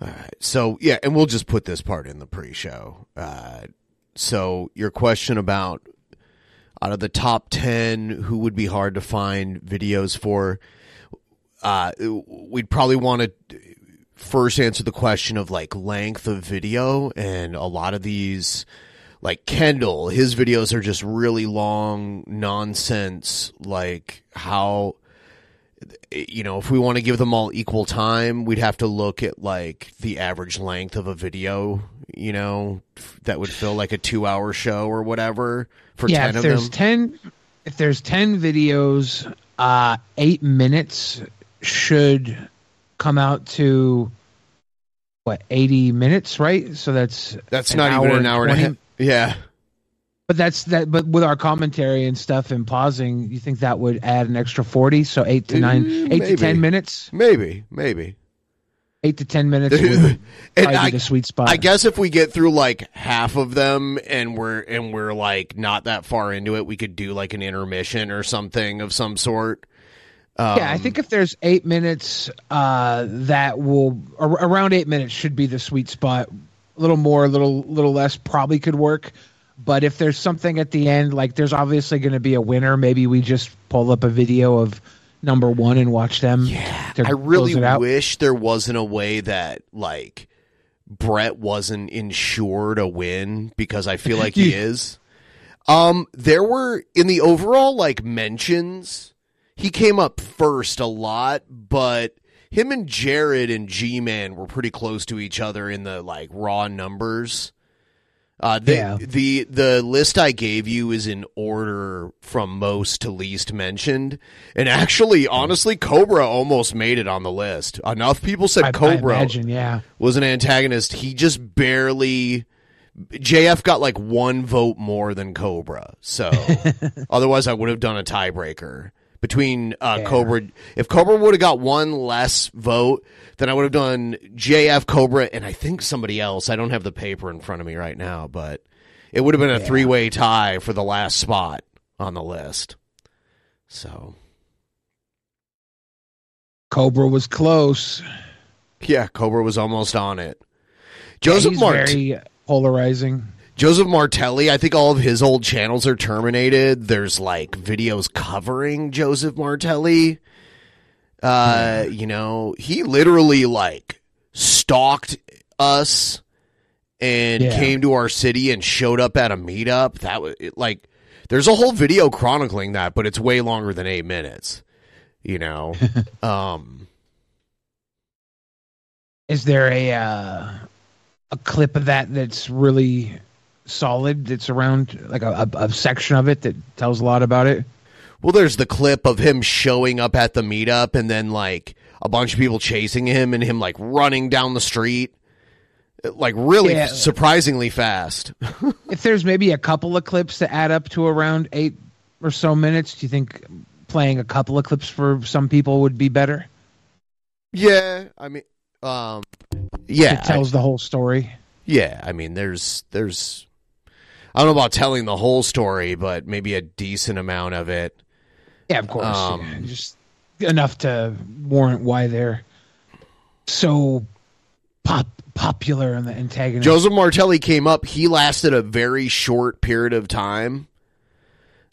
All right. So yeah, and we'll just put this part in the pre-show. Uh, so your question about out of the top ten, who would be hard to find videos for? Uh, we'd probably want to first answer the question of like length of video, and a lot of these, like Kendall, his videos are just really long nonsense. Like how you know, if we want to give them all equal time, we'd have to look at like the average length of a video, you know, that would fill like a two hour show or whatever for yeah, 10 if of there's them. 10 if there's 10 videos, uh 8 minutes should come out to what 80 minutes, right? So that's That's not hour even an hour and a half. Yeah. But that's that. But with our commentary and stuff and pausing, you think that would add an extra forty? So eight to nine, Mm, eight to ten minutes, Maybe, maybe. eight to ten minutes would and I, be the sweet spot. I guess if we get through like half of them and we're and we're like not that far into it, we could do like an intermission or something of some sort. Um, yeah, I think if there's eight minutes, uh, that will ar- around eight minutes should be the sweet spot. A little more, a little little less probably could work. But if there's something at the end, like there's obviously going to be a winner, maybe we just pull up a video of number one and watch them. Yeah, I really wish there wasn't a way that like Brett wasn't insured a win because I feel like he is. Um, there were in the overall like mentions, he came up first a lot, but him and Jared and G Man were pretty close to each other in the like raw numbers. Uh, the, Yeah. the the list I gave you is in order from most to least mentioned, and actually, honestly, Cobra almost made it on the list. Enough people said I, I Cobra imagine, yeah. was an antagonist. He just barely. JF got like one vote more than Cobra, so otherwise I would have done a tiebreaker between uh, Cobra. If Cobra would have got one less vote, then I would have done JF, Cobra, and I think somebody else. I don't have the paper in front of me right now, but it would have been a three way tie for the last spot on the list. So Cobra was close. yeah, Cobra was almost on it. Yeah, Joseph he's Mart. very polarizing. Joseph Martelli, I think all of his old channels are terminated. There's like videos covering Joseph Martelli. Uh, you know, he literally like stalked us and Yeah. came to our city and showed up at a meetup. That was it, like there's a whole video chronicling that, but it's way longer than 8 minutes. You know. um Is there a uh, a clip of that that's really solid? That's around like a, a, a section of it that tells a lot about it. Well, there's the clip of him showing up at the meetup and then like a bunch of people chasing him and him like running down the street. Like really Yeah. surprisingly fast. if there's maybe a couple of clips that add up to around eight or so minutes, do you think playing a couple of clips for some people would be better? yeah, I mean um yeah. it tells the whole story. yeah, I mean there's there's I don't know about telling the whole story, but maybe a decent amount of it. Yeah, of course. Um, yeah, just enough to warrant why they're so pop popular in the antagonist. Joseph Martelli came up. He lasted a very short period of time.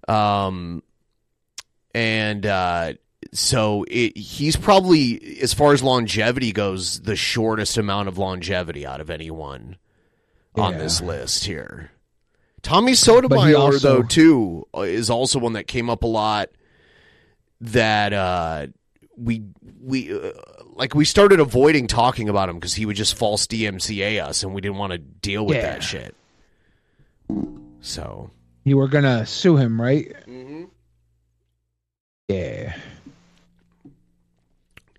Um, and uh, so it, he's probably, as far as longevity goes, the shortest amount of longevity out of anyone on Yeah. this list here. Tommy Sotomayor, also- though, too, is also one that came up a lot. That uh, we we uh, like we started avoiding talking about him because he would just false DMCA us, and we didn't want to deal with Yeah. that shit. So you were gonna sue him, right? Yeah.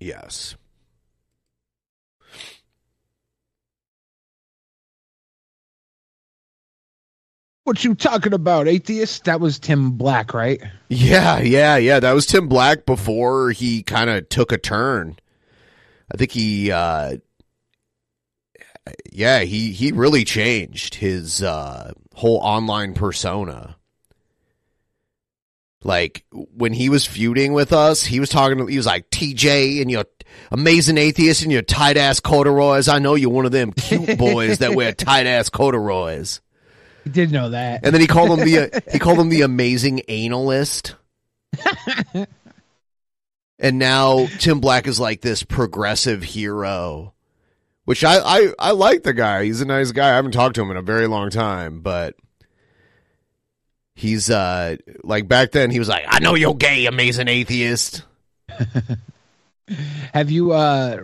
yes, What you talking about, atheist? That was Tim Black, right? Yeah, yeah, yeah. That was Tim Black before he kind of took a turn. I think he, uh, yeah, he he really changed his uh, whole online persona. Like when he was feuding with us, he was talking. To, he was like TJ and your amazing atheist and your tight ass corduroys. I know you're one of them cute boys that wear tight ass corduroys. He did know that. And then he called him the he called him the amazing analyst. and now Tim Black is like this progressive hero, which I, I I like the guy. He's a nice guy. I haven't talked to him in a very long time, but he's uh like back then he was like, "I know you're gay, amazing atheist." Have you uh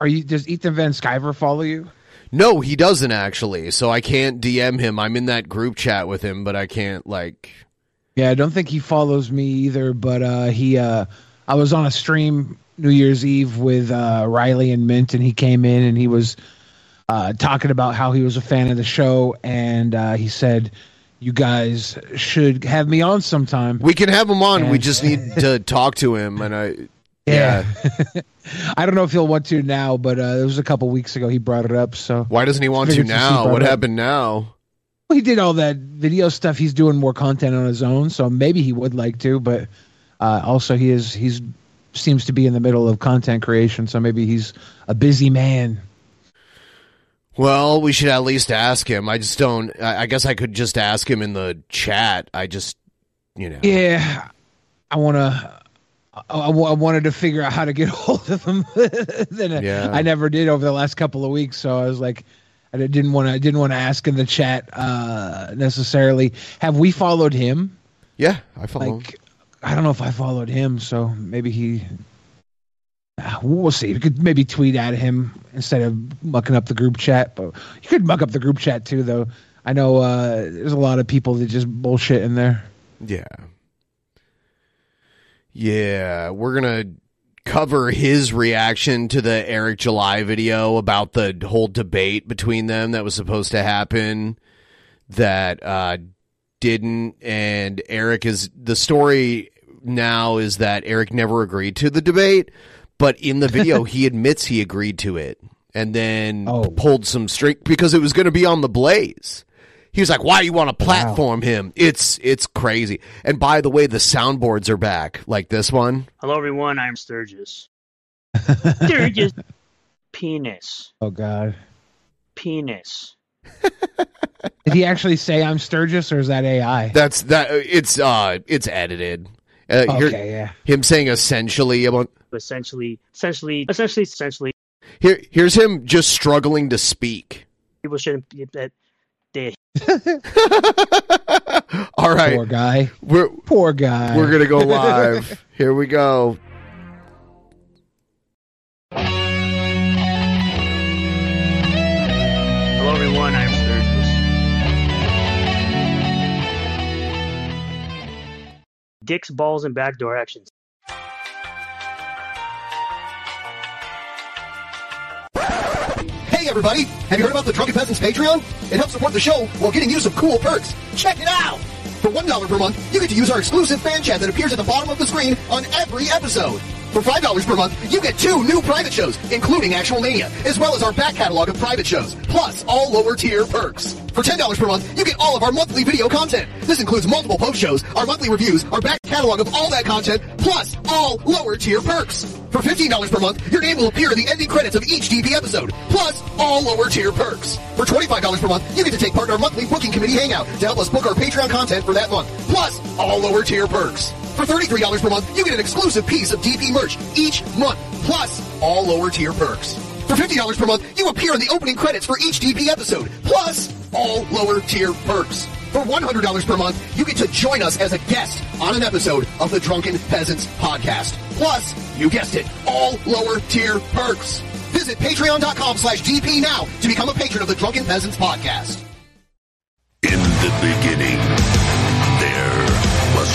are you does Ethan Van Sciver follow you? No, he doesn't actually. So I can't DM him. I'm in that group chat with him, but I can't like Yeah, I don't think he follows me either, but uh he uh I was on a stream New Year's Eve with uh Riley and Mint and he came in and he was uh talking about how he was a fan of the show and uh he said you guys should have me on sometime. we can have him on. we just need to talk to him and I Yeah. I don't know if he'll want to now, but uh, it was a couple weeks ago he brought it up. So Why doesn't he want to Figured since he now? What happened now? Well, he did all that video stuff. He's doing more content on his own, so maybe he would like to. But uh, also, he is he's seems to be in the middle of content creation, so maybe he's a busy man. Well, we should at least ask him. I just don't. I I guess I could just ask him in the chat. I just, you know. Yeah, I want to. I, wa- I wanted to figure out how to get hold of him. then I- Yeah. I never did over the last couple of weeks. So I was like, I didn't want to. I didn't want to ask in the chat uh, necessarily. Have we followed him? Yeah, I follow. him. Like, I don't know if I followed him, so maybe he. We'll see. We could maybe tweet at him instead of mucking up the group chat. But you could muck up the group chat too, though. I know uh, there's a lot of people that just bullshit in there. Yeah. Yeah, we're gonna cover his reaction to the Eric July video about the whole debate between them that was supposed to happen that uh didn't and Eric is the story now is that Eric never agreed to the debate, but in the video he admits he agreed to it and then Oh. pulled some string because it was going to be on the blaze. He was like, "Why do you want to platform him? It's it's crazy." And by the way, the soundboards are back, like this one. Hello, everyone. I'm Sturgis. Sturgis. Penis. Oh God. Penis. Did he actually say I'm Sturgis or is that AI? That's that. It's uh, it's edited. Uh, okay, yeah. him saying essentially about Essentially, essentially, essentially, essentially, here. Here's him just struggling to speak. people shouldn't be that they All right, Poor guy. we're Poor guy. we're gonna go live. Here we go. Hello, everyone. I'm Sturgis. Dicks, balls, and backdoor actions. Everybody! Have you heard about the Drunken Peasants Patreon? It helps support the show while getting you some cool perks. Check it out! For $1 per month, you get to use our exclusive fan chat that appears at the bottom of the screen on every episode. For $5 per month, you get two new private shows, including Actual Mania, as well as our back catalog of private shows, plus all lower tier perks. For $10 per month, you get all of our monthly video content. This includes multiple post shows, our monthly reviews, our back catalog of all that content, plus all lower tier perks. For $15 per month, your name will appear in the ending credits of each DP episode, plus all lower tier perks. For $25 per month, you get to take part in our monthly booking committee hangout to help us book our Patreon content for that month, plus all lower tier perks. For $33 per month, you get an exclusive piece of DP merch each month, plus all lower tier perks. For $50 per month, you appear in the opening credits for each DP episode, plus all lower tier perks. For $100 per month, you get to join us as a guest on an episode of the Drunken Peasants podcast. Plus, you guessed it, all lower tier perks. Visit patreon.com slash DP now to become a patron of the Drunken Peasants podcast. In the beginning,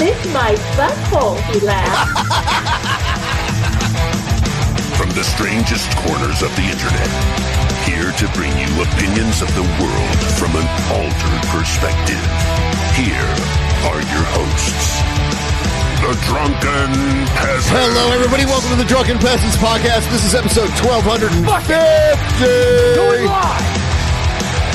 Lick my butthole, he laughed. From the strangest corners of the internet, here to bring you opinions of the world from an altered perspective. Here are your hosts, the Drunken Peasants. Hello, everybody. Welcome to the Drunken Peasants Podcast. This is episode 1250.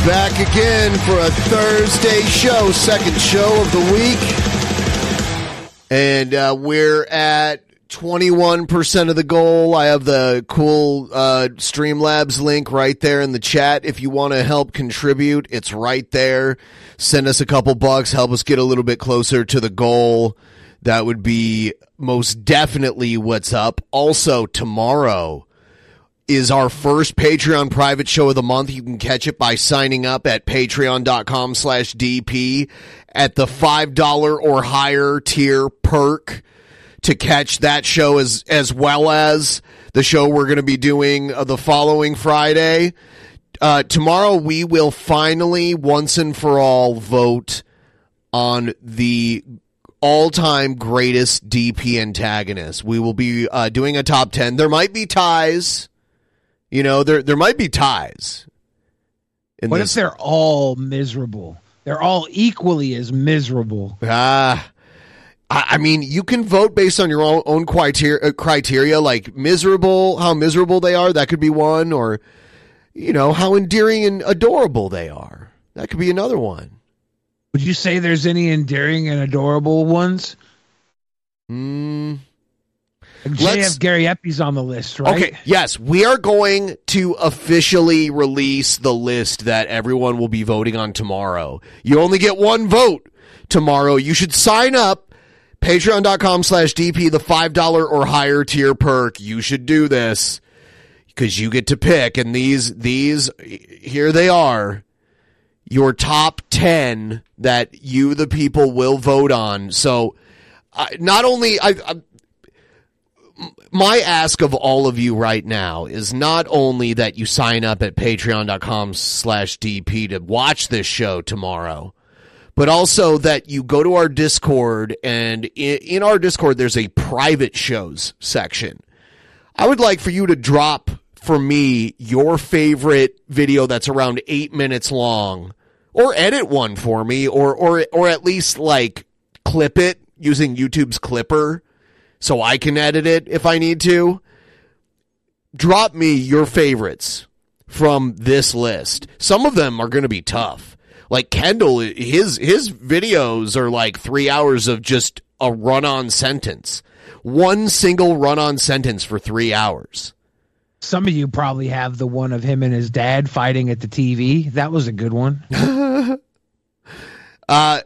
Back again for a Thursday show, second show of the week. And uh, we're at 21% of the goal. I have the cool uh, Streamlabs link right there in the chat. If you want to help contribute, it's right there. Send us a couple bucks, help us get a little bit closer to the goal. That would be most definitely what's up. Also, tomorrow is our first Patreon private show of the month. You can catch it by signing up at patreon.com slash DP at the $5 or higher tier perk to catch that show as, as well as the show we're going to be doing uh, the following Friday. Uh, tomorrow we will finally once and for all vote on the all-time greatest DP antagonist. We will be uh, doing a top 10. There might be ties. You know, there there might be ties. in What this- if they're all miserable? They're all equally as miserable. Ah, I, I mean, you can vote based on your own, own criteria, uh, criteria, like miserable, how miserable they are. That could be one, or you know, how endearing and adorable they are. That could be another one. Would you say there's any endearing and adorable ones? Mm, Let's- JF Gariepy's on the list, right? Okay, yes, we are going to officially release the list that everyone will be voting on tomorrow. You only get one vote tomorrow. You should sign up. Patreon.com slash DP, the $5 or higher tier perk. You should do this because you get to pick. And these, these, here they are. Your top 10 that you, the people, will vote on. So, I not only, I, I my ask of all of you right now is not only that you sign up at patreon.com slash dp to watch this show tomorrow but also that you go to our discord and in, our discord there's a private shows section. I would like for you to drop for me your favorite video that's around eight minutes long or edit one for me or or or at least like clip it using youtube's clipper so I can edit it if I need to. Drop me your favorites from this list. Some of them are going to be tough. Like Kendall, his his videos are like three hours of just a run-on sentence, one single run-on sentence for three hours. Some of you probably have the one of him and his dad fighting at the TV. That was a good one. Uh,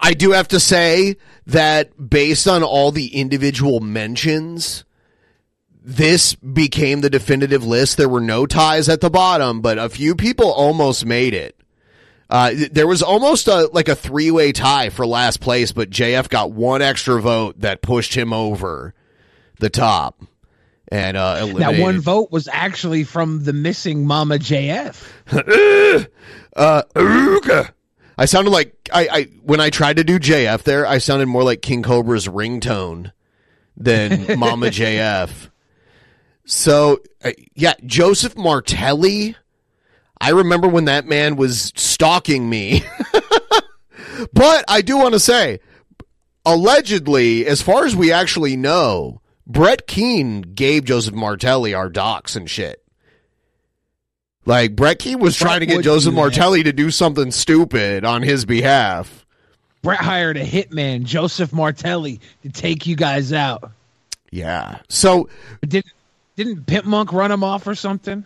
I do have to say that based on all the individual mentions, this became the definitive list. There were no ties at the bottom, but a few people almost made it. Uh, there was almost a like a three way tie for last place, but JF got one extra vote that pushed him over the top and uh, That one vote was actually from the missing Mama JF. uh. I sounded like I, I when I tried to do JF there, I sounded more like King Cobra's ringtone than Mama JF. So uh, yeah, Joseph Martelli. I remember when that man was stalking me. but I do want to say, allegedly, as far as we actually know, Brett Keefe gave Joseph Martelli our docs and shit. Like Brett Keefe was Brett trying to get Joseph. Martelli to do something stupid on his behalf. Brett hired a hitman, Joseph Martelli, to take you guys out. Yeah. So Did didn't Pimp Monk run him off or something?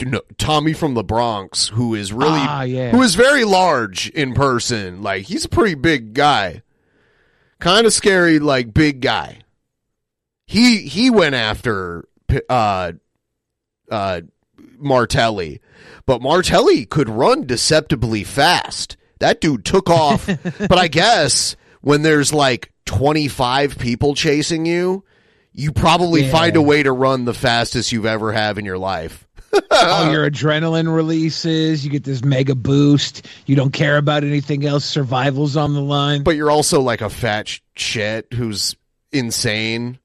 know, Tommy from the Bronx, who is really Ah, yeah. who is very large in person. Like he's a pretty big guy. Kind of scary, like big guy. He he went after uh uh Martelli, but Martelli could run deceptively fast. That dude took off, but I guess when there's like 25 people chasing you, you probably Yeah. find a way to run the fastest you've ever have in your life. All your adrenaline releases. You get this mega boost. You don't care about anything else. Survival's on the line. But you're also like a fat sh- shit who's insane.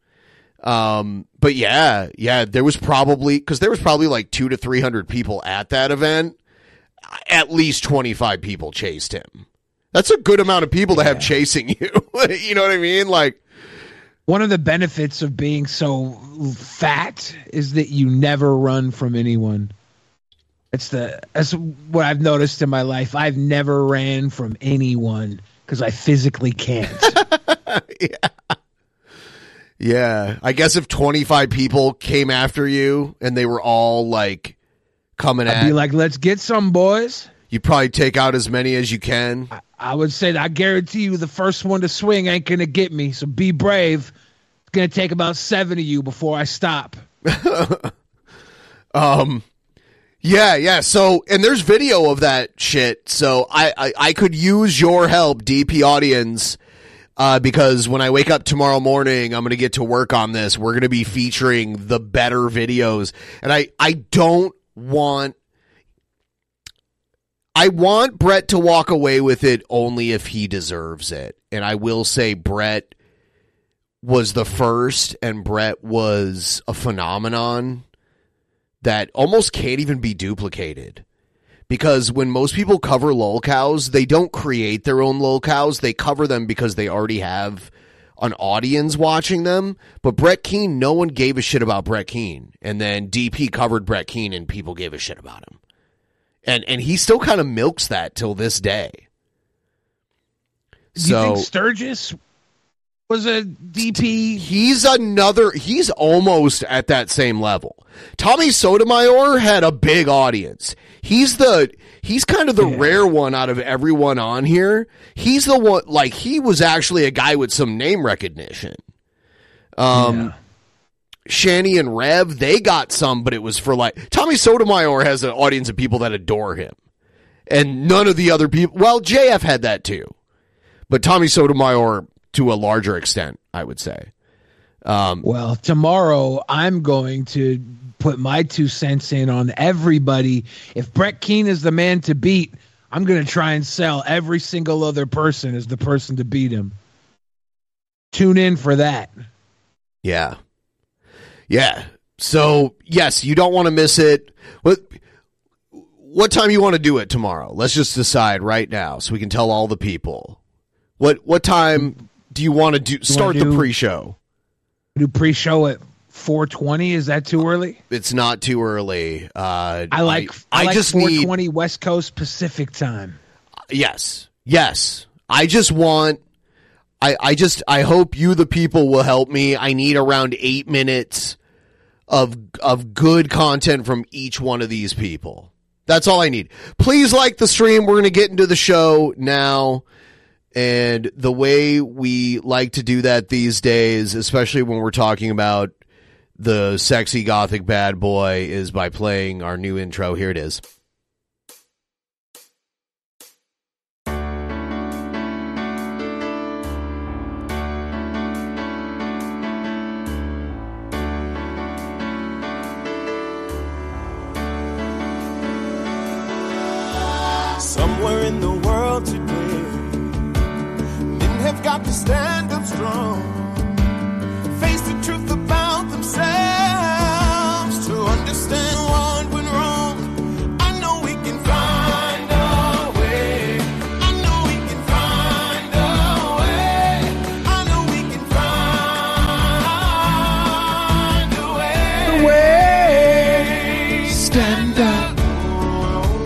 Um, but yeah, yeah, there was probably because there was probably like two to three hundred people at that event. At least twenty five people chased him. That's a good amount of people to have chasing you. you know what I mean? Like, One of the benefits of being so fat is that you never run from anyone. It's the that's what I've noticed in my life. I've never ran from anyone because I physically can't. yeah, I guess if twenty five people came after you and they were all like coming I'd at, be like, "Let's get some boys." you probably take out as many as you can. I would say that I guarantee you the first one to swing ain't gonna get me. So be brave. It's gonna take about seven of you before I stop. Um, yeah, yeah. So, and there's video of that shit. So I, I, I could use your help, DP audience, uh, because when I wake up tomorrow morning, I'm going to get to work on this. We're going to be featuring the better videos. And I, I don't want, I want Brett to walk away with it only if he deserves it. And I will say Brett was the first and Brett was a phenomenon that almost can't even be duplicated. Because when most people cover lolcows, they don't create their own lolcows. They cover them because they already have an audience watching them. But Brett Keefe, no one gave a shit about Brett Keefe. And then DP covered Brett Keefe and people gave a shit about him. And and he still kind of milks that till this day. Do you think Sturgis was a DP? He's another. He's almost at that same level. Tommy Sotomayor had a big audience. He's the. He's kind of the rare one out of everyone on here. He's the one. Like he was actually a guy with some name recognition. Um. Shani and Rev, they got some, but it was for like Tommy Sotomayor has an audience of people that adore him, and none of the other people. Well, JF had that too, but Tommy Sotomayor to a larger extent, I would say. Um, Well, tomorrow I'm going to put my two cents in on everybody. If Brett Keefe is the man to beat, I'm going to try and sell every single other person as the person to beat him. Tune in for that. Yeah. Yeah. So, yes, you don't want to miss it. What what time you want to do it tomorrow? Let's just decide right now so we can tell all the people. What what time do you want to do start the pre-show? Do pre-show at 4:20? Is that too early? It's not too early. Uh I like I, I, like just need 4:20 West Coast Pacific time. Yes. Yes. I just want I I just I hope you the people will help me. I need around 8 minutes of of good content from each one of these people. That's all I need. Please like the stream. We're going to get into the show now. And the way we like to do that these days, especially when we're talking about the sexy gothic bad boy, is by playing our new intro. Here it is. Have to stand up strong, face the truth about themselves, to understand what went wrong. I know we can find a way. I know we can find a way. I know we can find a way. Stand up.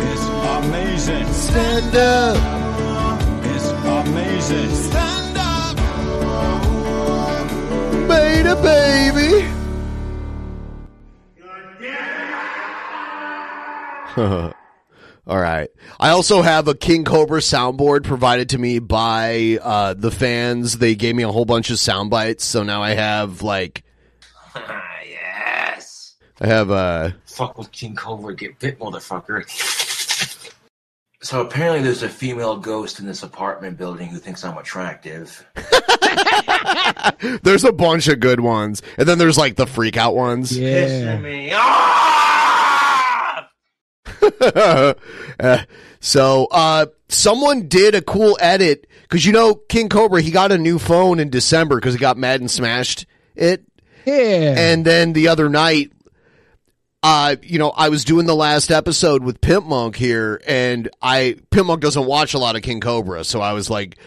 It's amazing. Stand up. Beta baby. All right. I also have a King Cobra soundboard provided to me by uh, the fans. They gave me a whole bunch of sound bites, so now I have like yes. I have uh Fuck with King Cobra, get bit, motherfucker. So apparently, there's a female ghost in this apartment building who thinks I'm attractive. There's a bunch of good ones, and then there's like the freak out ones. Pissing me off. Uh, so, uh, someone did a cool edit because you know King Cobra he got a new phone in December because he got mad and smashed it. Yeah. And then the other night, uh, you know, I was doing the last episode with Pimp Monk here, and I Pimp Monk doesn't watch a lot of King Cobra, so I was like,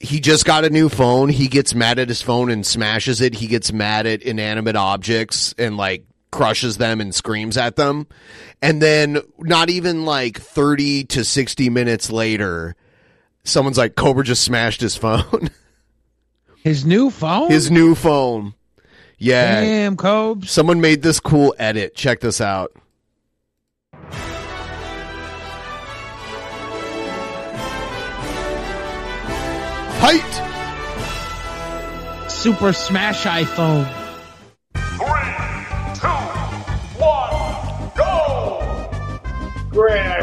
he just got a new phone. He gets mad at his phone and smashes it. He gets mad at inanimate objects and like crushes them and screams at them. And then not even like 30 to 60 minutes later, someone's like, Cobra just smashed his phone. His new phone? his new phone. Yeah. Damn, Cobes. Someone made this cool edit. Check this out. Height. Super Smash iPhone. Three, two, one, Great. I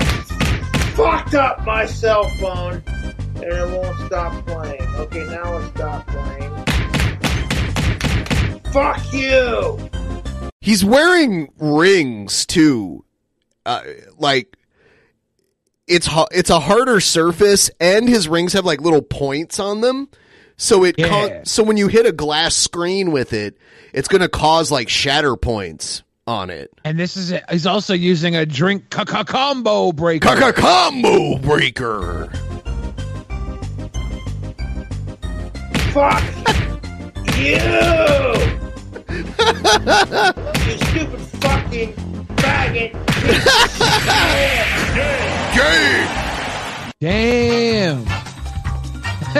fucked up my cell phone and it won't stop playing. Okay, now it stopped playing. Fuck you! He's wearing rings too. Uh, like it's ha- it's a harder surface, and his rings have like little points on them. So it ca- Yeah. so when you hit a glass screen with it, it's going to cause like shatter points on it. And this is it. He's also using a drink ca- ca- combo breaker. Ca- combo breaker. Fuck you! you stupid fucking faggot! Damn.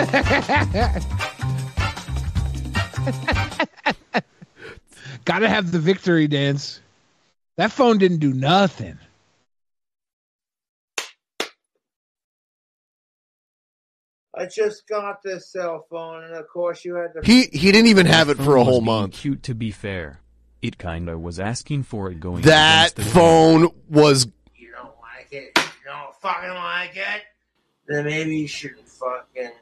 Gotta have the victory dance. That phone didn't do nothing. I just got this cell phone, and of course you had to. He he didn't even have it for a whole month. Cute to be fair. It kinda was asking for it going That against the phone was You don't like it. You don't fucking like it. Then maybe you shouldn't fucking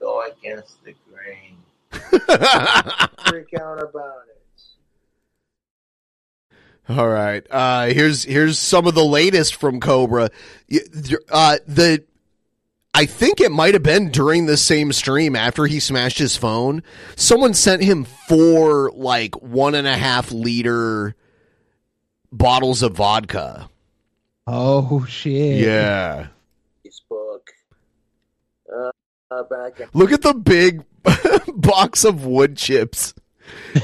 go against the grain. Freak out about it. All right. Uh, here's here's some of the latest from Cobra. Uh, the I think it might have been during the same stream after he smashed his phone. Someone sent him four like one and a half liter bottles of vodka. Oh shit. Yeah. Facebook. Uh, uh, back Look at the big box of wood chips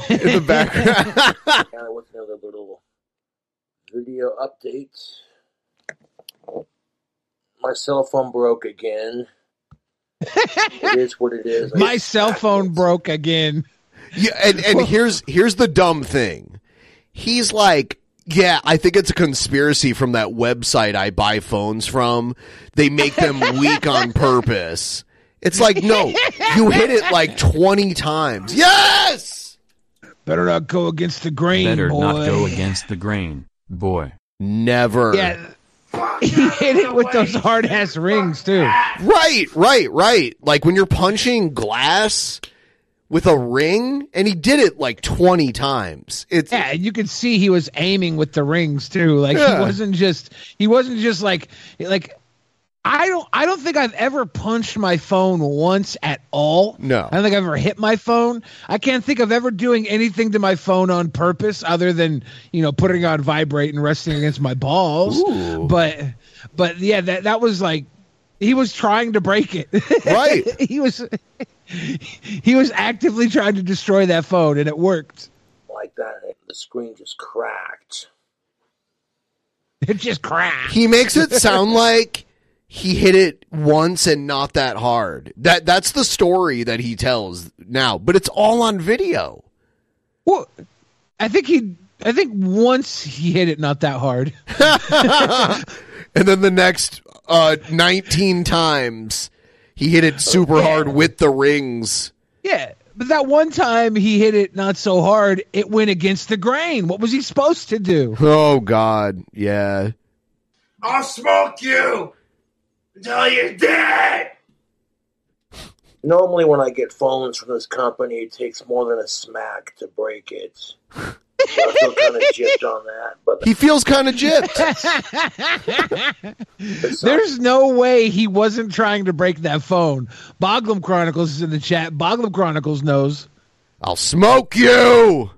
in the background. Kind of with another little video update. My cell phone broke again. it is what it is. I My cell phone broke again. Yeah, and, and here's here's the dumb thing. He's like, yeah, I think it's a conspiracy from that website I buy phones from. They make them weak on purpose. It's like, no, you hit it like 20 times. Yes! Better not go against the grain, Better boy. not go against the grain, boy. Never. Yeah. He hit it with those hard ass rings too. Right, right, right. Like when you're punching glass with a ring, and he did it like 20 times. It's Yeah, and you could see he was aiming with the rings too. Like Yeah. he wasn't just he wasn't just like like I don't I don't think I've ever punched my phone once at all. No. I don't think I've ever hit my phone. I can't think of ever doing anything to my phone on purpose other than, you know, putting on vibrate and resting against my balls. Ooh. But but yeah, that that was like he was trying to break it. Right. he was he was actively trying to destroy that phone and it worked. like that. and The screen just cracked. It just cracked. he makes it sound like he hit it once and not that hard. That that's the story that he tells now, but it's all on video. Well, I think he. I think once he hit it not that hard. and then the next uh 19 times he hit it super hard with the rings. Yeah, but that one time he hit it not so hard, it went against the grain. What was he supposed to do? Oh god, yeah. I'll smoke you. Until you're dead. Normally, when I get phones from this company, it takes more than a smack to break it. So I feel kind of gypped on that, but He feels kind of gypped. There's no way he wasn't trying to break that phone. Boglum Chronicles is in the chat. Boglum Chronicles knows. I'll smoke you.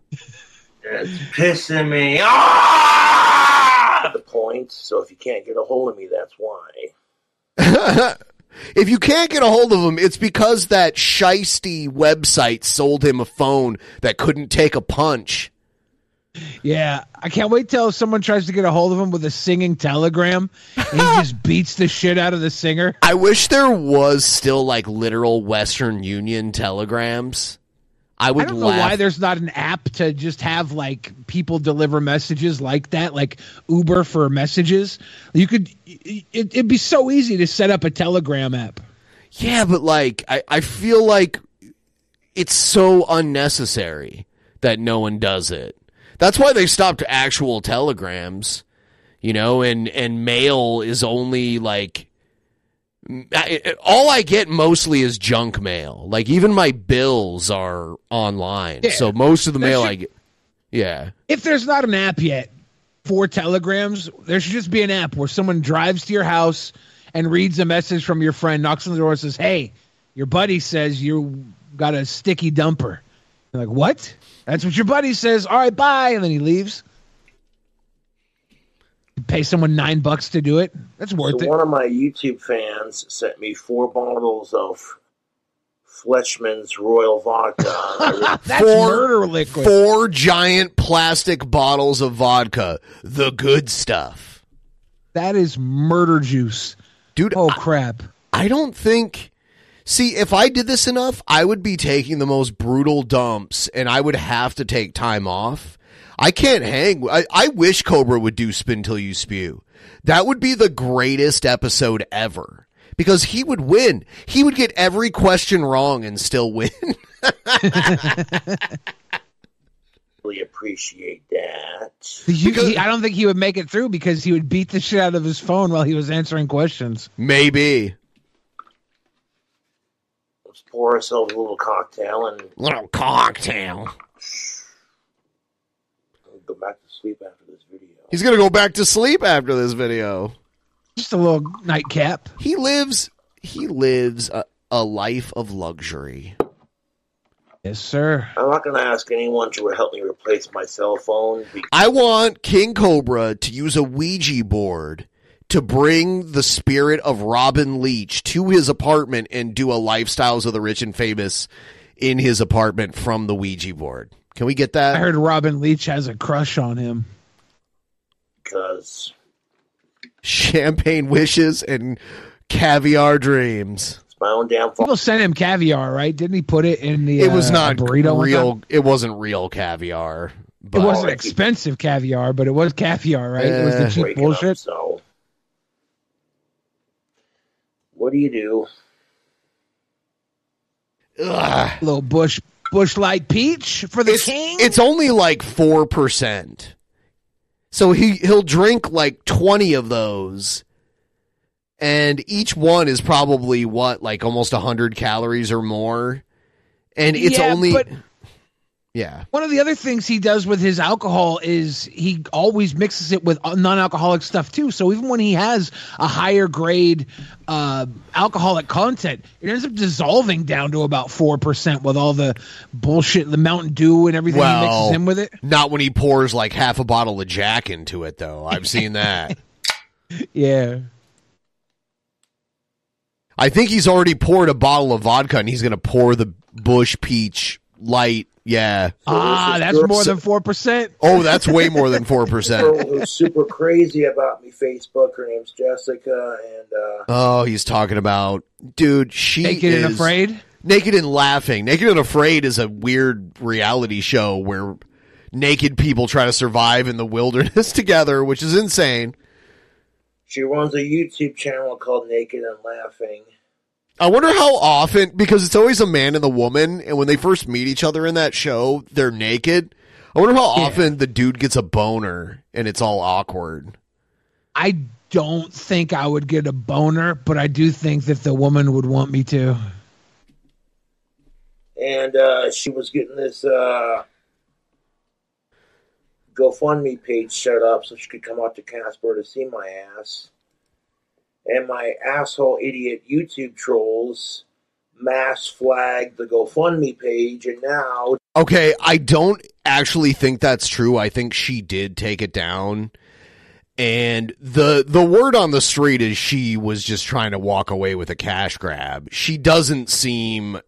it's pissing me off. The point. So if you can't get a hold of me, that's why. if you can't get a hold of him, it's because that shisty website sold him a phone that couldn't take a punch. Yeah, I can't wait till someone tries to get a hold of him with a singing telegram and he just beats the shit out of the singer. I wish there was still like literal Western Union telegrams. I would I don't know laugh. why there's not an app to just have like people deliver messages like that, like Uber for messages. You could, it, it'd be so easy to set up a Telegram app. Yeah, but like I, I feel like it's so unnecessary that no one does it. That's why they stopped actual telegrams, you know, and and mail is only like I, all I get mostly is junk mail. Like even my bills are online. Yeah. So most of the That mail should- I get Yeah. If there's not an app yet for telegrams, there should just be an app where someone drives to your house and reads a message from your friend, knocks on the door, and says, "Hey, your buddy says you got a sticky dumper." You're like, "What?" That's what your buddy says. All right, bye, and then he leaves. You pay someone nine bucks to do it. That's worth so it. one of my YouTube fans sent me four bottles of Fleischmann's Royal Vodka. That's murder liquid. Four giant plastic bottles of vodka. The good stuff. That is murder juice. Dude, oh crap. I don't think. See, if I did this enough, I would be taking the most brutal dumps and I would have to take time off. I can't hang. I, I wish Cobra would do Spin Till You Spew. That would be the greatest episode ever because he would win. He would get every question wrong and still win. really appreciate that. You- he- I don't think he would make it through because he would beat the shit out of his phone while he was answering questions. Maybe. Let's pour ourselves a little cocktail and Little cocktail. Go back to sleep after this video. He's going to go back to sleep after this video. Just a little nightcap. He lives he lives a, a life of luxury. Yes, sir. I'm not going to ask anyone to help me replace my cell phone. Because I want King Cobra to use a Ouija board to bring the spirit of Robin Leach to his apartment and do a Lifestyles of the Rich and Famous in his apartment from the Ouija board. Can we get that? I heard Robin Leach has a crush on him. because Champagne wishes and caviar dreams. it's my own damn fault. People sent him caviar, right? Didn't he put it in the? It was uh, not burrito. real. It wasn't real caviar. It wasn't expensive caviar, but it was caviar, right? it was the Eh. cheap Breaking up, bullshit. so, what do you do? Ugh. little bush Busch light peach for the it's, king. it's only like four percent. So he he'll drink like twenty of those, and each one is probably what like almost hundred calories or more, and it's Yeah, only but- yeah. One of the other things he does with his alcohol is he always mixes it with non-alcoholic stuff too. So even when he has a higher grade uh, alcoholic content, it ends up dissolving down to about four percent with all the bullshit, the Mountain Dew and everything he mixes in with it. not when he pours like half a bottle of Jack into it, though. I've seen that. Yeah. I think he's already poured a bottle of vodka, and he's going to pour the Busch Peach Light. Yeah. Ah, that's more than four percent. Oh, that's way more than four percent. who's super crazy about me Facebook. Her name's Jessica, and uh, Oh, he's talking about dude. She Naked and is- Afraid? Naked and laughing. Naked and afraid is a weird reality show where naked people try to survive in the wilderness together, which is insane. she runs a YouTube channel called Naked and Laughing. I wonder how often because it's always a man and a woman, and when they first meet each other in that show, they're naked. I wonder how often the dude gets a boner and it's all awkward. I don't think I would get a boner, but I do think that the woman would want me to. and uh, she was getting this uh, GoFundMe page set up so she could come out to Casper to see my ass. And my asshole idiot YouTube trolls mass flagged the GoFundMe page, and now Okay, I don't actually think that's true. I think she did take it down. And the the word on the street is she was just trying to walk away with a cash grab. She doesn't seem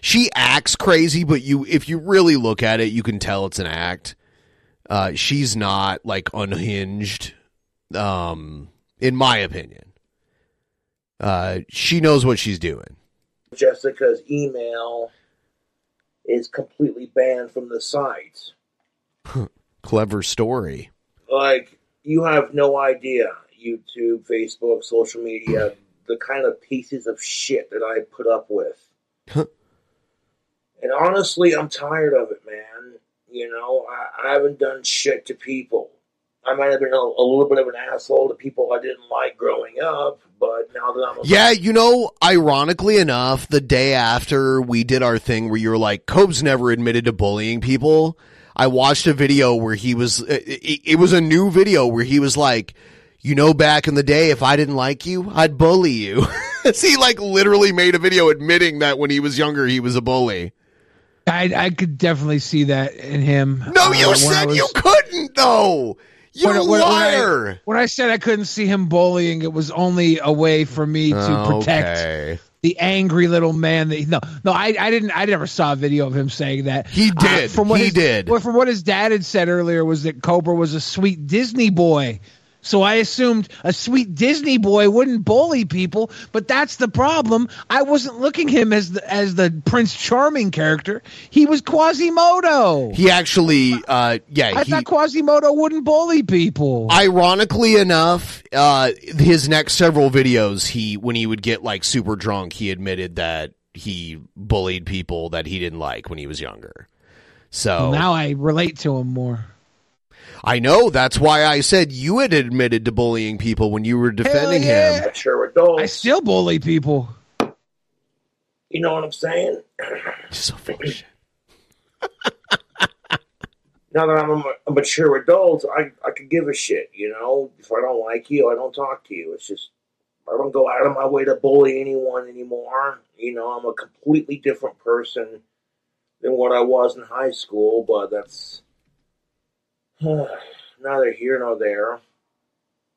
she acts crazy, but you if you really look at it, you can tell it's an act. Uh, she's not like unhinged, um, in my opinion. Uh, she knows what she's doing. Jessica's email is completely banned from the site. Clever story. like you have no idea youtube facebook social media the kind of pieces of shit that i put up with and honestly i'm tired of it man you know i, I haven't done shit to people i might have been a, a little bit of an asshole to people i didn't like growing up but now that i'm a Yeah, you know, ironically enough, the day after we did our thing where you were like, Cobb's never admitted to bullying people, I watched a video where he was, it, it, it was a new video where he was like, you know, back in the day, if I didn't like you, I'd bully you. so he like literally made a video admitting that when he was younger, he was a bully. I I could definitely see that in him. No, Uh, you said was- you couldn't though. You when, when- when I- liar. When I, said I couldn't see him bullying, it was only a way for me to oh, protect Okay. the angry little man. That no, no, I, I didn't. I never saw a video of him saying that. He did. from what He his, did. Well, from what his dad had said earlier was that Cobra was a sweet Disney boy. So I assumed a sweet Disney boy wouldn't bully people, but that's the problem. I wasn't looking him as the as the Prince Charming character. He was Quasimodo. He actually, uh, yeah, I he, thought Quasimodo wouldn't bully people. Ironically enough, uh, his next several videos, he when he would get like super drunk, he admitted that he bullied people that he didn't like when he was younger. So now I relate to him more. I know that's why I said you had admitted to bullying people when you were defending yeah. him. sure adults I still bully people. you know what i'm saying So full shit. now that I'm a, a mature adult, I, I could give a shit, you know? If I don't like you, I don't talk to you. It's just, I don't go out of my way to bully anyone anymore. You know, I'm a completely different person than what I was in high school, but that's neither here nor there.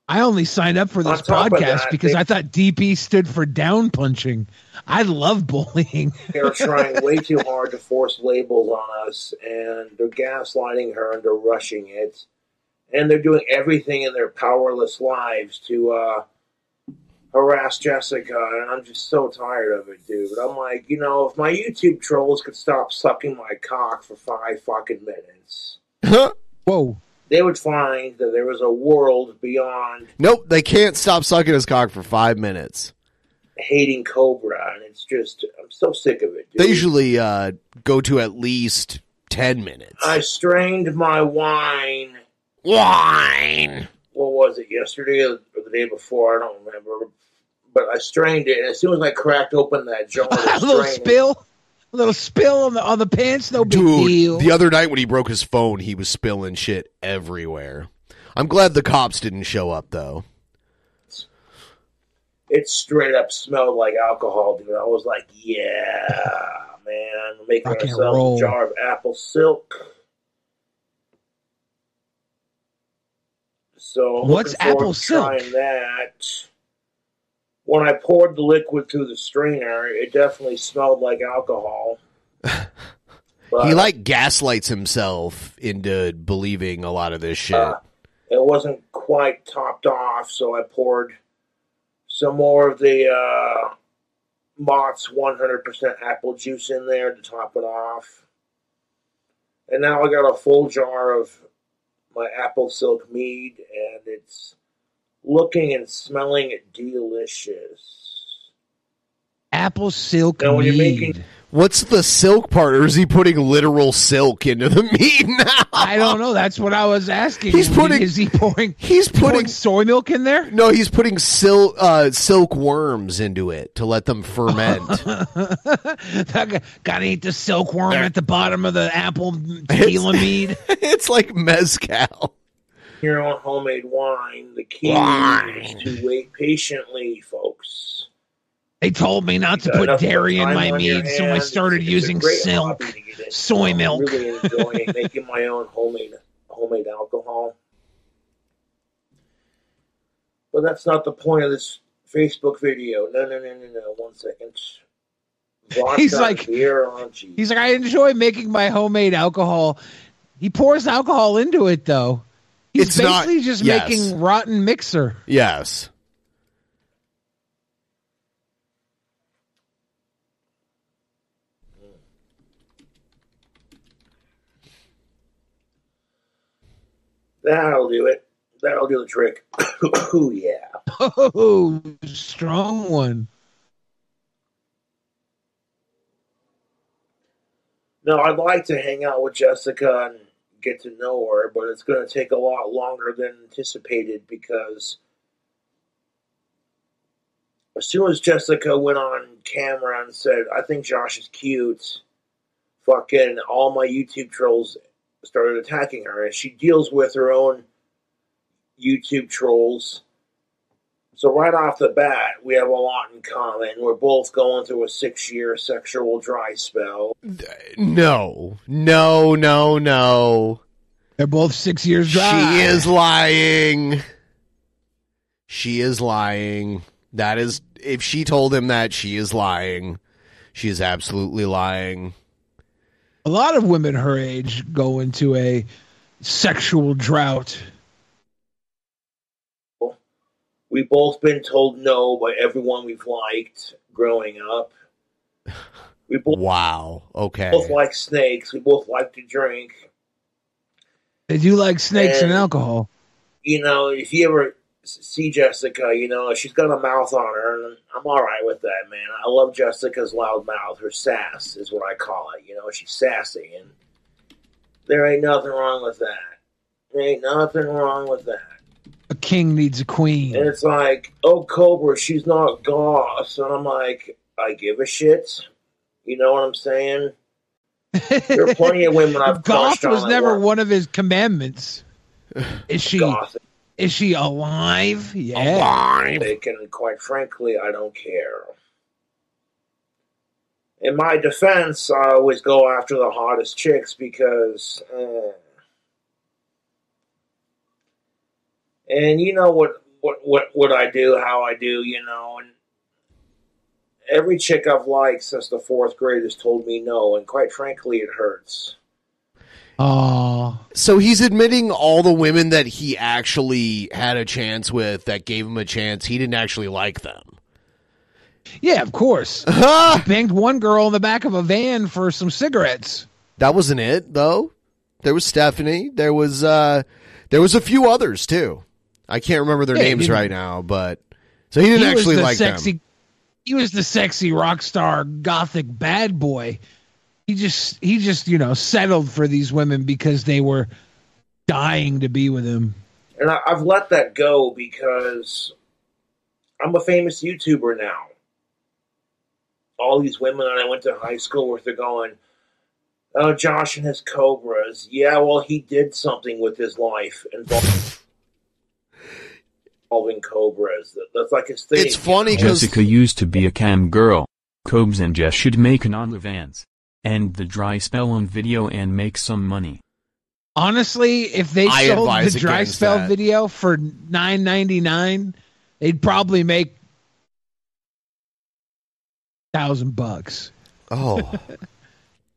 I only signed up for this On top of podcast that, because they- I thought DP stood for down punching. I love bullying. They're trying way too hard to force labels on us, and they're gaslighting her and they're rushing it. And they're doing everything in their powerless lives to uh, harass Jessica, and I'm just so tired of it, dude. I'm like, you know, if my YouTube trolls could stop sucking my cock for five fucking minutes, Whoa. they would find that there was a world beyond Nope, they can't stop sucking his cock for five minutes. hating Cobra, and it's just, I'm so sick of it, dude. They usually uh, go to at least ten minutes. I strained my wine. Wine. What was it? Yesterday or the day before? I don't remember. But I strained it, and as soon as I cracked open that jar, a little spill, a little spill on the on the pants. No big Dude, deal. the other night when he broke his phone, he was spilling shit everywhere. I'm glad the cops didn't show up though. it straight up smelled like alcohol, dude. I was like, yeah, man, making Rock and ourselves roll. a jar of apple silk. So I'm What's looking forward apple to silk? Trying that. When I poured the liquid through the strainer, it definitely smelled like alcohol. But he like gaslights himself into believing a lot of this shit. Uh, it wasn't quite topped off, so I poured some more of the uh, Mott's 100% apple juice in there to top it off. And now I got a full jar of my apple silk mead, and it's looking and smelling delicious. Apple silk Now, when you're mead. making- What's the silk part, or is he putting literal silk into the meat now? I don't know. That's what I was asking. He's putting- Is he pouring? He's pouring putting soy milk in there. No, he's putting silk uh, silk worms into it to let them ferment. Gotta eat the silkworm at the bottom of the apple tequila mead. it's like mezcal. Your own homemade wine, the key Wine. is to wait patiently, folks. They told me not to You put dairy in my mead, so I started It's using silk, hobby to get into. soy I'm milk. really enjoying making my own homemade homemade alcohol. But that's not the point of this Facebook video. No, no, no, no, no. One second. Vodka, He's like- beer, oh. He's like, I enjoy making my homemade alcohol. He pours alcohol into it, though. He's It's not- basically just yes. making rotten mixer. Yes. That'll do it. That'll do the trick. oh yeah. Oh, strong one. No, I'd like to hang out with Jessica and get to know her, but it's going to take a lot longer than anticipated because as soon as Jessica went on camera and said, I think Josh is cute, fucking all my YouTube trolls started attacking her. And she deals with her own YouTube trolls. So right off the bat, we have a lot in common. We're both going through a six-year sexual dry spell. No. No, no, no. They're both six years dry. She is lying. She is lying. That is if she told him that she is lying. She is absolutely lying. A lot of women her age go into a sexual drought. We've both been told no by everyone we've liked growing up. We both, Wow. Okay. both like snakes. We both like to drink. They do like snakes and And- alcohol. You know, if you ever see Jessica, you know, she's got a mouth on her, and I'm all right with that, man. I love Jessica's loud mouth. Her sass is what I call it. You know, she's sassy, and there ain't nothing wrong with that. There ain't nothing wrong with that. A king needs a queen. And it's like, oh, Cobra, she's not goss. And I'm like, I give a shit. You know what I'm saying? There are plenty of women I've Goth crushed on was never one of his commandments. Is she? Goth. Is she alive? Yeah. And quite frankly, I don't care. In my defense, I always go after the hottest chicks because. Uh, and you know what, what, what, what I do, how I do, you know, and every chick I've liked since the fourth grade has told me no, and quite frankly, it hurts. Oh, So he's admitting all the women that he actually had a chance with that gave him a chance. He didn't actually like them. yeah, of course. He banged one girl in the back of a van for some cigarettes. That wasn't it though. There was Stephanie. There was uh there was a few others too. I can't remember their Yeah, names didn't- right now, but so he didn't He actually the like sexy, them. He was the sexy rock star, gothic bad boy. He just, he just, you know, settled for these women because they were dying to be with him. And I, I've let that go because I'm a famous YouTuber now. All these women that I went to high school with are going, Oh, Josh and his cobras. Yeah, well, he did something with his life involving involving cobras. That's like his thing. It's funny because Jessica used to be a cam girl. Cobes and Jess should make an OnlyFans. End the dry spell on video and make some money. Honestly, if they I sold advise the dry against spell that. video for nine ninety nine, they'd probably make thousand bucks. Oh.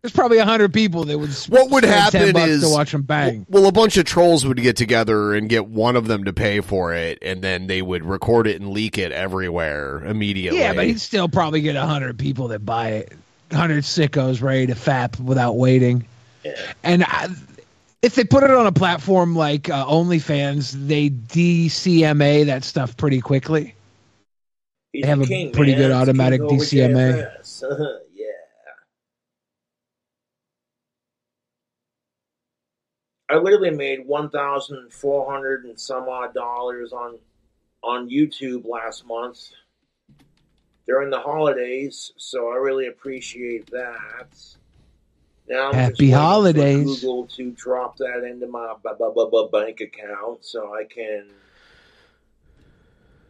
There's probably a hundred people that would. What would spend 10 happen bucks is to watch them bang. Well, a bunch of trolls would get together and get one of them to pay for it, and then they would record it and leak it everywhere immediately. Yeah, but he'd still probably get a hundred people that buy it. Hundred sickos ready to fap without waiting. And I, if they put it on a platform like uh, OnlyFans, they DCMA that stuff pretty quickly. He's They have a king, pretty man. good automatic king over DCMA. JFS. yeah. I literally made one thousand four hundred and some odd dollars on on YouTube last month during the holidays, so I really appreciate that. Now I'm just Happy holidays. Google to drop that into my bank account so I can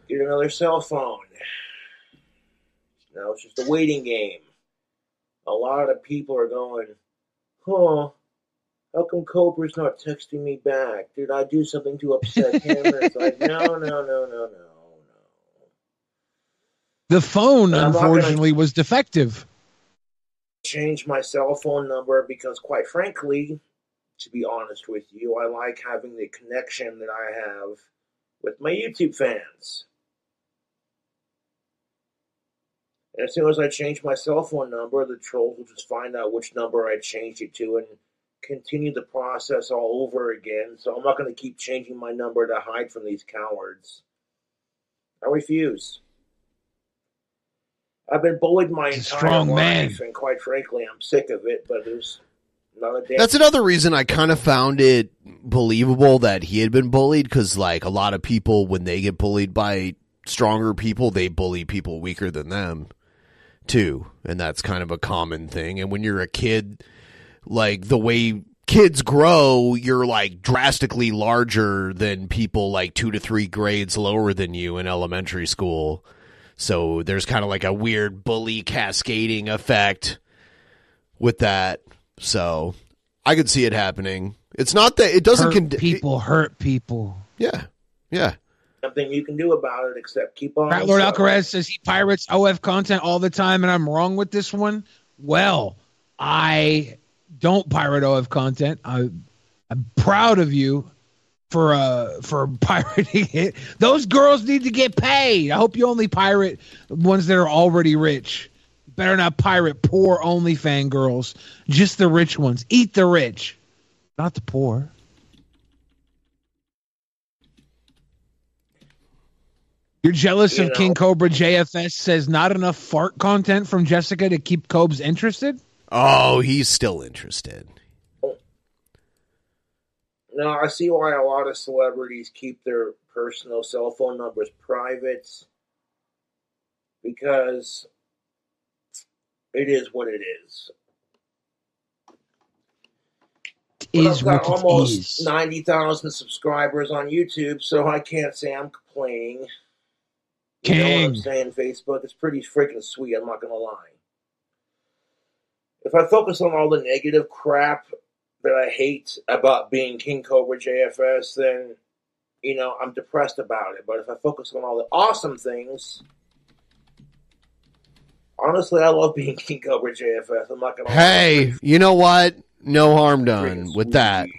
get another cell phone. Now it's just a waiting game. A lot of people are going, huh, how come Cobra's not texting me back? Did I do something to upset him? And it's like, no, no, no, no, no. No. The phone, I'm not gonna- unfortunately, was defective. Change my cell phone number because, quite frankly, to be honest with you, I like having the connection that I have with my YouTube fans. And as soon as I change my cell phone number, the trolls will just find out which number I changed it to and continue the process all over again. So I'm not going to keep changing my number to hide from these cowards. I refuse. I've been bullied my entire strong life, man. and quite frankly, I'm sick of it. But there's another day. That's another reason I kind of found it believable that he had been bullied because, like, a lot of people, when they get bullied by stronger people, they bully people weaker than them, too. And that's kind of a common thing. And when you're a kid, like, the way kids grow, you're, like, drastically larger than people, like, two to three grades lower than you in elementary school. So there's kind of like a weird bully cascading effect with that. So I could see it happening. It's not that it doesn't Hurt con- people hurt people. Yeah, yeah. Nothing you can do about it except keep on. Fat Lord sucking. Alcaraz says he pirates OF content all the time, and I'm wrong with this one. Well, I don't pirate OF content. I, I'm proud of you for uh for pirating it. Those girls need to get paid. I hope you only pirate ones that are already rich. Better not pirate poor only fan girls. Just the rich ones. Eat the rich, not the poor. You're jealous You of know. King Cobra JFS says not enough fart content from Jessica to keep Cobes interested? Oh, he's still interested. No, I see why a lot of celebrities keep their personal cell phone numbers private because it is what it is. But Is I've got what almost is. 90,000 subscribers on YouTube, so I can't say I'm complaining. You know what I'm saying, Facebook? It's pretty freaking sweet, I'm not going to lie. If I focus on all the negative crap that I hate about being King Cobra JFS, then, you know, I'm depressed about it. But if I focus on all the awesome things, honestly, I love being King Cobra JFS. I'm not going to Hey, you know what? No harm done with that.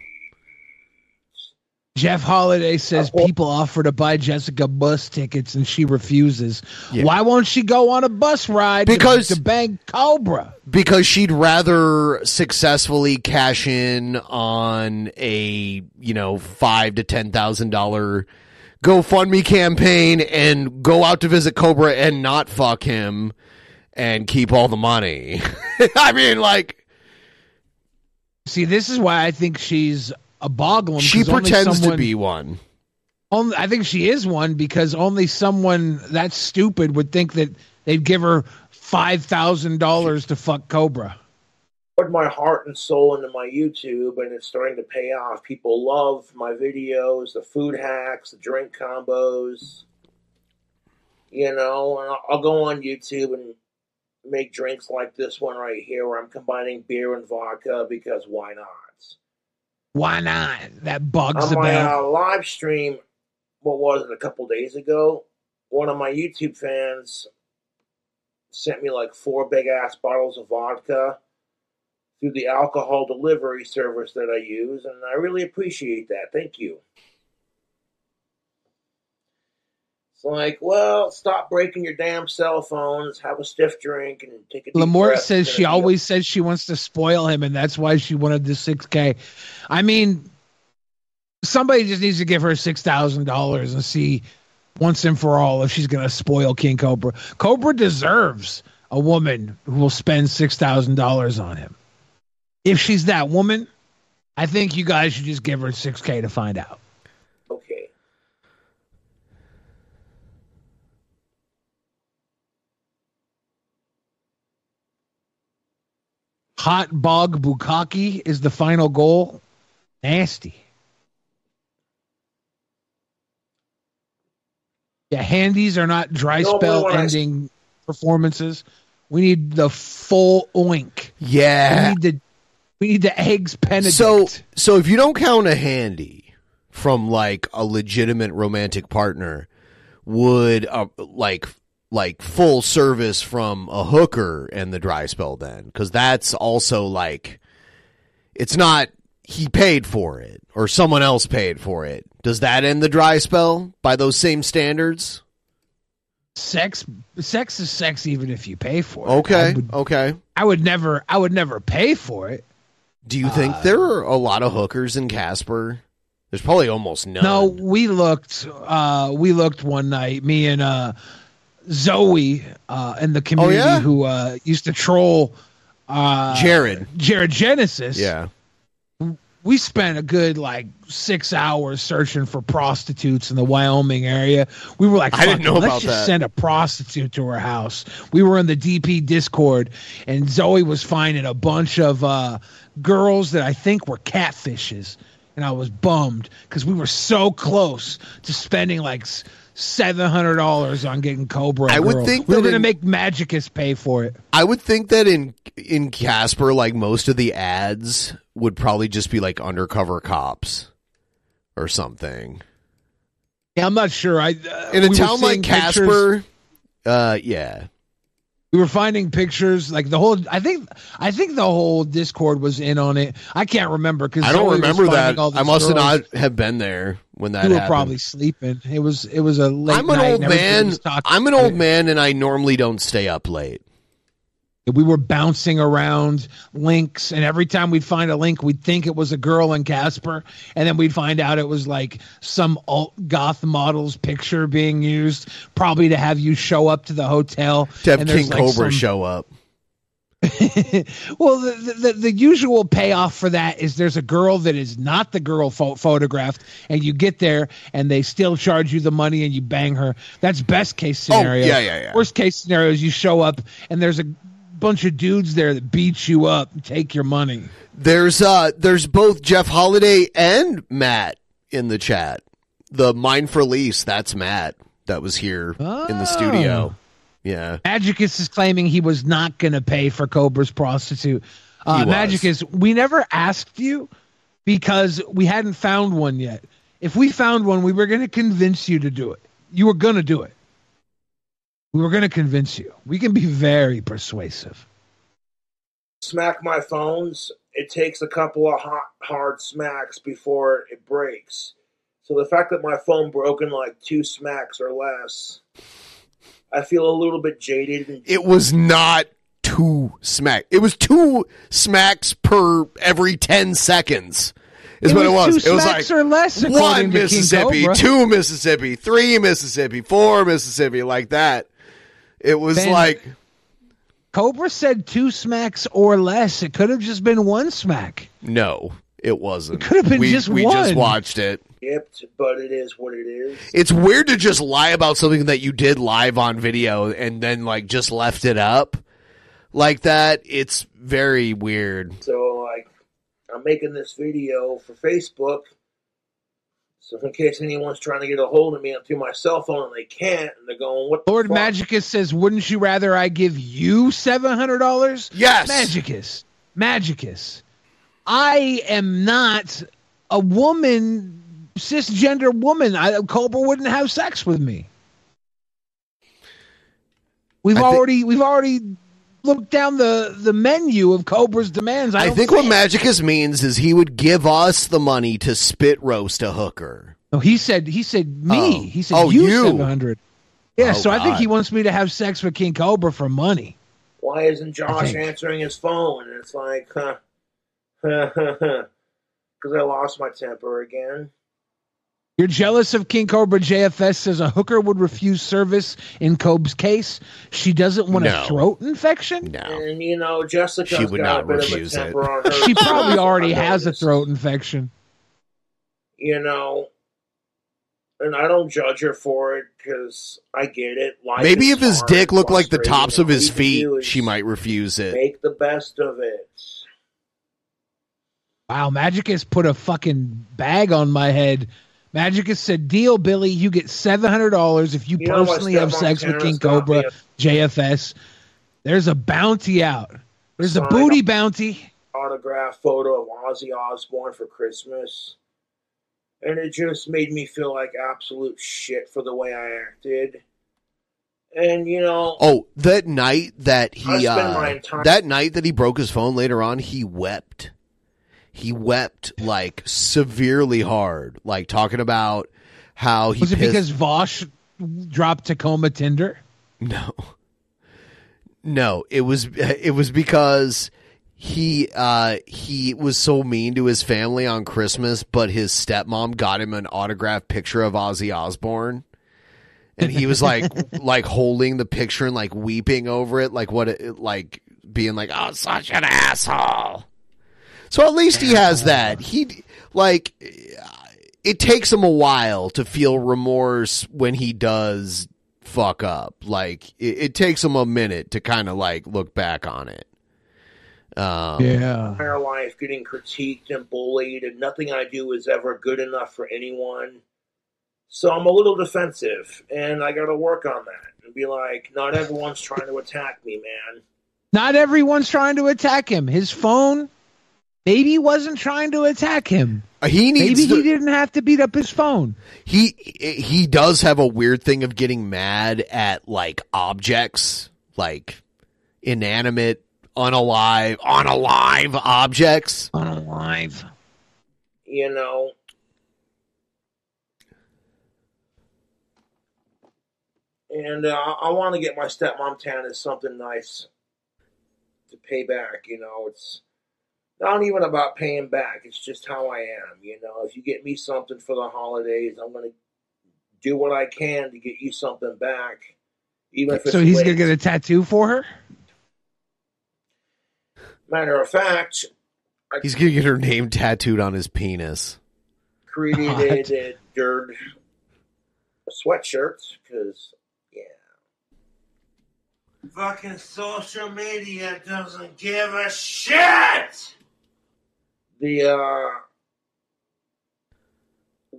Jeff Holiday says uh, people offer to buy Jessica bus tickets and she refuses. Yeah. Why won't she go on a bus ride to- Because- to, bang Cobra? Because she'd rather successfully cash in on a, you know, five to ten thousand dollar GoFundMe campaign and go out to visit Cobra and not fuck him and keep all the money. I mean, like See, this is why I think she's a boglum. she 'cause only pretends to be one. Only, I think she is one because only someone that stupid would think that they'd give her five thousand dollars to fuck Cobra. put my heart and soul into my YouTube, and it's starting to pay off. People love my videos, the food hacks, the drink combos. You know, and I'll, I'll go on YouTube and make drinks like this one right here, where I'm combining beer and vodka because why not? Why not? That bugs on my uh, live stream, what was it, a couple days ago? One of my YouTube fans sent me like four big ass bottles of vodka through the alcohol delivery service that I use, and I really appreciate that. Thank you. It's like, well, stop breaking your damn cell phones, have a stiff drink, and take a Lamort says she always says she wants to spoil him, and that's why she wanted the six K. I mean, somebody just needs to give her six thousand dollars and see once and for all if she's going to spoil King Cobra. Cobra deserves a woman who will spend $6,000 on him. If she's that woman, I think you guys should just give her 6K to find out. Okay. Hot Bog Bukaki is the final goal. Nasty. Yeah, handies are not dry No, spell but when I- ending performances. We need the full oink. Yeah. We need the we need the eggs Benedict. So, so if you don't count a handy from like a legitimate romantic partner, would uh, like like full service from a hooker and the dry spell then? Because that's also like it's not he paid for it or someone else paid for it. Does that end the dry spell by those same standards? sex sex is sex even if you pay for it. Okay, I would, okay. I would never I would never pay for it. Do you think there are a lot of hookers in Casper? There's probably almost none. No, we looked. Uh, we looked one night. Me and uh, Zoe uh, in the community yeah? who uh, used to troll uh, Jared. Jared Genesis. Yeah. We spent a good like six hours searching for prostitutes in the Wyoming area. We were like, I didn't "Fuck it, know let's about just that." send a prostitute to her house. We were in the DP Discord, and Zoe was finding a bunch of uh, girls that I think were catfishes, and I was bummed because we were so close to spending like seven hundred dollars on getting Cobra. I would girl. think we're going to make Magicus pay for it. I would think that in in Casper, like most of the ads would probably just be like undercover cops or something. Yeah, I'm not sure. I uh, In a we town like seeing pictures- Casper, uh, yeah, we were finding pictures like the whole i think i think the whole discord was in on it i can't remember because I don't remember that. I must have not have been there when that you were happened. probably sleeping it was it was a late I'm an night old man. I'm an old man, and I normally don't stay up late. We were bouncing around links and every time we'd find a link we'd think it was a girl in casper and then we'd find out it was like some alt goth model's picture being used probably to have you show up to the hotel To have and King like, Cobra some- show up. well, the, the the usual payoff for that is there's a girl that is not the girl pho- photographed, and you get there and they still charge you the money and you bang her. That's best case oh, scenario. Oh, yeah, yeah, yeah. Worst case scenario is you show up and there's a bunch of dudes there that beat you up and take your money. There's uh there's both Jeff Holiday and Matt in the chat. The Mind for Lease, that's Matt that was here in the studio. Yeah. Magicus is claiming he was not going to pay for Cobra's prostitute. Uh. Magicus, we never asked you because we hadn't found one yet. If we found one, we were going to convince you to do it. You were going to do it. We were going to convince you. We can be very persuasive. Smack my phones. It takes a couple of hot, hard smacks before it breaks. So the fact that my phone broke in like two smacks or less, I feel a little bit jaded. It was not two smack. It was two smacks per every 10 seconds. Is It what was it was. two it was like or less, one Mississippi, two Mississippi, three Mississippi, four Mississippi, like that. It was Ben, like Cobra said two smacks or less. It could have just been one smack. no, it wasn't. It could have been we, just we just watched it. Yep, but it is what it is. It's weird to just lie about something that you did live on video and then like just left it up like that. It's very weird. So like, I'm making this video for Facebook. So in case anyone's trying to get a hold of me through my cell phone and they can't, and they're going, "What?" the Lord fuck? Magicus says, "Wouldn't you rather I give you seven hundred dollars?" Yes, Magicus, Magicus. I am not a woman, cisgender woman. I, Cobra wouldn't have sex with me. We've I thi- already we've already looked down the the menu of Cobra's demands. I, I think what Magicus means is he would give us the money to spit roast a hooker. No, he said he said me. Oh. He said you. Oh, you, you. seven hundred. Yeah, Oh, so I think he wants me to have sex with King Cobra for money. Why isn't Josh answering his phone? And it's like, huh, because I lost my temper again. You're jealous of King Cobra JFS says a hooker would refuse service in Cobb's case. She doesn't want No. a throat infection. No. And you know, Jessica she would got not a bit of a refuse it. temper on her. She probably already has a throat infection. You know, and I don't judge her for it because I get it. Life Maybe if his dick looked like the tops of his you can do feet, she might refuse it. Make the best of it. Wow, Magicus put a fucking bag on my head. Magicus said, "Deal, Billy. You get seven hundred dollars if you, You personally have sex with King got Cobra JFS. There's a bounty out. There's a booty bounty. autograph photo of Ozzy Osbourne for Christmas. And it just made me feel like absolute shit for the way I acted. And you know, Oh, that night that he uh, that night that he broke his phone later on, he wept. He wept like severely hard, like talking about how he Was it pissed- because Vosh dropped Tacoma Tinder? No. No, it was it was because he uh he was so mean to his family on Christmas, but his stepmom got him an autographed picture of Ozzy Osbourne. And he was like like holding the picture and like weeping over it, like what it like being like, "Oh, such an asshole." So at least he has that. He like it takes him a while to feel remorse when he does fuck up. Like it, it takes him a minute to kind of like look back on it. Um, entire life getting critiqued and bullied, and nothing I do is ever good enough for anyone. So I'm a little defensive, and I got to work on that and be like, not everyone's trying to attack me, man. Not everyone's trying to attack him. His phone maybe he wasn't trying to attack him. He needs maybe to- he didn't have to beat up his phone. He he does have a weird thing of getting mad at like objects, like inanimate, unalive, unalive objects. Unalive. You know. And uh, I want to get my stepmom tan as something nice to pay back. You know, it's not even about paying back. It's just how I am. You know, if you get me something for the holidays, I'm going to do what I can to get you something back. Even if it's So he's gonna get a tattoo for her. Matter of fact, He's gonna get her name tattooed on his penis. created a dirt sweatshirts because yeah fucking social media doesn't give a shit the uh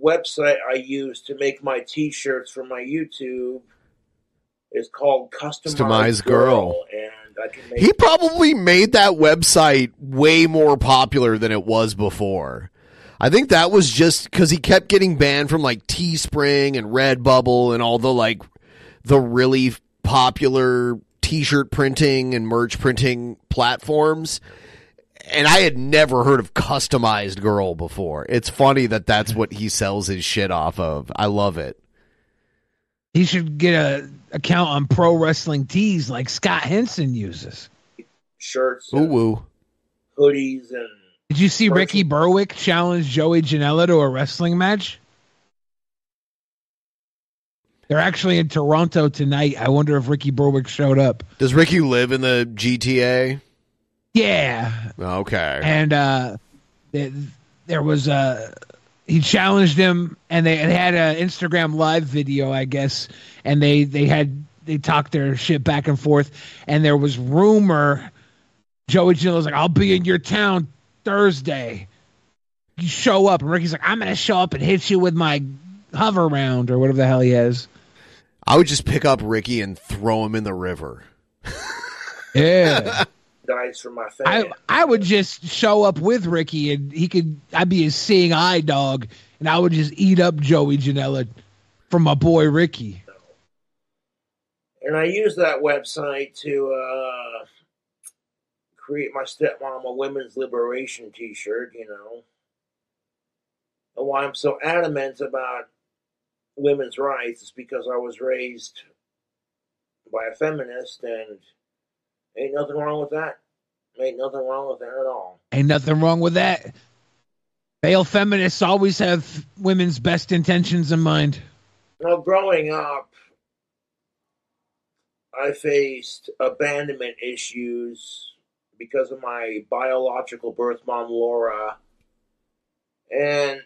website i use to make my t-shirts for my youtube is called customized, Customized girl, Girl. and i can make He probably made that website way more popular than it was before. I think that was just because he kept getting banned from like Teespring and Redbubble and all the like the really popular t-shirt printing and merch printing platforms. And I had never heard of customized girl before. It's funny that that's what he sells his shit off of. I love it. He should get a account on Pro Wrestling Tees like Scott Henson uses. shirts Ooh woo. hoodies and Did you see Ricky Berwick challenge Joey Janela to a wrestling match? They're actually in Toronto tonight. I wonder if Ricky Berwick showed up. Does Ricky live in the GTA? Yeah, Okay. and uh, th- there was a he challenged him, and they, had an Instagram live video, I guess, and they they had they talked their shit back and forth, and there was rumor Joey Janela was like, "I'll be in your town Thursday. You show up," and Ricky's like, "I'm gonna show up and hit you with my hover round or whatever the hell he has." I would just pick up Ricky and throw him in the river. Yeah. Dice for my family I I would just show up with Ricky and he could I'd be his seeing eye dog and I would just eat up Joey Janela for my boy Ricky. and I use that website to uh, create my stepmom a women's liberation T-shirt. You know, and why I'm so adamant about women's rights is because I was raised by a feminist, and ain't nothing wrong with that. Ain't nothing wrong with that at all. Ain't nothing wrong with that. Male feminists always have women's best intentions in mind. Well, growing up, I faced abandonment issues because of my biological birth mom, Laura, and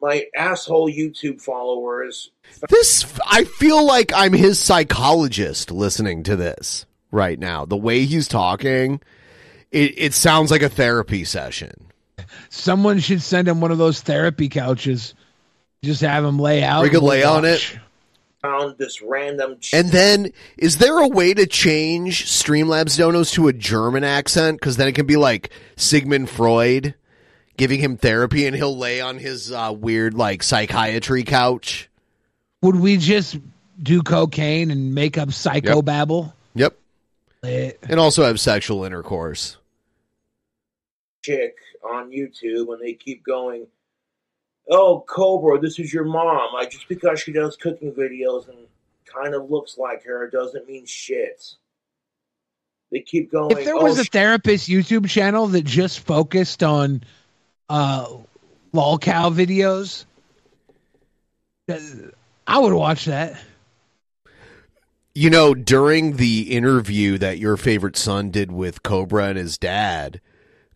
my asshole YouTube followers. This I feel like I'm his psychologist listening to this right now. The way he's talking, it, it sounds like a therapy session. Someone should send him one of those therapy couches. Just have him lay out. We could and lay on it. Found this random. ch- And then, is there a way to change Streamlabs donos to a German accent? Because then it can be like Sigmund Freud giving him therapy, and he'll lay on his uh, weird like psychiatry couch. Would we just do cocaine and make up psychobabble? Yep, And also have sexual intercourse. chick on YouTube and they keep going, "Oh, Cobra, this is your mom." Like just because she does cooking videos and kind of looks like her doesn't mean shit. They keep going. If there "Oh, was a therapist YouTube channel that just focused on uh, lol cow videos, I would watch that. You know, during the interview that your favorite son did with Cobra and his dad,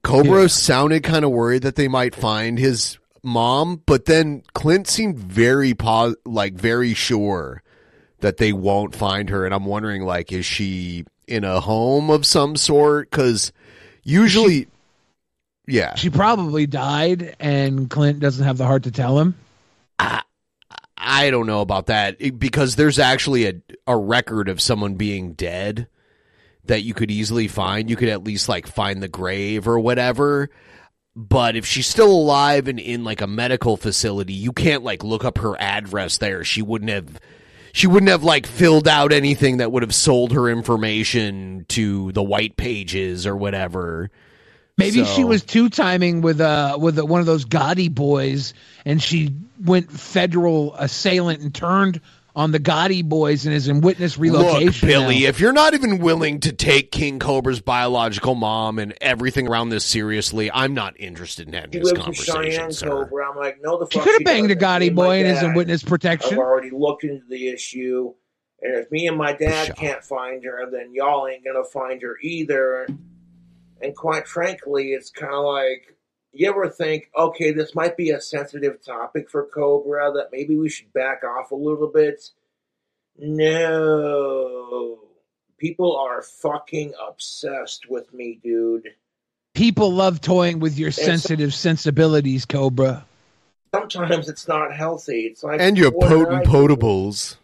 Cobra Yeah. sounded kind of worried that they might find his mom, but then Clint seemed very pos- like very sure that they won't find her and I'm wondering like is she in a home of some sort cuz usually yeah. She probably died, and Clint doesn't have the heart to tell him. I don't know about that eh, because there's actually a a record of someone being dead that you could easily find. You could at least like find the grave or whatever. But if she's still alive and in like a medical facility, you can't like look up her address there. She wouldn't have she wouldn't have like filled out anything that would have sold her information to the white pages or whatever. Maybe she was two timing with uh with one of those Gotti boys, and she went federal assailant and turned on the Gotti boys and is in witness relocation. Look, Billy, now. if you're not even willing to take King Cobra's biological mom and everything around this seriously, I'm not interested in having She this lives in conversation, Cheyenne, sir. Cobra. I'm like, no, the she could have banged a doesn't. Gotti boy and is in dad witness protection. I've already looked into the issue, and if me and my dad can't find her, then y'all ain't gonna find her either. And quite frankly, it's kind of like you ever think, okay, this might be a sensitive topic for Cobra, that maybe we should back off a little bit. No, people are fucking obsessed with me, dude. People love toying with your so- sensitive sensibilities, Cobra. Sometimes it's not healthy. It's like And your what did potent do? potables.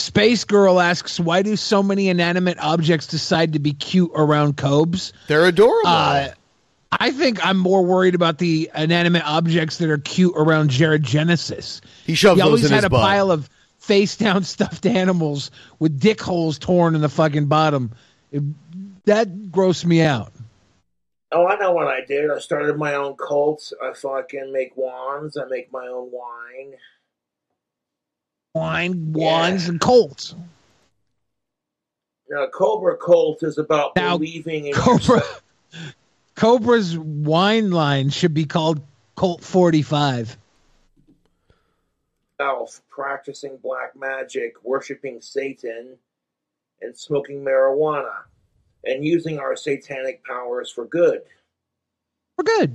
Space Girl asks, "Why do so many inanimate objects decide to be cute around Cobes?" They're adorable. Uh, I think I'm more worried about the inanimate objects that are cute around Jared Genesis. He shoves he those always had a butt. pile of face down stuffed animals with dick holes torn in the fucking bottom. It- that grossed me out. Oh, I know what I did. I started my own cult. I fucking make wands. I make my own wine. Wine, wands, and colts. Now, Cobra Cult is about Now, believing in Cobra, Cobra's wine line should be called Colt 45. yourself, practicing black magic, worshiping Satan, and smoking marijuana, and using our satanic powers for good. For good.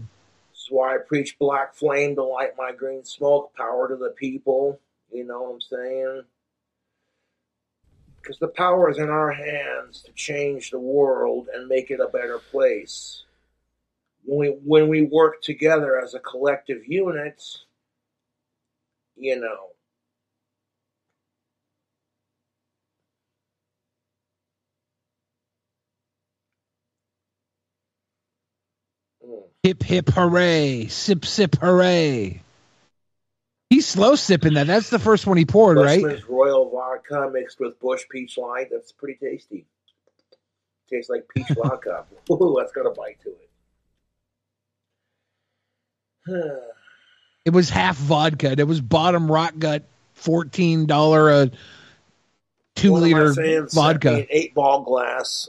This is why I preach black flame to light my green smoke, power to the people. You know what I'm saying? Because the power is in our hands to change the world and make it a better place. When we, when we work together as a collective unit, you know, Hip hip hooray. Sip sip hooray. He's slow sipping that. That's the first one he poured, right? Royal Vodka mixed with Busch Peach Light. That's pretty tasty. Tastes like peach vodka. Ooh, that's got a bite to it. It was half vodka. It was bottom rock gut, fourteen dollar a two liter fans sent me vodka. eight ball glass.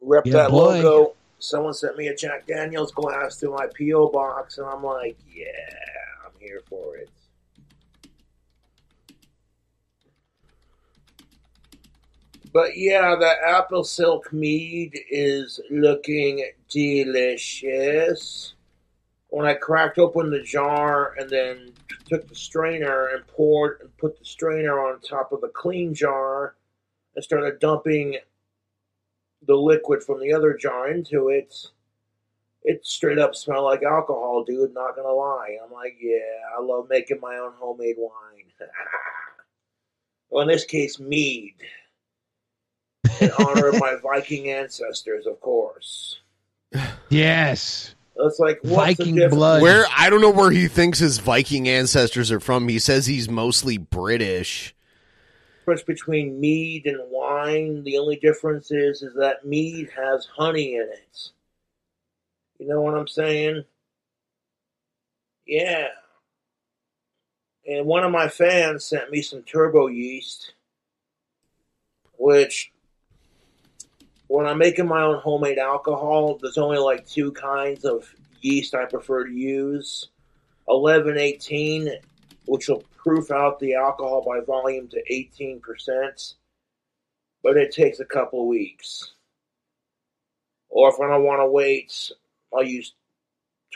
Rep Yeah, that boy. logo. someone sent me a Jack Daniels glass to my PO box, and I'm like, yeah, here for it. But yeah, the apple silk mead is looking delicious. When I cracked open the jar and then took the strainer and poured and put the strainer on top of the clean jar and started dumping the liquid from the other jar into it, it straight up smelled like alcohol, dude. Not gonna lie. I'm like, yeah, I love making my own homemade wine. well, in this case, mead in honor of my Viking ancestors, of course. Yes. It's like what's Viking difference? blood. Where I don't know where he thinks his Viking ancestors are from. He says he's mostly British. difference between mead and wine. The only difference is is that mead has honey in it. You know what I'm saying? Yeah. And one of my fans sent me some turbo yeast, which when I'm making my own homemade alcohol, there's only like two kinds of yeast I prefer to use. 1118, which will proof out the alcohol by volume to 18%, but it takes a couple of weeks. Or if I don't want to wait, I'll use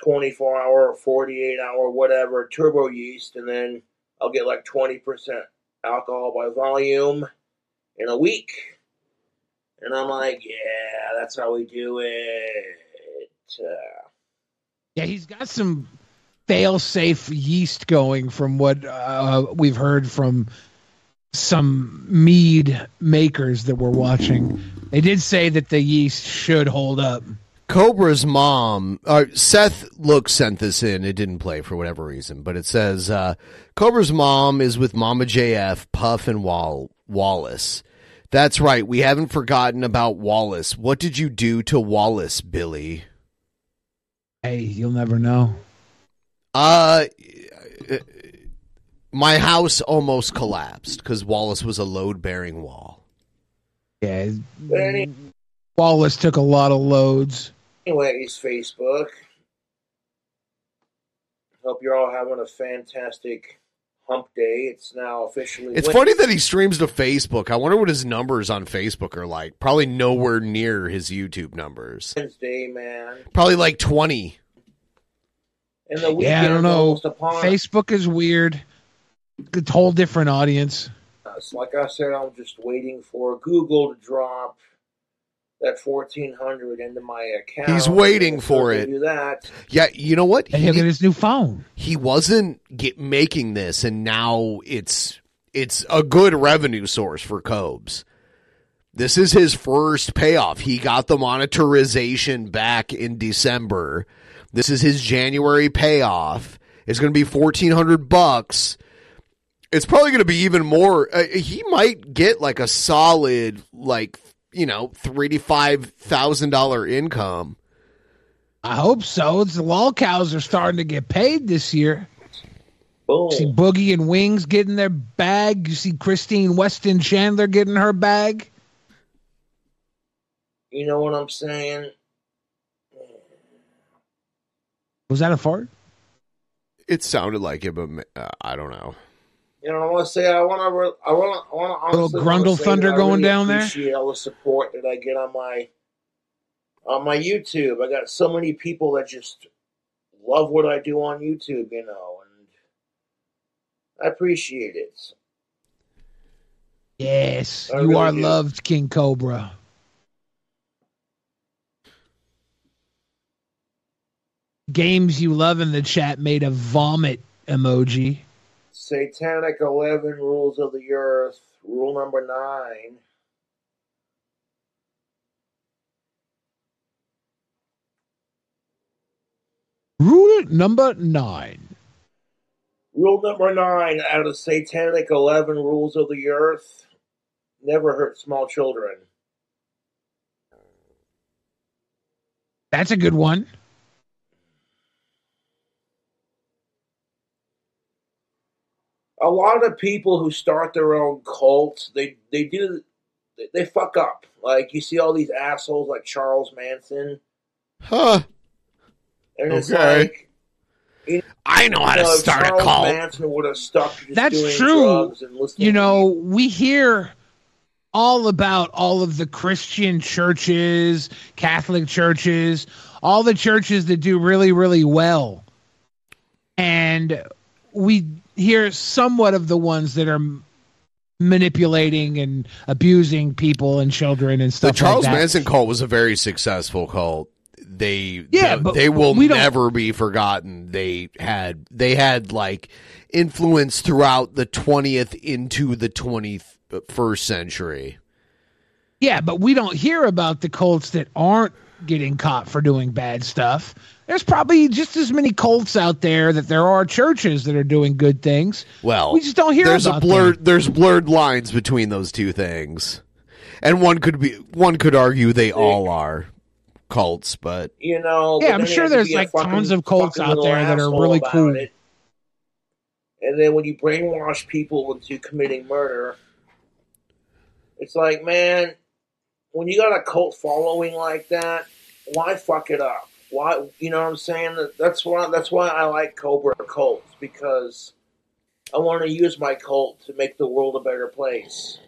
24 hour or 48 hour, whatever, turbo yeast, and then I'll get like 20% alcohol by volume in a week. And I'm like, yeah, that's how we do it. Uh, Yeah, he's got some fail-safe yeast going from what uh, we've heard from some mead makers that we're watching. They did say that the yeast should hold up. Cobra's mom, uh, Seth Look sent this in. It didn't play for whatever reason, but it says uh, Cobra's mom is with Mama JF, Puff, and Wall- Wallace. That's right. We haven't forgotten about Wallace. What did you do to Wallace, Billy? Hey, you'll never know. Uh, my house almost collapsed because Wallace was a load bearing wall. Yeah, but Wallace took a lot of loads. Anyways, Facebook. Hope you're all having a fantastic hump day. It's now officially. It's funny that he streams to Facebook. I wonder what his numbers on Facebook are like. Probably nowhere near his YouTube numbers. Wednesday, man. Probably like 20. And the Yeah, I don't know. upon Facebook is weird. It's a whole different audience. us. Like I said, I'm just waiting for Google to drop that 1400 into my account. He's waiting for it. Do that. Yeah, you know what? And he'll get his new phone. He wasn't get making this and now it's it's a good revenue source for Cobes. This is his first payoff. He got the monetization back in December. This is his January payoff. It's going to be 1400 bucks. It's probably going to be even more. Uh, he might get like a solid like, you know, $35,000 income. I hope so. It's the lol cows are starting to get paid this year. Boom. See Boogie and Wings getting their bag. You see Christine Weston Chandler getting her bag. You know what I'm saying? Was that a fart? It sounded like it, but uh, I don't know. You know, I want to say I want to. I want to. I want to. Little Grundle Thunder going down there? Appreciate all the support that I get on my on my YouTube. I got so many people that just love what I do on YouTube. You know, and I appreciate it. Yes, I you really are do. loved, King Cobra. Games you love in the chat made a vomit emoji. Satanic Eleven Rules of the Earth. Rule number nine. Rule number nine. Rule number nine out of Satanic Eleven Rules of the Earth. Never hurt small children. That's a good one. A lot of people who start their own cults, they they do they, they fuck up. Like you see all these assholes like Charles Manson Huh. And it's Okay. like you I know how to know, if start a cult. Manson would have stuck just That's doing true. drugs and listening You to know, we hear all about all of the Christian churches, Catholic churches, all the churches that do really, really well. And we hear somewhat of the ones that are manipulating and abusing people and children and The stuff Charles like that. Charles Manson cult was a very successful cult. They Yeah, they, will never be forgotten. They had they had like influence throughout the 20th into the 21st century. Yeah, but we don't hear about the cults that aren't getting caught for doing bad stuff. There's probably just as many cults out there that there are churches that are doing good things. Well, we just don't hear there's about a blurred there's blurred lines between those two things. And one could be one could argue they all are cults, but you know. Yeah, I'm sure there's, like, fucking- tons of cults out there that are really cool. it. And then when you brainwash people into committing murder, it's like, man, when you got a cult following like that, why fuck it up? Why, you know what I'm saying? That's why. That's why I like Cobra cults because I want to use my cult to make the world a better place.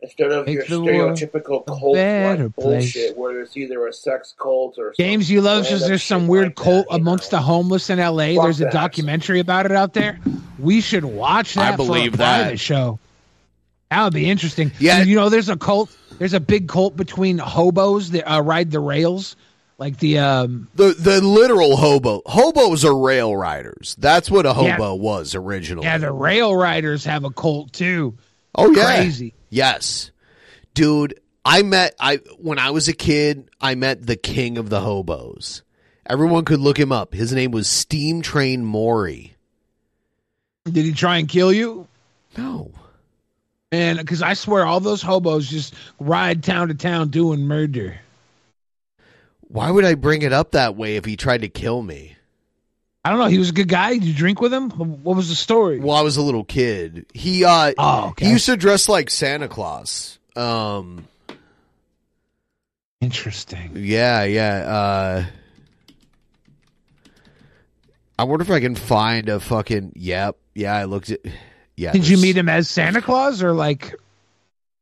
Instead of Make your stereotypical cult better like place. bullshit, where it's either a sex cult or games you love random says there's some weird like cult amongst the homeless in LA. Fuck there's a that. documentary about it out there. We should watch that. I believe for a that. show. That would be interesting. Yeah. And you know, there's a cult. There's a big cult between hobos that uh, ride the rails, like the um, the the literal hobo hobos are rail riders. That's what a Yeah. hobo was originally. yeah, the rail riders have a cult too. Oh yeah. Crazy. Yes. Dude, I met I when I was a kid, I met the king of the hobos. Everyone could look him up. His name was Steam Train Maury. Did he try and kill you? No. And because I swear, all those hobos just ride town to town doing murder. Why would I bring it up that way if he tried to kill me? I don't know. He was a good guy. Did you drink with him? What was the story? Well, I was a little kid. He uh Oh, okay. he used to dress like Santa Claus. Um Interesting. Yeah, yeah. Uh I wonder if I can find a fucking yep. Yeah, I looked at yeah. Did you meet him as Santa Claus or like?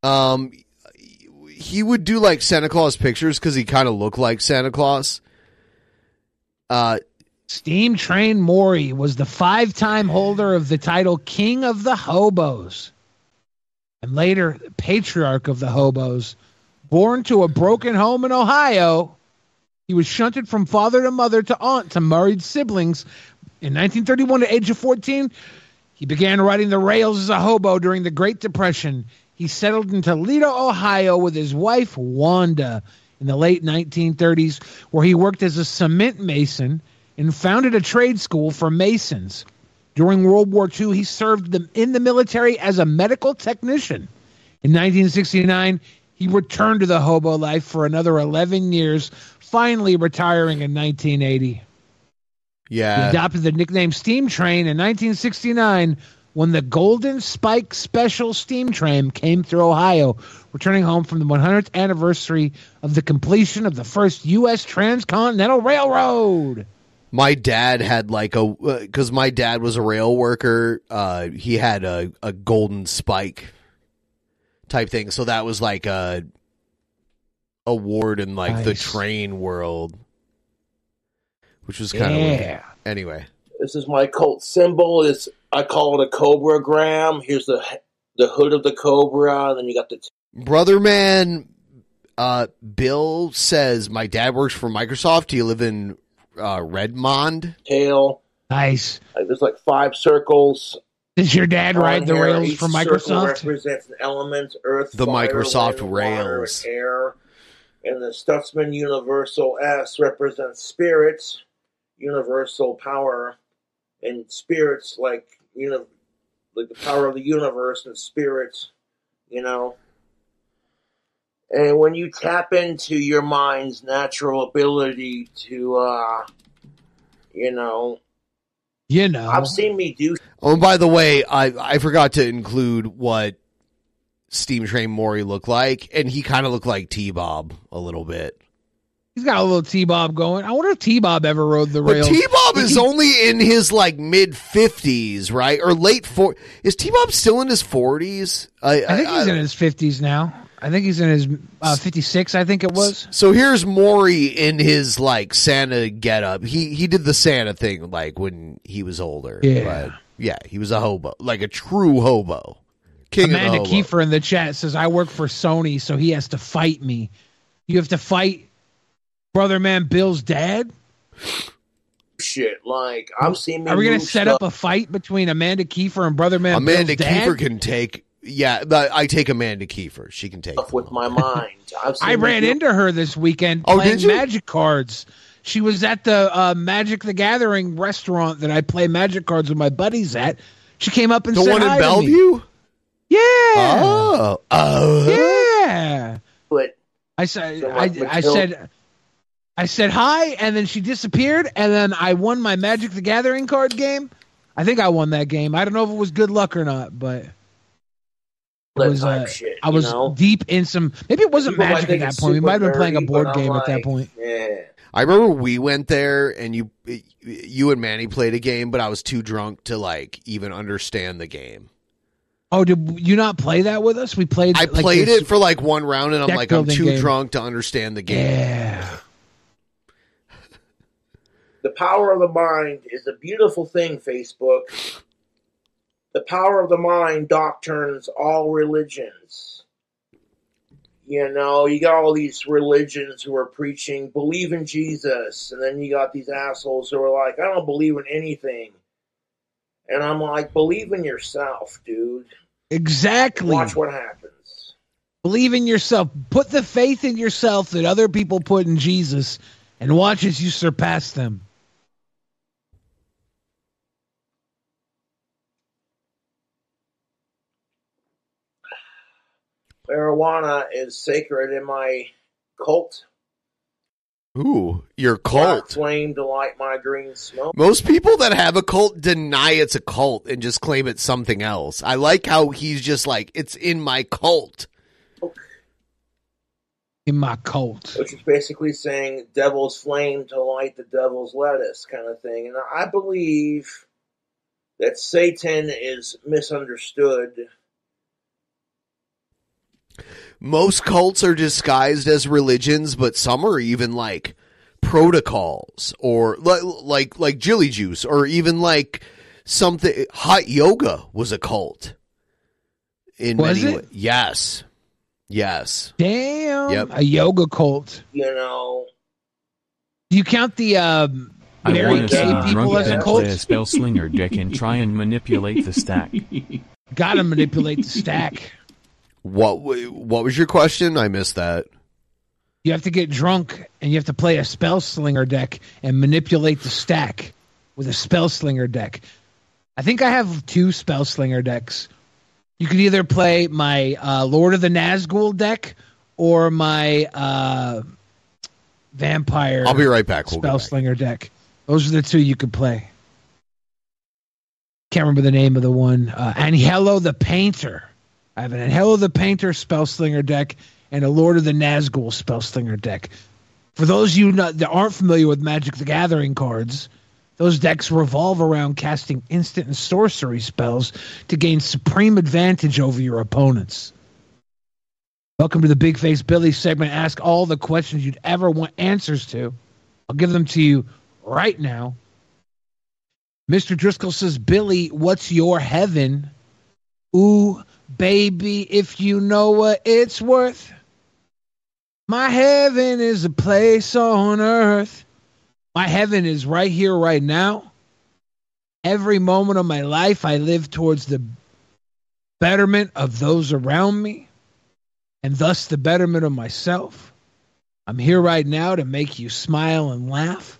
Um, he would do like Santa Claus pictures because he kind of looked like Santa Claus. Uh, Steam Train Maury was the five-time holder of the title King of the Hobos, and later Patriarch of the Hobos. Born to a broken home in Ohio, he was shunted from father to mother to aunt to married siblings. In 1931, at age of 14, he began riding the rails as a hobo during the Great Depression. He settled in Toledo, Ohio with his wife, Wanda, in the late 1930s, where he worked as a cement mason and founded a trade school for masons. During World War II, he served in the military as a medical technician. In 1969, he returned to the hobo life for another 11 years, finally retiring in 1980. He yeah, adopted the nickname Steam Train in 1969 when the Golden Spike Special Steam Train came through Ohio, returning home from the 100th anniversary of the completion of the first U.S. Transcontinental Railroad. my dad had like a because my dad was a rail worker. Uh, he had a a golden spike type thing, so that was like a award in like the train world, which was kind of Yeah. anyway. This is my cult symbol. Is I call it a cobra gram. Here's the the hood of the cobra, and then you got the t- Brother man, uh, Bill says my dad works for Microsoft. Do you live in uh, Redmond? tail. Nice. Like, there's like five circles. Does your dad ride the here. rails Each for circle Microsoft? represents an element: earth, The fire, Microsoft wind, rails. and air. And the Stutzman Universal S represents spirits, universal power, and spirits like you know, like the power of the universe and spirits, you know. And when you tap into your mind's natural ability to, uh, you know, You know. I've seen me do Oh, and by the way, I I forgot to include what Steam Train Maury looked like, and he kind of looked like T Bob a little bit. He's got a little T Bob going. I wonder if T Bob ever rode the rails. T Bob is only in his like mid fifties, right, or late four. Is T Bob still in his forties? I, I think he's in his fifties now. I think he's in his uh, fifty six. I think it was. So here's Maury in his like Santa getup. He he did the Santa thing like when he was older. Yeah. but yeah, he was a hobo, like a true hobo. King Amanda of the hobo. Kiefer in the chat says, "I work for Sony, so he has to fight me. You have to fight brother man Bill's dad. Shit, like I've seen. me Are we gonna set stuff up a fight between Amanda Kiefer and brother man Amanda Bill's dad? Kiefer can take. Yeah, but I take Amanda Kiefer. She can take. stuff with my mind. I've seen I ran do- into her this weekend Oh, playing did you? magic cards. She was at the uh, Magic the Gathering restaurant that I play magic cards with my buddies at. She came up and said, The said one in hi to me. Bellevue. Yeah. Oh, oh. Yeah. But I said, So I, I said, I said hi, and then she disappeared, and then I won my Magic the Gathering card game. I think I won that game. I don't know if it was good luck or not, but it was. Uh, shit, I was know? deep in some. Maybe it wasn't People Magic at that point. We might have been playing a board but I'm game at that point. Yeah. I remember we went there and you you and Manny played a game, but I was too drunk to like even understand the game. Oh, did you not play that with us? We played. I like, played it for like one round and I'm like I'm too game. drunk to understand the game. Yeah. The power of the mind is a beautiful thing, Facebook. The power of the mind doctrines all religions. You know, you got all these religions who are preaching, believe in Jesus, and then you got these assholes who are like, I don't believe in anything. And I'm like, believe in yourself, dude. Exactly. Watch what happens. Believe in yourself. Put the faith in yourself that other people put in Jesus, and watch as you surpass them. Marijuana is sacred in my cult. Ooh, your Black cult. flame to light my green smoke. Most people that have a cult deny it's a cult and just claim it's something else. I like how he's just like, it's in my cult. In my cult. which is basically saying devil's flame to light the devil's lettuce kind of thing. And I believe that Satan is misunderstood. Most cults are disguised as religions, but some are even like protocols or like like like Jilly Juice or even like something hot yoga was a cult. In Was many it? wa- Yes. Yes. Damn. Yep. A yoga cult. You know, Do you count the um, I very want to see gay drunk people as a cult? play a spell slinger deck and try and manipulate the stack. Gotta manipulate the stack. What what was your question? I missed that. You have to get drunk and you have to play a spell slinger deck and manipulate the stack with a spell slinger deck. I think I have two spell slinger decks. You could either play my uh, Lord of the Nazgul deck or my uh, vampire. I'll be right back. We'll spell back. slinger deck. Those are the two you could play. Can't remember the name of the one. Uh, Anhelo the Painter. I have an Anhelo the Painter spell slinger deck and a Lord of the Nazgul spell slinger deck. For those of you not, that aren't familiar with Magic the Gathering cards, those decks revolve around casting instant and sorcery spells to gain supreme advantage over your opponents. Welcome to the Big Face Billy segment. Ask all the questions you'd ever want answers to. I'll give them to you right now. Mr. Driscoll says, Billy, what's your heaven? Ooh, baby, if you know what it's worth. My heaven is a place on earth. My heaven is right here, right now. Every moment of my life, I live towards the betterment of those around me and thus the betterment of myself. I'm here right now to make you smile and laugh.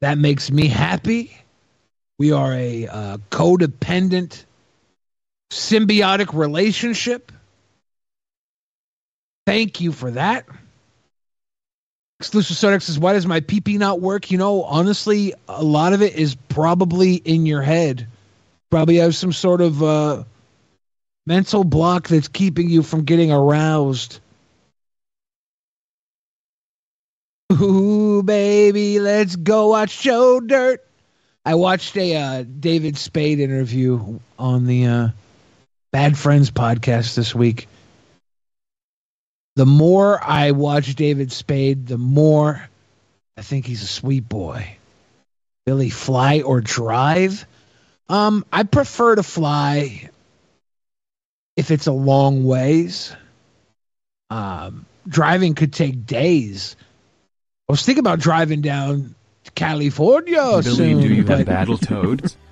That makes me happy. We are a uh, codependent, symbiotic relationship. Thank you for that. Exclusive Sodex says, Why does my PP not work? You know, honestly, a lot of it is probably in your head. Probably have some sort of uh, mental block that's keeping you from getting aroused. Ooh, baby, let's go watch Joe Dirt. I watched a uh, David Spade interview on the uh, Bad Friends podcast this week. The more I watch David Spade, the more I think he's a sweet boy. Billy, fly or drive? Um, I prefer to fly if it's a long ways. Um, driving could take days. I was thinking about driving down to California Billy, soon. do you but- have battle toads?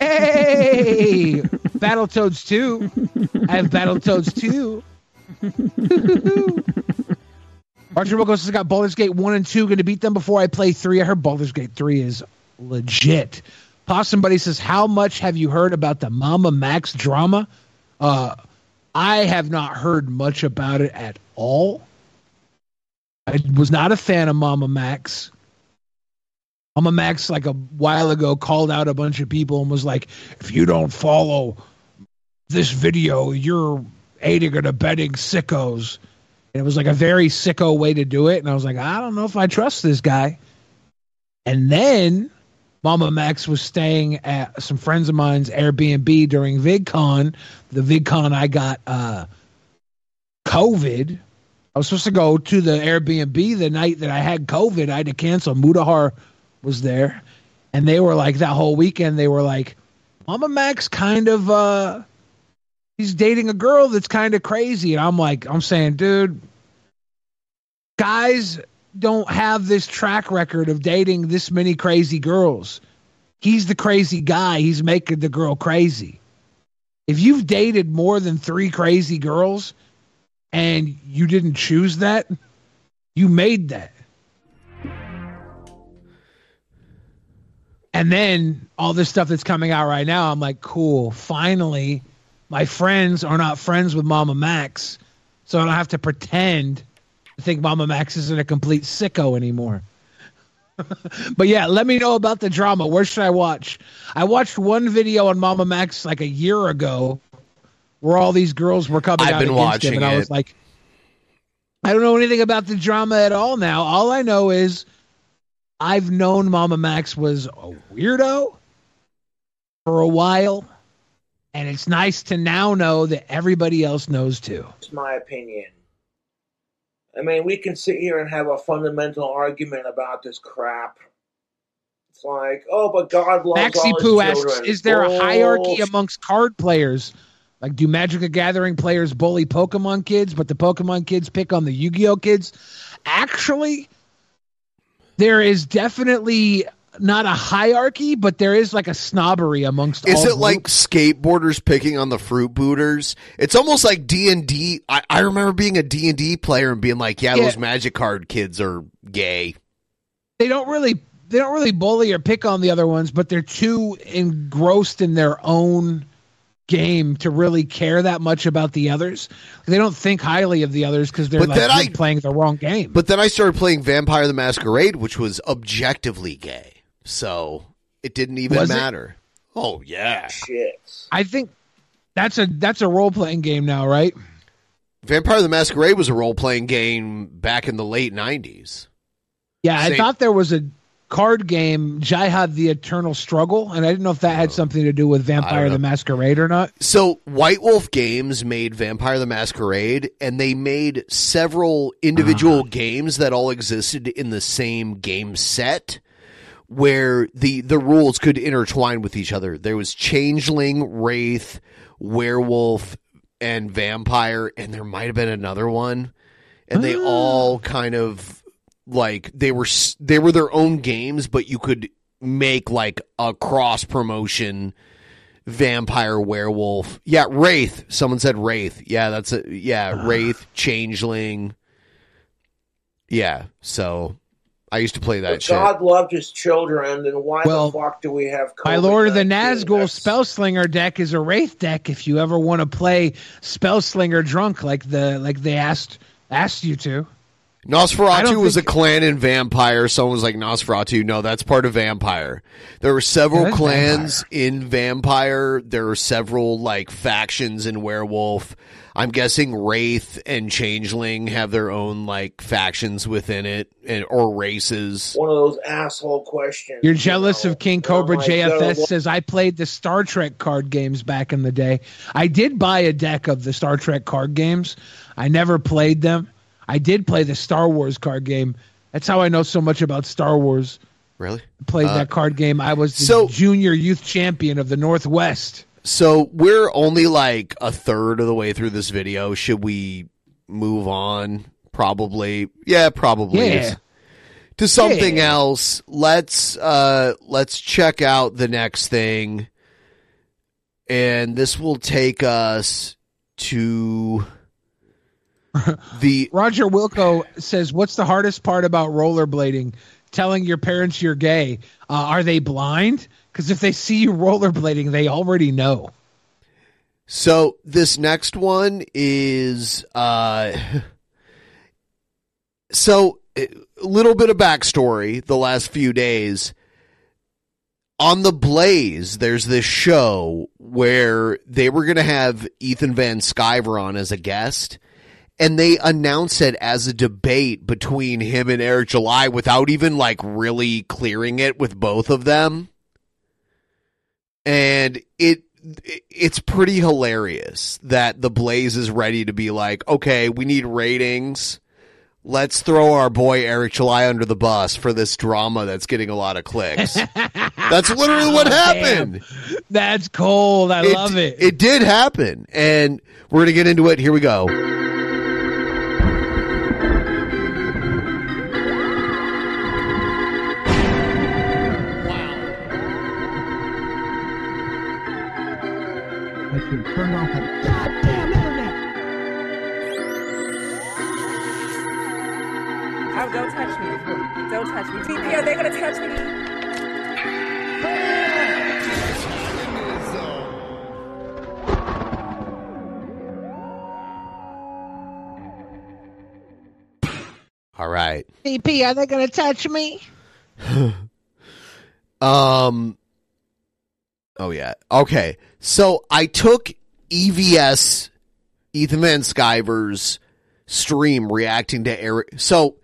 Hey, Battletoads 2. I have Battletoads 2. Archer Wilkos has got Baldur's Gate 1 and 2. Going to beat them before I play 3. I heard Baldur's Gate 3 is legit. Possum Buddy says, How much have you heard about the Mama Max drama? Uh, I have not heard much about it at all. I was not a fan of Mama Max. Mama Max, like a while ago, called out a bunch of people and was like, if you don't follow this video, you're aiding and abetting sickos. And it was like a very sicko way to do it. And I was like, I don't know if I trust this guy. And then Mama Max was staying at some friends of mine's Airbnb during VidCon. The VidCon I got uh, COVID. I was supposed to go to the Airbnb the night that I had COVID. I had to cancel. Mutahar was there. And they were like, that whole weekend, they were like, Mama Max kind of, uh, he's dating a girl that's kind of crazy. And I'm like, I'm saying, dude, guys don't have this track record of dating this many crazy girls. He's the crazy guy. He's making the girl crazy. If you've dated more than three crazy girls and you didn't choose that, you made that. And then all this stuff that's coming out right now, I'm like, cool. Finally, my friends are not friends with Mama Max, so I don't have to pretend to think Mama Max isn't a complete sicko anymore. but yeah, let me know about the drama. Where should I watch? I watched one video on Mama Max like a year ago, where all these girls were coming I've out been against watching him, and I was like, I don't know anything about the drama at all. Now, all I know is I've known Mama Max was a weirdo for a while, and it's nice to now know that everybody else knows too. It's my opinion. I mean, we can sit here and have a fundamental argument about this crap. It's like, oh, but God loves Maxi all Poo asks, children. is there a hierarchy amongst card players? Like, do Magic the Gathering players bully Pokemon kids, but the Pokemon kids pick on the Yu Gi Oh kids? Actually, there is definitely not a hierarchy, but there is like a snobbery amongst. Is it like skateboarders picking on the fruit booters? It's almost like D and D. I I remember being a D and D player and being like, "Yeah, Yeah. those Magic card kids are gay." they don't really they don't really bully or pick on the other ones, but they're too engrossed in their own game to really care that much about the others. They don't think highly of the others because they're But like then I- playing the wrong game. But then I started playing Vampire the Masquerade, which was objectively gay, so it didn't even Was it? matter. Oh yeah, Shit. I think that's a that's a role playing game now, right? Vampire the Masquerade was a role playing game back in the late nineties. Yeah, I thought there was a card game, Jyhad the Eternal Struggle, and I didn't know if that had something to do with Vampire the Masquerade or not. So White Wolf Games made Vampire the Masquerade, and they made several individual uh-huh. games that all existed in the same game set, where the the rules could intertwine with each other. There was Changeling, Wraith, Werewolf, and Vampire, and there might have been another one, and they ah. all kind of like they were they were their own games, but you could make like a cross promotion vampire werewolf. Yeah, Wraith. Someone said Wraith. Yeah, that's a yeah, ah. Wraith, Changeling. Yeah, so I used to play that If shit. God loved his children, then why Well, the fuck do we have My Lord of the COVID-19? Nazgul Spellslinger deck is a Wraith deck if you ever want to play Spellslinger drunk like the like they asked asked you to. I Nosferatu was a clan in Vampire. Someone was like Nosferatu. No, that's part of Vampire. There were several Yeah, that's clans in Vampire. There are several like factions in Werewolf. I'm guessing Wraith and Changeling have their own like factions within it and or races. One of those asshole questions. You're jealous of King Cobra like, JFS says I played the Star Trek card games back in the day. I did buy a deck of the Star Trek card games. I never played them. I did play the Star Wars card game. That's how I know so much about Star Wars. Really? Played Uh, that card game. I was the so- junior youth champion of the Northwest. So we're only like a third of the way through this video. Should we move on? Probably. Yeah, probably. Yeah. To something Yeah. else. Let's uh let's check out the next thing. And this will take us to the Roger Wilco says, "What's the hardest part about rollerblading? Telling your parents you're gay? Uh, are they blind? Because if they see you rollerblading, they already know." So this next one is uh so a little bit of backstory the last few days on the blaze there's this show where they were going to have ethan van sciver on as a guest and they announce it as a debate between him and eric july without even like really clearing it with both of them. And it it's pretty hilarious that the blaze is ready to be like okay we need ratings. Let's throw our boy eric july under the bus for this drama that's getting a lot of clicks. That's literally what happened. That's cold. I love it. it did happen. And we're gonna get into it. Here we go I should turn off the goddamn internet. Oh, don't touch me. Don't touch me. TP, are they going to touch me? all right CP, are they going to touch me? Um. Oh yeah. Okay. So I took EVS Ethan Van Sciver's stream reacting to Eric. So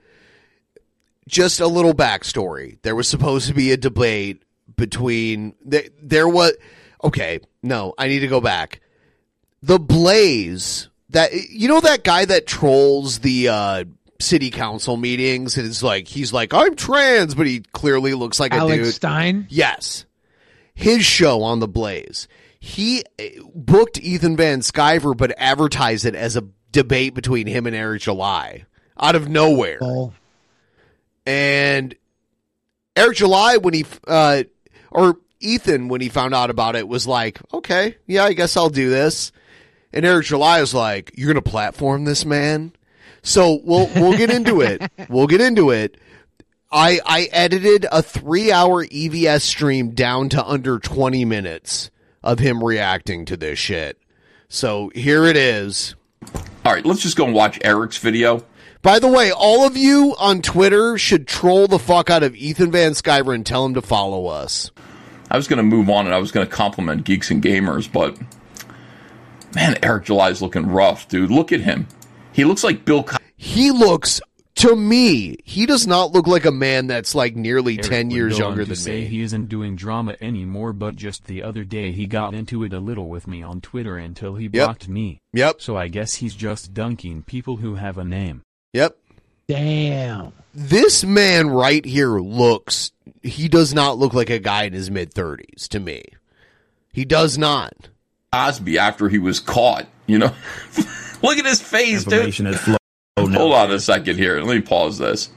just a little backstory. There was supposed to be a debate between there. There was okay. No, I need to go back. The Blaze that you know that guy that trolls the uh city council meetings and is like he's like I'm trans but he clearly looks like a dude. Stein? Yes. His show on the Blaze. He uh, booked Ethan Van Sciver but advertised it as a debate between him and Eric July out of nowhere. And Eric July when he uh or Ethan when he found out about it was like, "Okay, yeah, I guess I'll do this." And Eric July was like, "You're going to platform this man?" So we'll we'll get into it. We'll get into it. I I edited a three hour EVS stream down to under twenty minutes of him reacting to this shit. So here it is. All right, let's just go and watch Eric's video. By the way, all of you on Twitter should troll the fuck out of Ethan Van Sciver and tell him to follow us. I was going to move on and I was going to compliment Geeks and Gamers, but man, Eric July's looking rough, dude. Look at him. He looks like Bill. Co- He looks to me, he does not look like a man that's like nearly Eric ten years younger than say me. He isn't doing drama anymore, but just the other day he got into it a little with me on Twitter until he blocked me. Yep. So I guess he's just dunking people who have a name. Yep. Damn. This man right here looks he does not look like a guy in his mid thirties to me. He does not. Cosby after he was caught. You know, look at his face, dude. Oh, has flowed. Hold on a second here. Let me pause this.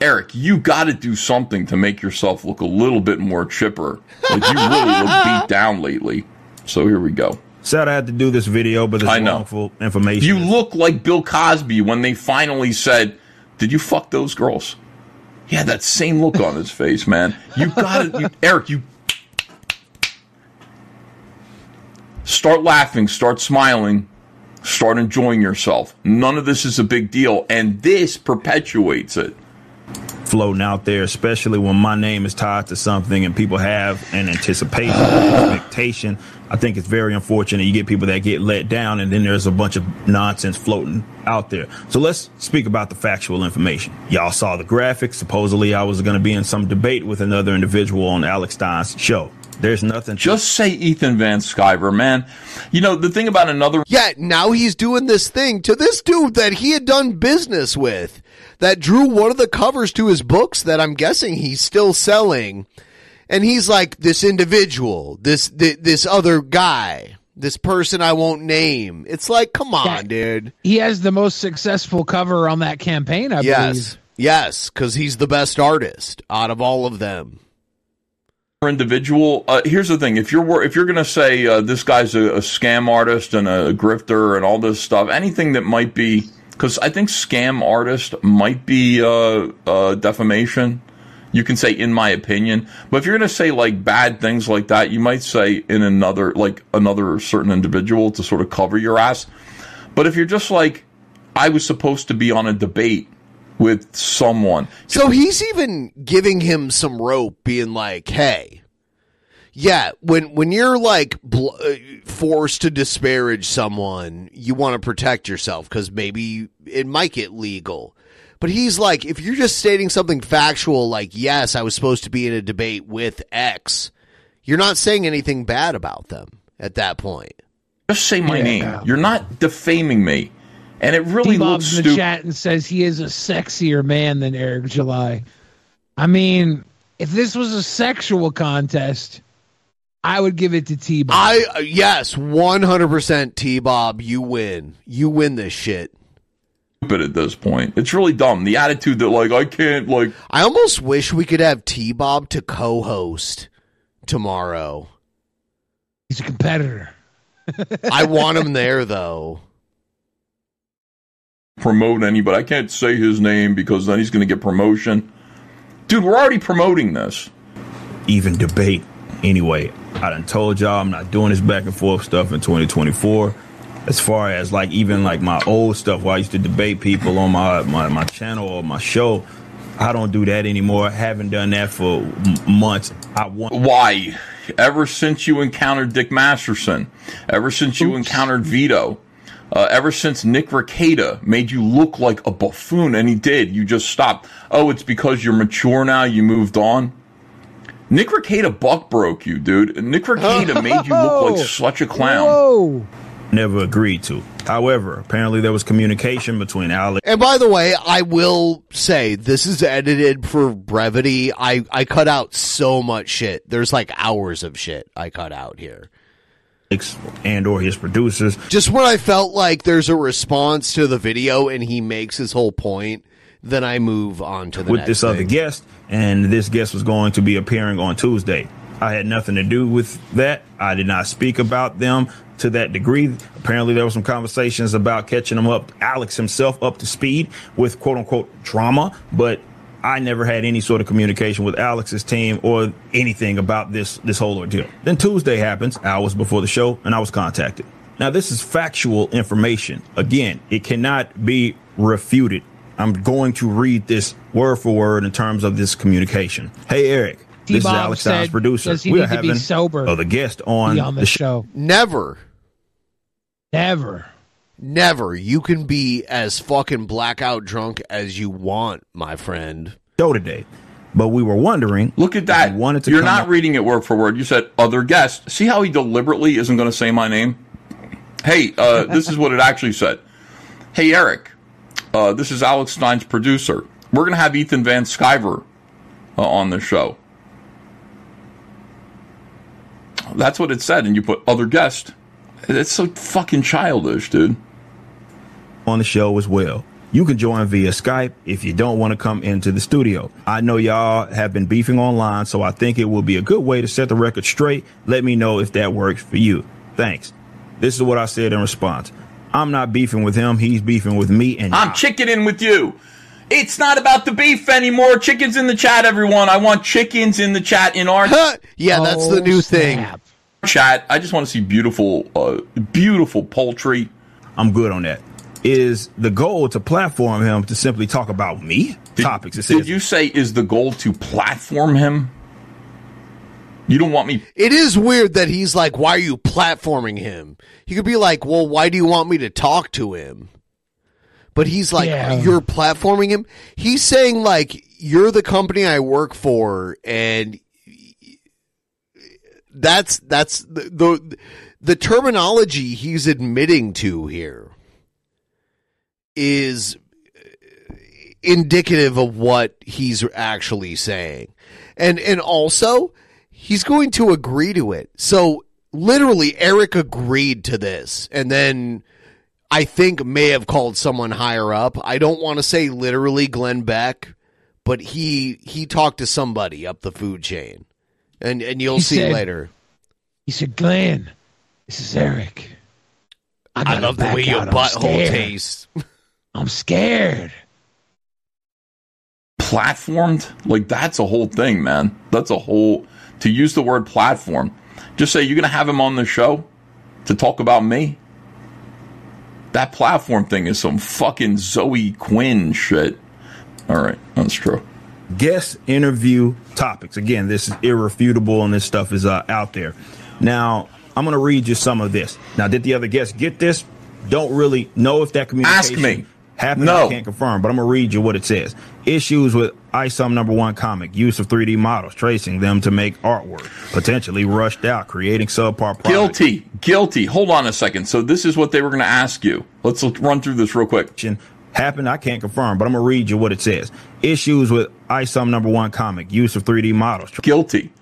Eric, you got to do something to make yourself look a little bit more chipper. Like you really look beat down lately. So here we go. Said I had to do this video, but it's wrongful information. You look like Bill Cosby when they finally said, "Did you fuck those girls?" He had that same look on his face, man. You got to, Eric. You start laughing, start smiling. Start enjoying yourself. None of this is a big deal, and this perpetuates it. floating out there, especially when my name is tied to something and people have an anticipation, expectation. I think it's very unfortunate you get people that get let down and then there's a bunch of nonsense floating out there. So let's speak about the factual information. Y'all saw the graphics. Supposedly I was going to be in some debate with another individual on Alex Stein's show. There's nothing. Just say Ethan Van Sciver, man. You know, the thing about another. Yeah, now he's doing this thing to this dude that he had done business with, that drew one of the covers to his books that I'm guessing he's still selling. And he's like, this individual, this, this, this other guy, this person I won't name. It's like, come on, Yeah. dude. He has the most successful cover on that campaign, I yes. believe. Yes, because he's the best artist out of all of them. Individual. Uh, here's the thing: if you're if you're going to say uh, this guy's a, a scam artist and a grifter and all this stuff, anything that might be because I think scam artist might be uh, uh, defamation. You can say, in my opinion, but if you're going to say like bad things like that, you might say in another like another certain individual to sort of cover your ass. But if you're just like, I was supposed to be on a debate with someone, So he's even giving him some rope, being like, "Hey, yeah, when when you're like bl- uh, forced to disparage someone, you want to protect yourself because maybe it might get legal." But he's like, if you're just stating something factual, like, "Yes, I was supposed to be in a debate with X," you're not saying anything bad about them at that point. just say my Yeah. name. You're not defaming me. And it really looks Bob's in the stupid. chat and says he is a sexier man than Eric July. I mean, if this was a sexual contest, I would give it to T Bob. I uh, yes, one hundred percent. T Bob, you win. You win this shit. at this point. It's really dumb. The attitude that like I can't like I almost wish we could have T Bob to co-host tomorrow. He's a competitor. I want him there though. Promote anybody. I can't say his name because then he's going to get promotion. Dude, we're already promoting this. even debate. Anyway, I done told y'all I'm not doing this back and forth stuff in 2024. As far as like even like my old stuff where I used to debate people on my my, my channel or my show, I don't do that anymore. I haven't done that for m- months. I want Why? Ever since you encountered Dick Masterson, ever since you encountered Vito, uh, ever since Nick Rekieta made you look like a buffoon, and he did, you just stopped. Oh, it's because you're mature now, you moved on. Nick Rekieta buck broke you, dude. Nick Rekieta made you look like such a clown. Whoa. never agreed to. However, apparently there was communication between Alex And by the way, I will say this is edited for brevity. I I cut out so much shit. There's like hours of shit I cut out here. And or his producers. Just when I felt like there's a response to the video and he makes his whole point, then I move on to the with this other guest, and this guest was going to be appearing on Tuesday. I had nothing to do with that. I did not speak about them to that degree. Apparently, there were some conversations about catching them up, Alex himself up to speed with quote unquote drama, but I never had any sort of communication with Alex's team or anything about this this whole ordeal. Then Tuesday happens, hours before the show, and I was contacted. Now, this is factual information. Again, it cannot be refuted. I'm going to read this word for word in terms of this communication. Hey, Eric. This is T-Bob Alex Stein's said, producer. does he We need are to be having sober other guest on, on the the show. show. Never. Never. Never. You can be as fucking blackout drunk as you want, my friend. show today. But we were wondering. Look at that. wanted to You're not up- reading it word for word. You said other guest. See how he deliberately isn't going to say my name? Hey, uh, this is what it actually said. Hey, Eric. Uh, this is Alex Stein's producer. We're going to have Ethan Van Sciver uh, on the show. That's what it said, and you put other guest. It's so fucking childish, dude. On the show as well. You can join via Skype if you don't want to come into the studio. I know y'all have been beefing online, so I think it will be a good way to set the record straight. Let me know if that works for you. Thanks. This is what I said in response. I'm not beefing with him, he's beefing with me and I'm chickening with you. It's not about the beef anymore. Chickens in the chat, everyone. I want chickens in the chat in our yeah, that's the new thing. Chat. I just want to see beautiful, uh, beautiful poultry. I'm good on that. Is the goal to platform him to simply talk about me topics? It says, Did you say is the goal to platform him? You don't want me. It is weird that he's like, why are you platforming him? He could be like, well, why do you want me to talk to him? But he's like, Yeah. you're platforming him. He's saying like, you're the company I work for, and that's that's the the, the terminology he's admitting to here is indicative of what he's actually saying. And and also he's going to agree to it. So literally Eric agreed to this and then I think may have called someone higher up. I don't want to say literally Glenn Beck, but he he talked to somebody up the food chain. And and you'll He see said- later. He said, Glenn, this is Eric. I gotta love the way your butthole tastes. I'm scared. platformed like that's a whole thing man that's a whole to use the word platform just say you're gonna have him on the show to talk about me that platform thing is some fucking zoe quinn shit all right that's true guest interview topics. Again, this is irrefutable and this stuff is uh, out there. Now, I'm going to read you some of this. Now, did the other guests get this? Don't really know if that communication Ask me. Happened. No. I can't confirm, but I'm going to read you what it says. Issues with ISOM number one comic, use of 3D models, tracing them to make artwork, potentially rushed out, creating subpar products. guilty guilty hold on a second so this is what they were gonna ask you let's run through this real quick happened. I can't confirm, but I'm gonna read you what it says. Issues with ISOM number one comic, use of 3D models. Guilty.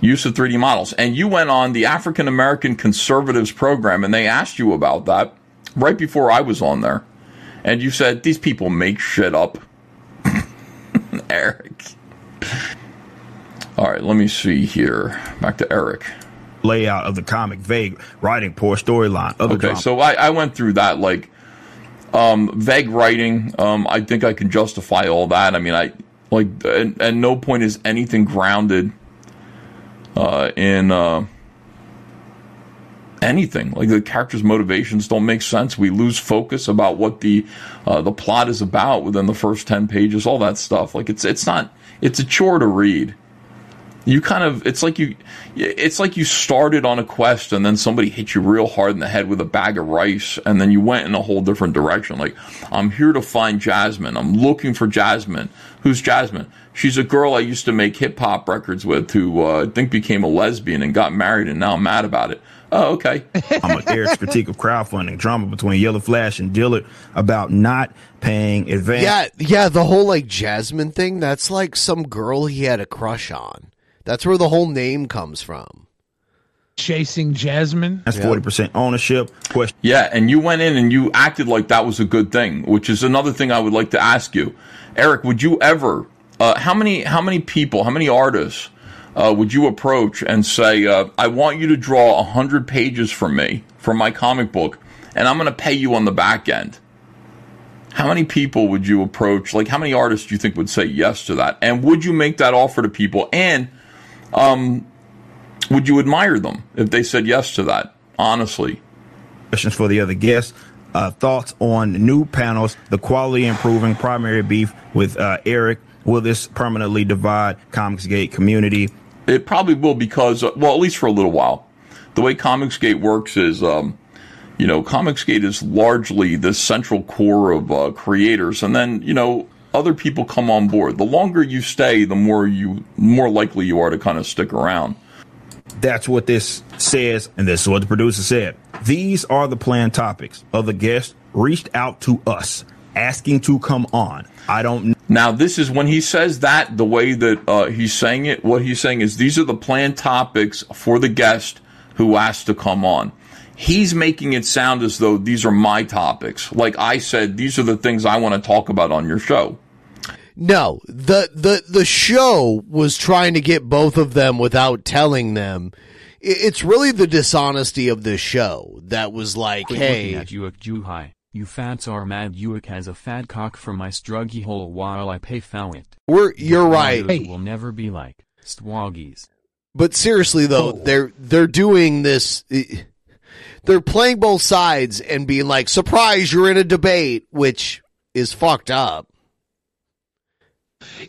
Use of 3D models. And you went on the African American Conservatives program and they asked you about that right before I was on there. And you said, these people make shit up. Eric. All right, let me see here. Back to Eric. Layout of the comic, vague writing, poor storyline. Okay, so I, I went through that like um, vague writing. Um, I think I can justify all that. I mean, I like, and, and no point is anything grounded uh, in uh, anything. Like the characters' motivations don't make sense. We lose focus about what the uh, the plot is about within the first ten pages. All that stuff. Like it's it's not. It's a chore to read you kind of it's like you it's like you started on a quest and then somebody hit you real hard in the head with a bag of rice and then you went in a whole different direction like i'm here to find jasmine i'm looking for jasmine who's jasmine she's a girl i used to make hip hop records with who uh, i think became a lesbian and got married and now i'm mad about it oh okay I'm a Eric's critique of crowdfunding drama between Yellow Flash and Dillard about not paying advance. Yeah, yeah, the whole like Jasmine thing, that's like some girl he had a crush on. That's where the whole name comes from. Chasing Jasmine. That's forty percent ownership. Question. Yeah, and you went in and you acted like that was a good thing, which is another thing I would like to ask you, Eric. Would you ever? Uh, how many? How many people? How many artists uh, would you approach and say, uh, "I want you to draw hundred pages for me for my comic book, and I'm going to pay you on the back end"? How many people would you approach? Like, how many artists do you think would say yes to that? And would you make that offer to people? And um, would you admire them if they said yes to that? Honestly. Questions for the other guests. Uh, thoughts on new panels, the quality improving, primary beef with uh, Eric. Will this permanently divide Comicsgate community? It probably will because, uh, well, at least for a little while. The way Comicsgate works is, um, you know, Comicsgate is largely the central core of uh, creators, and then you know other people come on board. The longer you stay, the more you more likely you are to kind of stick around. That's what this says, and this is what the producer said. These are the planned topics. Other guests reached out to us asking to come on. I don't. Now, this is when he says that the way that uh, he's saying it. What he's saying is these are the planned topics for the guest who asked to come on. He's making it sound as though these are my topics. Like I said, these are the things I want to talk about on your show. No, the the the show was trying to get both of them without telling them. It's really the dishonesty of this show that was like, Quit hey, looking at Uik Juhai. You fats are mad Uik has a fat cock for my struggy hole while I pay foul it. We're- you're right. Others will never be like Swaggies. But seriously though, oh. they're they're doing this. Eh, they're playing both sides and being like, "Surprise, you're in a debate," which is fucked up.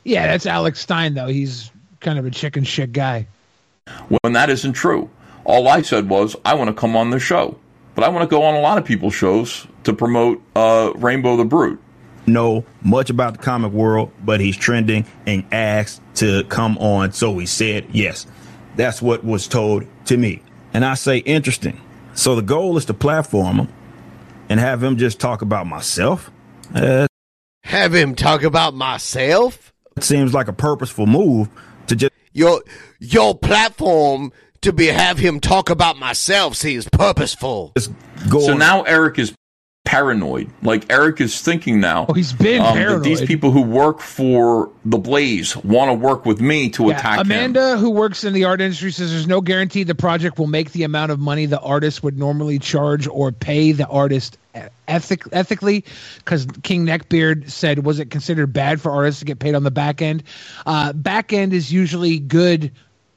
Yeah, that's Alex Stein though. He's kind of a chicken shit guy. when that isn't true. All I said was, I want to come on the show. But I want to go on a lot of people's shows to promote uh, Rainbow the Brute. Know much about the comic world, but he's trending and asked to come on. So he said yes. That's what was told to me. And I say, interesting. So the goal is to platform him and have him just talk about myself. Uh, Have him talk about myself. it seems like a purposeful move to just Your your platform to be have him talk about myself seems purposeful. go So on- now Eric is paranoid. Like Eric is thinking now. Oh, he's been that these people who work for the Blaze want to work with me to attack him. Amanda, who works in the art industry, says there's no guarantee the project will make the amount of money the artist would normally charge or pay the artist ethic- ethically. Because King Neckbeard said, was it considered bad for artists to get paid on the back end? Uh, back end is usually good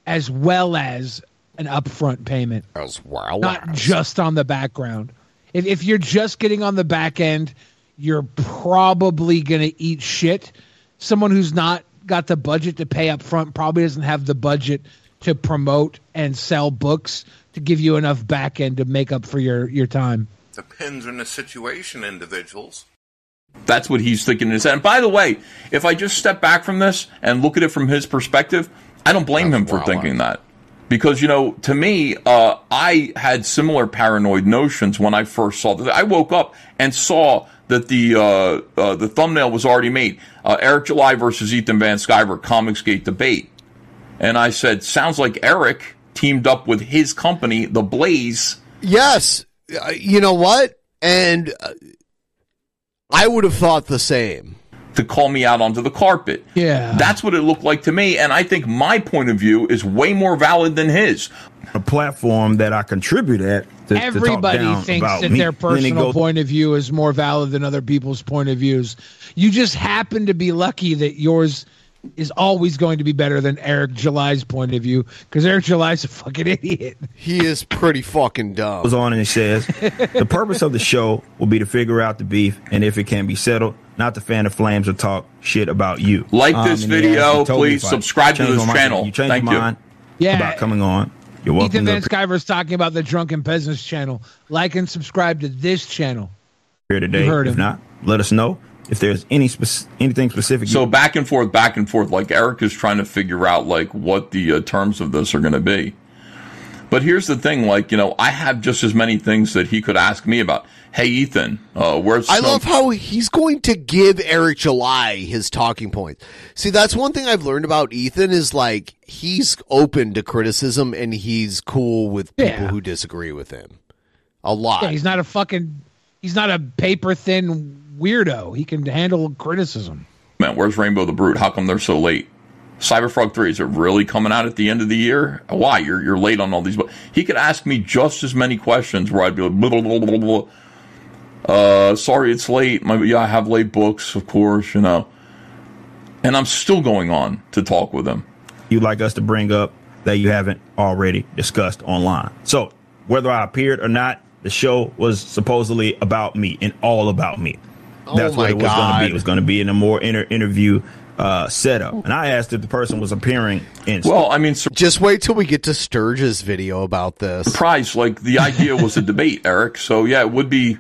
as well as an upfront payment, as well, not just on the background. If if you're just getting on the back end, you're probably gonna eat shit. Someone who's not got the budget to pay up front probably doesn't have the budget to promote and sell books to give you enough back end to make up for your your time. Depends on the situation, individuals. That's what he's thinking in his head. And by the way, if I just step back from this and look at it from his perspective, I don't blame him for wild. thinking that. Because, you know, to me, uh, I had similar paranoid notions when I first saw that. I woke up and saw that the uh, uh, the thumbnail was already made. Uh, Eric July versus Ethan Van Sciver, Comicsgate debate. And I said, sounds like Eric teamed up with his company, The Blaze. Yes, Uh, you know what? And uh, I would have thought the same. To call me out onto the carpet. Yeah. That's what it looked like to me. And I think my point of view is way more valid than his. a platform that I contribute at. To, to Everybody down thinks about that me. their And then he personal goes- point of view is more valid than other people's point of views. You just happen to be lucky that yours is always going to be better than Eric July's point of view because Eric July's a fucking idiot. He is pretty fucking dumb. goes on and it says the purpose of the show will be to figure out the beef and if it can be settled, not to fan the flames or talk shit about you. Like um, this video, asked, he told me please subscribe to this my channel. You changed Thank your you. mind Yeah. about coming on. You're welcome. Ethan to Van Sciver's talking about the Drunken Peasants channel. Like and subscribe to this channel. here today. You heard if him. not, let us know if there's any spec- anything specific. So back and forth, back and forth. Like Eric is trying to figure out like what the uh, terms of this are going to be. But here's the thing, like you know, I have just as many things that he could ask me about. Hey, Ethan, uh, where's I Snow- love how he's going to give Eric July his talking points. See, that's one thing I've learned about Ethan is like he's open to criticism and he's cool with people Yeah. who disagree with him. A lot. Yeah, he's not a fucking. He's not a paper thin weirdo. He can handle criticism. man, where's Rainbow the Brute? How come they're so late? Cyberfrog 3, is it really coming out at the end of the year? Why? You're, you're late on all these. But he could ask me just as many questions where I'd be like, blah, blah, blah, blah, blah. Uh, sorry, it's late. My, yeah, I have late books, of course, you know. And I'm still going on to talk with him. you'd like us to bring up that you haven't already discussed online. So, whether I appeared or not, the show was supposedly about me and all about me. Oh That's what it was going to be. It was going to be in a more inter- interview uh, setup. And I asked if the person was appearing in. Well, I mean, Just wait till we get to Sturge's video about this. surprise. Like the idea was a debate, Eric. So yeah, it would be.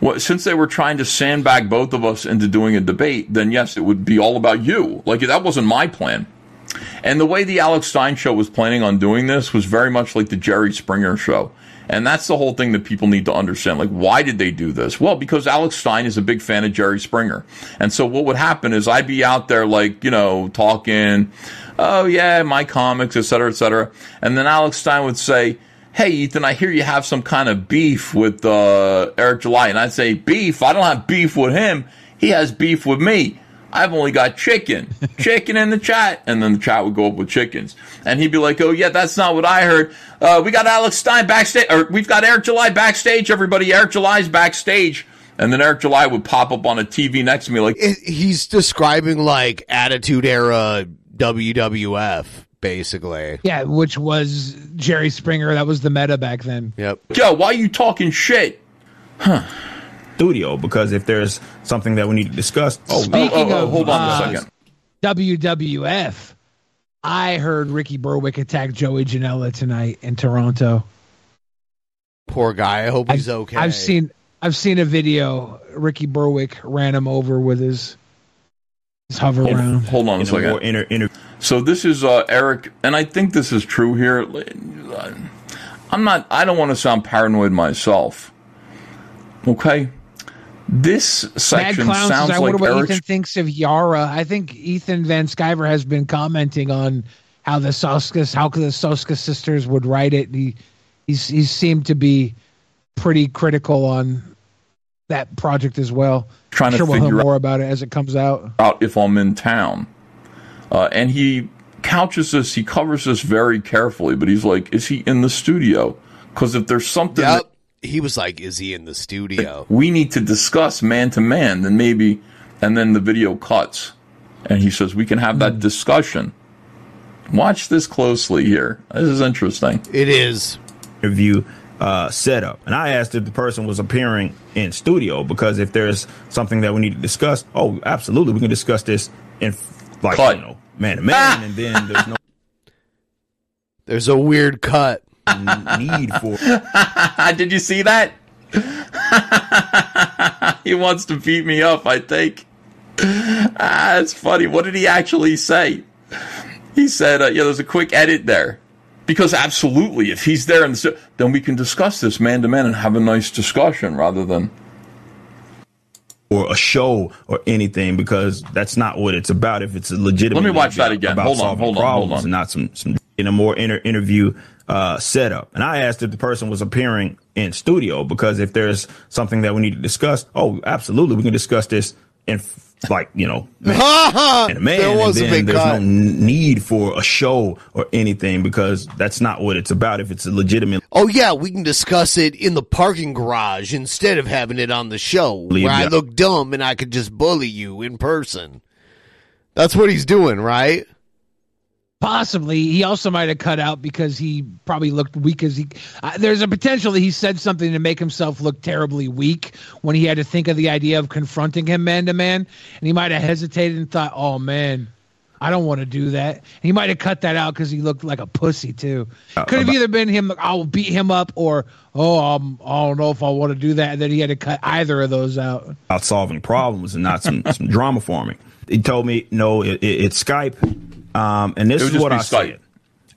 Well, since they were trying to sandbag both of us into doing a debate, then yes, it would be all about you. Like that wasn't my plan. And the way the Alex Stein show was planning on doing this was very much like the Jerry Springer show. And that's the whole thing that people need to understand. Like, why did they do this? Well, because Alex Stein is a big fan of Jerry Springer. And so what would happen is I'd be out there, like, you know, talking, oh, yeah, my comics, et cetera, et cetera. And then Alex Stein would say, hey, Ethan, I hear you have some kind of beef with uh, Eric July. And I'd say, beef? I don't have beef with him. He has beef with me. I've only got chicken. Chicken in the chat. And then the chat would go up with chickens. And he'd be like, oh, yeah, that's not what I heard. Uh, we got Alex Stein backstage, or we've got Eric July backstage, everybody. Eric July's backstage. And then Eric July would pop up on a TV next to me like, It- he's describing like Attitude Era WWF basically. Yeah, which was Jerry Springer. That was the meta back then. Yep. Yo, why are you talking shit? Studio, because if there's something that we need to discuss, oh, Speaking of hold on a uh, second. WWF, I heard Ricky Berwick attack Joey Janela tonight in Toronto. Poor guy. I hope he's I've- okay. I've seen I've seen a video. Ricky Berwick ran him over with his his hover Hold, round. hold on a a second. more inter- inter- so this is uh, Eric, and I think this is true here. I'm not. I don't want to sound paranoid myself. Okay, this Mad section Clown sounds says, "I like wonder what Eric's Ethan thinks of Yara." I think Ethan Van Sciver has been commenting on how the Soska, how the Soska sisters would write it. He he's he seemed to be pretty critical on that project as well. Trying to sure we'll figure hear out- more about it as it comes out. out if I'm in town. Uh, and he couches this, he covers this very carefully, but he's like, is he in the studio? Because if there's something Yep. that He was like, "Is he in the studio?" we need to discuss man to man, then maybe, and then the video cuts. And he says, we can have that discussion. Watch this closely here. This is interesting. It is. interview uh, setup. And I asked if the person was appearing in studio because if there's something that we need to discuss, oh, absolutely, we can discuss this in like Cut. you know man to man, and then there's no There's a weird cut. Need for Did you see that? he wants to beat me up, I think. Ah, it's funny. What did he actually say? He said, uh, yeah, there's a quick edit there. Because absolutely, if he's there, the, then we can discuss this man to man and have a nice discussion rather than. or a show or anything because that's not what it's about. If it's a legitimate, Let me watch that again. Hold on, hold on, hold on. not some some in a more inter- interview uh, setup. And I asked if the person was appearing in studio because if there's something that we need to discuss, oh, absolutely, we can discuss this in like you know man, and man, there was and a big there's cut. no need for a show or anything because that's not what it's about. If it's a legitimate Oh yeah, we can discuss it in the parking garage instead of having it on the show where I look dumb and I could just bully you in person. That's what he's doing, right? Possibly, he also might have cut out because he probably looked weak. As he, uh, there's a potential that he said something to make himself look terribly weak when he had to think of the idea of confronting him man to man, and he might have hesitated and thought, "Oh man, I don't want to do that." And he might have cut that out because he looked like a pussy too. Uh, Could have either been him, "I'll beat him up," or "Oh, um, I don't know if I want to do that." And then he had to cut either of those out. about solving problems and not some, some drama forming. He told me, no, it, it, it's Skype. Um, and this is what I Skype. said.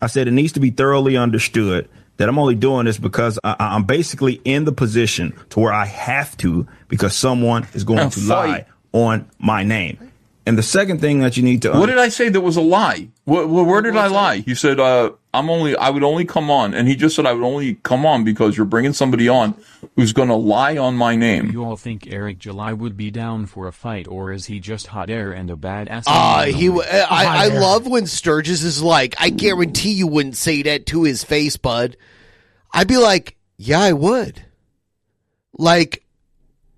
I said it needs to be thoroughly understood that I'm only doing this because I, I'm basically in the position to where I have to because someone is going Now to fight. lie on my name. And the second thing that you need to What did I say that was a lie? Where, where did I lie? You said, uh, I'm only, I would only come on. And he just said, I would only come on because you're bringing somebody on who's going to lie on my name. You all think Eric July would be down for a fight, or is he just hot air and a badass? Uh, he. w- I, I Hi love when Sturgis is like, I guarantee you wouldn't say that to his face, bud. I'd be like, yeah, I would. Like,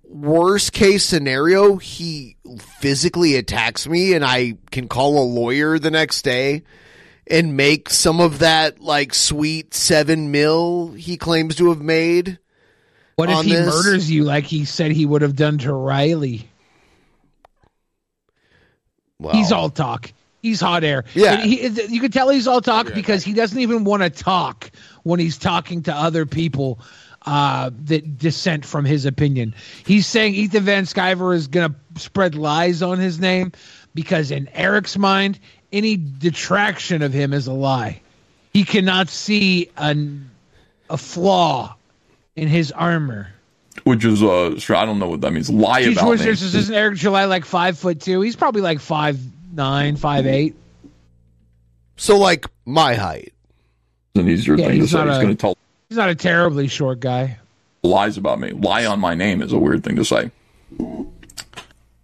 worst case scenario, he physically attacks me and I can call a lawyer the next day and make some of that like sweet seven mil he claims to have made. What if he this. murders you like he said he would have done to Riley? He's all talk. He's hot air. Yeah. He, you can tell he's all talk because he doesn't even want to talk when he's talking to other people uh, that dissent from his opinion. He's saying Ethan Van Sciver is going to spread lies on his name because in Eric's mind, any detraction of him is a lie. He cannot see an, a flaw in his armor. Which is, uh, sure, I don't know what that means. Lie Geez, about George, me. this isn't Eric July like five foot two? He's probably like five nine, five eight. So, like, my height. An easier Yeah, thing to he's say. not He's a- going to tell He's not a terribly short guy. lies about me. Lie on my name is a weird thing to say.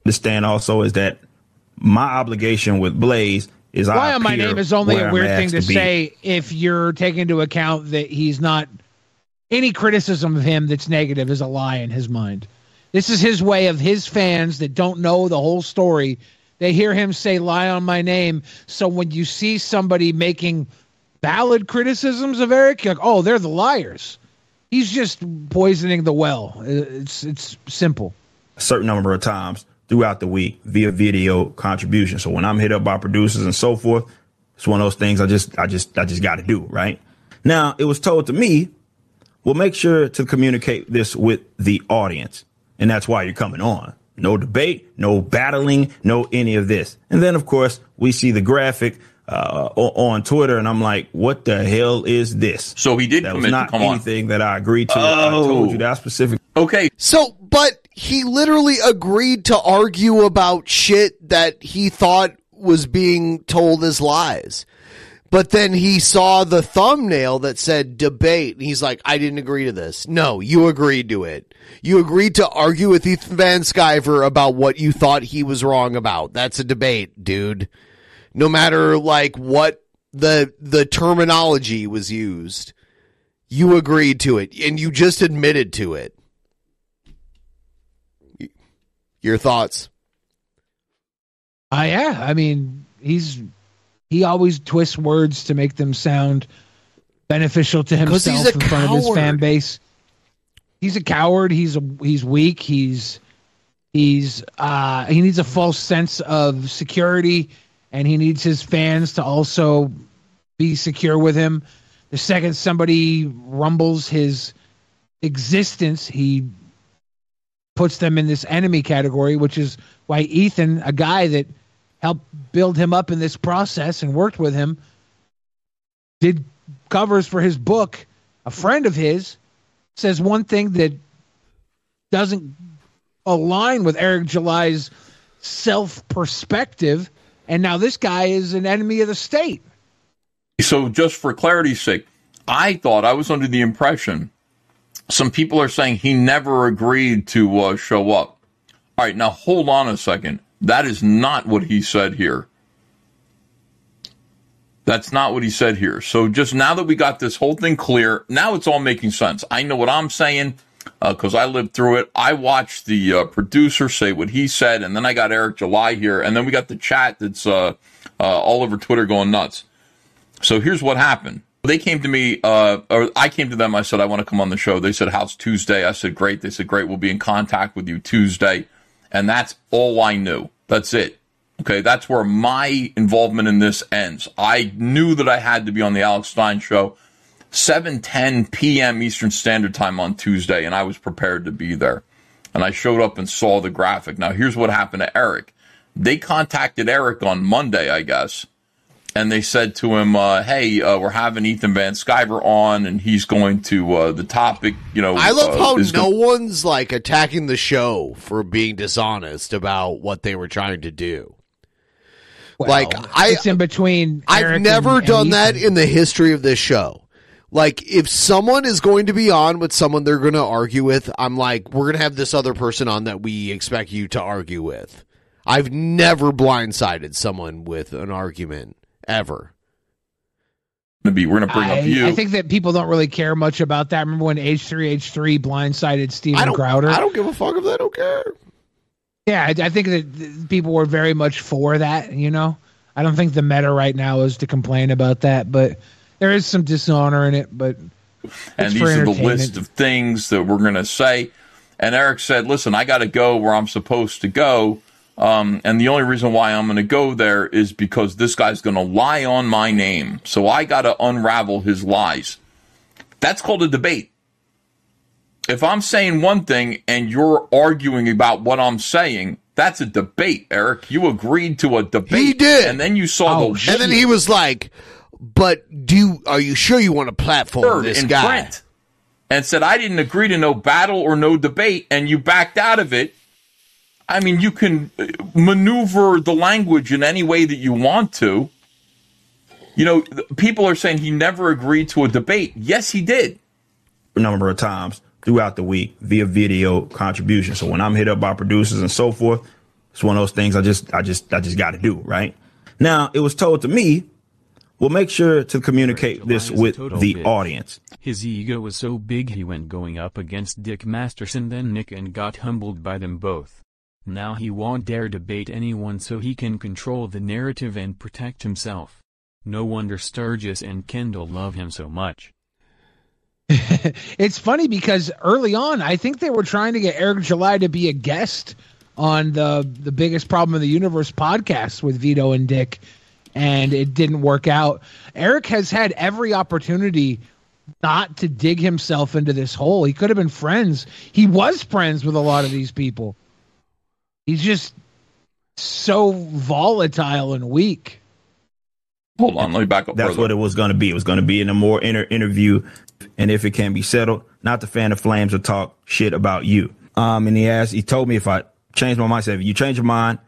understand also is that my obligation with Blaze is Why on my name is only a weird thing asked to, say if you're taking into account that he's not any criticism of him that's negative is a lie in his mind. This is his way of his fans that don't know the whole story They hear him say lie on my name. So when you see somebody making valid criticisms of Eric, you're like, oh, they're the liars. He's just poisoning the well. Uh, it's it's simple. a certain number of times throughout the week via video contribution. So when I'm hit up by producers and so forth, it's one of those things I just I just I just got to do, right? Now, it was told to me, well make sure to communicate this with the audience. And that's why you're coming on. No debate, no battling, no any of this. And then of course, we see the graphic uh, on Twitter, and I'm like, "What the hell is this?" So he did that commit was to not come on. anything that I agreed to. I Oh. told you that specific. Okay. So, but he literally agreed to argue about shit that he thought was being told as lies. But then he saw the thumbnail that said debate, and he's like, I didn't agree to this. No, you agreed to it. You agreed to argue with Ethan Van Sciver about what you thought he was wrong about. That's a debate, dude. No matter like what the the terminology was used, you agreed to it, and you just admitted to it. Your thoughts? Uh, yeah, I mean, he's he always twists words to make them sound beneficial to himself in front of his fan base. He's a coward. He's a he's weak. He's he's uh he needs a false sense of security, and he needs his fans to also be secure with him. The second somebody rumbles his existence, he puts them in this enemy category, which is why Ethan, a guy that helped build him up in this process and worked with him, did covers for his book. A friend of his says one thing that doesn't align with Eric July's self perspective, and now this guy is an enemy of the state. So, just for clarity's sake, I thought I was under the impression some people are saying he never agreed to uh, show up. All right, now hold on a second. That is not what he said here. That's not what he said here. So, just now that we got this whole thing clear, now it's all making sense. I know what I'm saying because I lived through it. I watched the uh, producer say what he said, and then I got Eric July here, and then we got the chat that's uh, uh, all over Twitter going nuts. So here's what happened. They came to me, uh, or I came to them. I said, I want to come on the show. They said, How's Tuesday? I said, Great. They said, Great. We'll be in contact with you Tuesday. And that's all I knew. That's it. Okay. That's where my involvement in this ends. I knew that I had to be on the Alex Stein show, 7:10 p.m. Eastern Standard Time on Tuesday, and I was prepared to be there. And I showed up and saw the graphic. Now, here's what happened to Eric. They contacted Eric on Monday, I guess and they said to him, uh, "Hey, uh, we're having Ethan Van Sciver on, and he's going to uh, the topic. You know, I love uh, how is no gonna- one's like attacking the show for being dishonest about what they were trying to do. like I, it's in between. I've Eric never and- and done that in the history of this show. Like, if someone is going to be on with someone they're going to argue with, I'm like, we're going to have this other person on that we expect you to argue with. I've never blindsided someone with an argument ever. Gonna be. We're gonna bring I, up you. I think that people don't really care much about that. Remember when H3H3 blindsided Steven I. Crowder? I don't give a fuck if they don't care. Yeah, I, I think that people were very much for that. You know, I don't think the meta right now is to complain about that, but there is some dishonor in it. But and these for are the list of things that we're going to say. And Eric said, "Listen, I got to go where I'm supposed to go, um, and the only reason why I'm going to go there is because this guy's going to lie on my name. So I got to unravel his lies. That's called a debate. If I'm saying one thing and you're arguing about what I'm saying." That's a debate, Eric. You agreed to a debate. He did. And then you saw the and then he was like, "But do you, are you sure you want to platform this guy?" print and said, I didn't agree to no battle or no debate, and you backed out of it. I mean, you can uh, maneuver the language in any way that you want to. You know, people are saying he never agreed to a debate. Yes, he did. a number of times throughout the week via video contribution. So when I'm hit up by producers and so forth, it's one of those things I just I just I just got to do, right? Now, it was told to me, well make sure to communicate this with the bitch. audience. His ego was so big he went going up against Dick Masterson then Nick and got humbled by them both. Now he won't dare debate anyone so he can control the narrative and protect himself. No wonder Sturgis and Kendall love him so much. it's funny because early on, I think they were trying to get Eric July to be a guest on the the biggest problem in the universe podcast with Vito and Dick, and it didn't work out. Eric has had every opportunity not to dig himself into this hole. He could have been friends. He was friends with a lot of these people. He's just so volatile and weak. Hold on, let me back up. That's further. what it was going to be. It was going to be in a more inter- interview, and if it can be settled, not the fan of flames will talk shit about you. Um, and he asked, he told me if I change my mindset, if you change your mind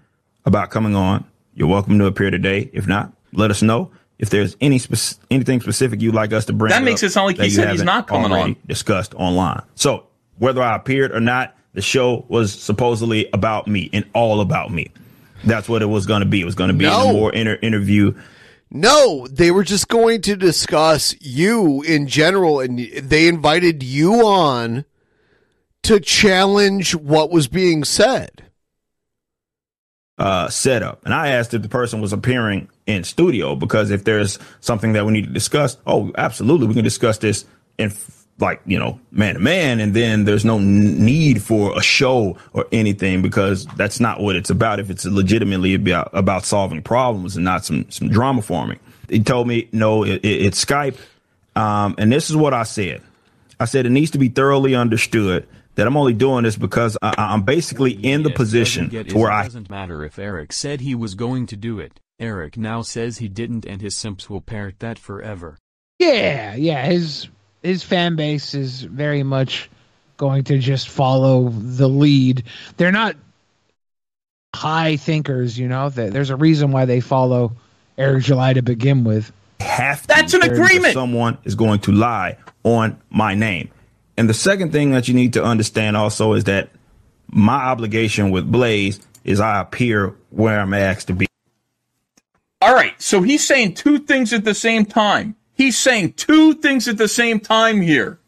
about coming on, you're welcome to appear today. If not, let us know. If there's any spec- anything specific you'd like us to bring, That makes up it sound like he said he's haven't coming on. Discussed online. So whether I appeared or not, the show was supposedly about me and all about me. That's what it was going to be. It was going to be No. a more inter- interview. No, they were just going to discuss you in general, and they invited you on to challenge what was being said. uh, setup. And I asked if the person was appearing in studio because if there's something that we need to discuss, oh, absolutely, we can discuss this in like you know man to man, and then there's no need for a show or anything because that's not what it's about. If it's legitimately about about solving problems and not some some drama forming, he told me no, it, it, it's Skype, um, and this is what I said. I said it needs to be thoroughly understood that I'm only doing this because I, I'm basically in the Yes, position doesn't get to where is it I doesn't matter if Eric said he was going to do it. Eric now says he didn't and his simps will parrot that forever. Yeah, yeah. His his fan base is very much going to just follow the lead. They're not high thinkers, you know. That there's a reason why they follow Eric July to begin with. have That's an agreement. Someone is going to lie on my name. And the second thing that you need to understand also is that my obligation with Blaze is I appear where I'm asked to be. All right, so he's saying two things at the same time. He's saying two things at the same time here.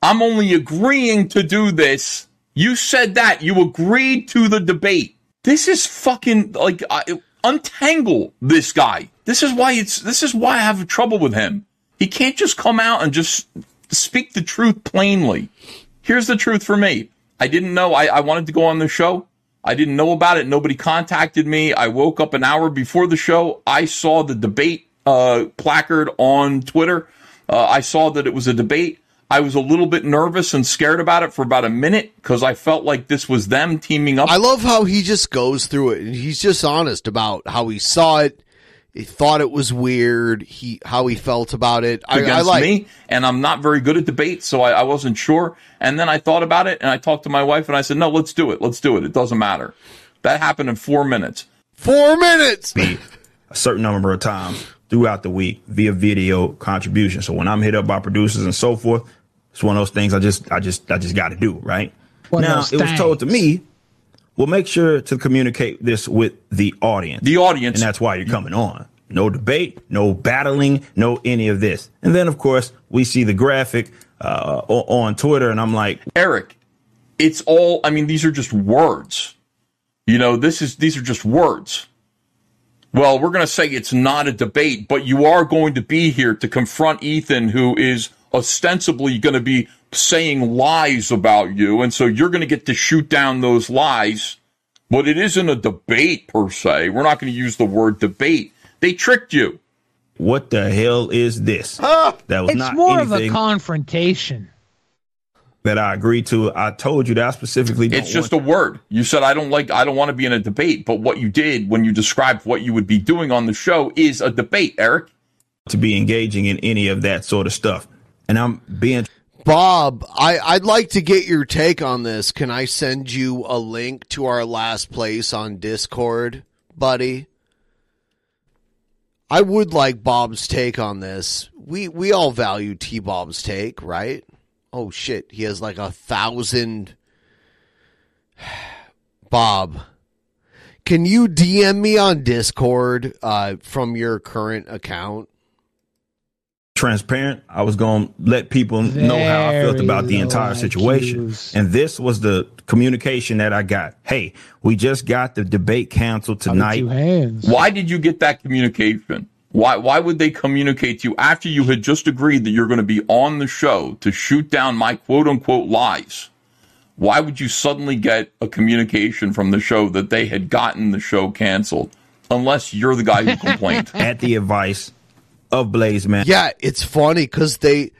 I'm only agreeing to do this. You said that. You agreed to the debate. This is fucking like I, untangle this guy. This is why it's this is why I have trouble with him. He can't just come out and just speak the truth plainly. Here's the truth for me. I didn't know I, I wanted to go on the show. I didn't know about it. Nobody contacted me. I woke up an hour before the show. I saw the debate uh, placard on Twitter. Uh, I saw that it was a debate. I was a little bit nervous and scared about it for about a minute because I felt like this was them teaming up. I love how he just goes through it and he's just honest about how he saw it. He thought it was weird. He how he felt about it. I, I against like me, and I'm not very good at debate, so I, I wasn't sure. And then I thought about it, and I talked to my wife, and I said, "No, let's do it. Let's do it. It doesn't matter." That happened in four minutes. four minutes. be a certain number of times throughout the week via video contribution. So when I'm hit up by producers and so forth, it's one of those things I just I just I just got to do right. One now it was told to me. Well, make sure to communicate this with the audience. The audience, and that's why you're coming on. No debate, no battling, no any of this. And then of course we see the graphic uh, on Twitter, and I'm like, Eric, it's all. I mean, these are just words. You know, this is these are just words. Well, we're going to say it's not a debate, but you are going to be here to confront Ethan, who is ostensibly going to be saying lies about you, and so you're going to get to shoot down those lies. But it isn't a debate per se. We're not going to use the word debate. They tricked you. what the hell is this? Ah, that was It's not more of a confrontation. That I agreed to. I told you that I specifically. Don't It's just a word. You said I don't like I don't want to be in a debate, but what you did when you described what you would be doing on the show is a debate, Eric. to be engaging in any of that sort of stuff. And I'm being Bob, I, I'd like to get your take on this. Can I send you a link to our last place on Discord, buddy? I would like Bob's take on this. We we all value T Bob's take, right? Oh shit, he has like a thousand. Bob, can you DM me on Discord uh, from your current account? transparent. I was going to let people know how I felt about the low entire situation. IQs. And this was the communication that I got. Hey, we just got the debate canceled tonight. Two hands. Why did you get that communication? Why why would they communicate to you after you had just agreed that you're going to be on the show to shoot down my quote unquote lies? Why would you suddenly get a communication from the show that they had gotten the show canceled? Unless you're the guy who complained. At the advice of Blaze Man. Yeah, it's funny because they,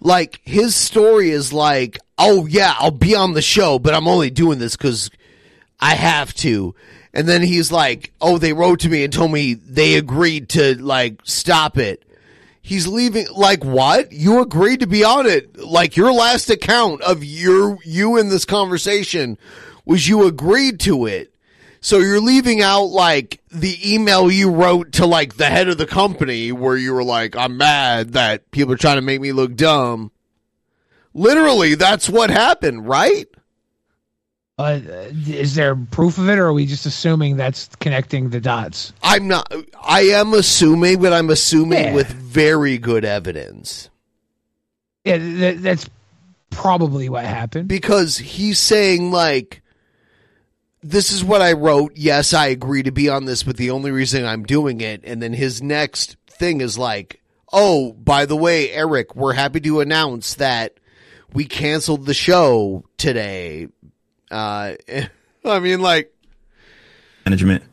like, his story is like, oh, yeah, I'll be on the show, but I'm only doing this because I have to. And then he's like, oh, they wrote to me and told me they agreed to, like, stop it. He's leaving, like, what? You agreed to be on it. Like, your last account of your, you in this conversation was you agreed to it. So you're leaving out like the email you wrote to like the head of the company where you were like, I'm mad that people are trying to make me look dumb. Literally, that's what happened, right? Uh, is there proof of it, or are we just assuming that's connecting the dots? I'm not, I am assuming, but I'm assuming Yeah. with very good evidence. Yeah, th- that's probably what happened. Because he's saying like, this is what I wrote. Yes, I agree to be on this, but the only reason I'm doing it. And then his next thing is like, oh, by the way, Eric, we're happy to announce that we canceled the show today. Uh, I mean, like, management.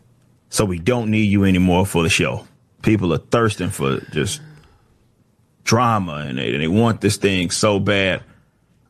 So we don't need you anymore for the show. People are thirsting for just drama and they, and they want this thing so bad.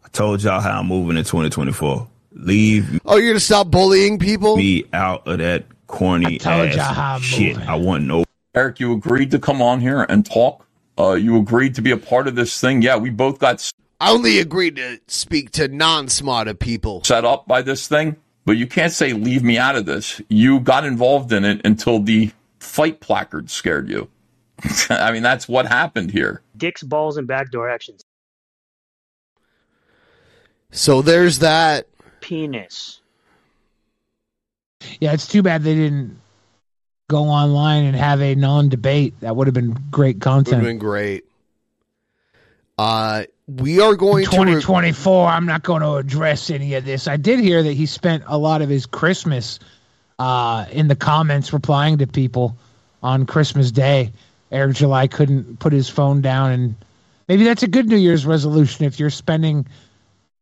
I told y'all how I'm moving in 2024. Leave oh, you're gonna stop bullying people? me out of that corny told ass y'all how I'm shit. moving. I want no Eric, you agreed to come on here and talk. Uh, you agreed to be a part of this thing. Yeah, we both got I only agreed to speak to non-smarter people. set up by this thing, but you can't say leave me out of this. You got involved in it until the fight placard scared you. I mean, that's what happened here. Dicks, balls, and backdoor actions. So there's that. Penis. Yeah, it's too bad they didn't go online and have a non-debate. That would have been great content. Would have been great. Uh, we are going to. re- 2024, I'm not going to address any of this. I did hear that he spent a lot of his Christmas uh, in the comments replying to people on Christmas Day. Eric July couldn't put his phone down, and maybe that's a good New Year's resolution if you're spending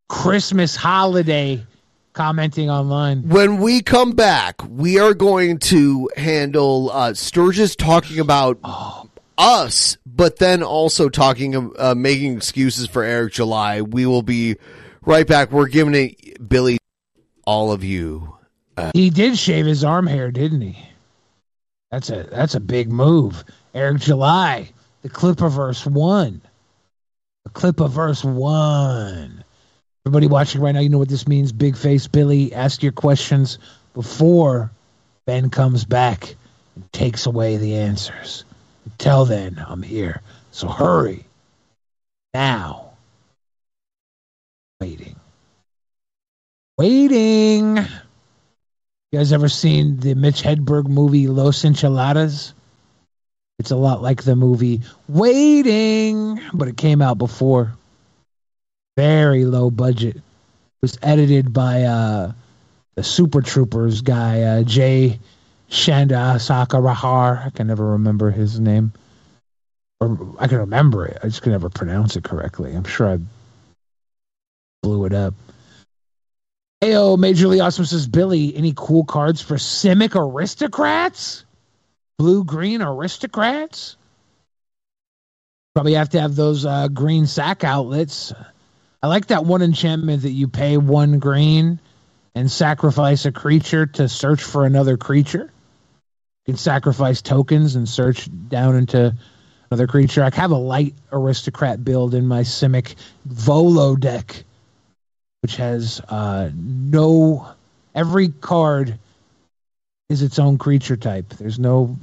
Christmas holiday commenting online. when we come back, we are going to handle uh, Sturgis talking about us, but then also talking, uh, making excuses for Eric July. We will be right back. We're giving it Billy, all of you. Uh, He did shave his arm hair, didn't he? That's a that's a big move. Eric July, the Clipperverse won. The Clipperverse one. Everybody watching right now, you know what this means. Big face Billy, ask your questions before Ben comes back and takes away the answers. Until then, I'm here. So hurry. Now. Waiting. Waiting. You guys ever seen the Mitch Hedberg movie Los Enchiladas? It's a lot like the movie Waiting, but it came out before. Very low budget. It was edited by uh, the Super Troopers guy, uh, Jay Shanda Sakarahar. I can never remember his name. Or I can remember it. I just can never pronounce it correctly. I'm sure I blew it up. Ayo, Major Awesome says Billy, any cool cards for Simic aristocrats? Blue green aristocrats? Probably have to have those uh, green sack outlets. I like that one enchantment that you pay one green and sacrifice a creature to search for another creature. Can sacrifice tokens and search down into another creature. I have a light aristocrat build in my Simic Volo deck which has uh, no every card is its own creature type. There's no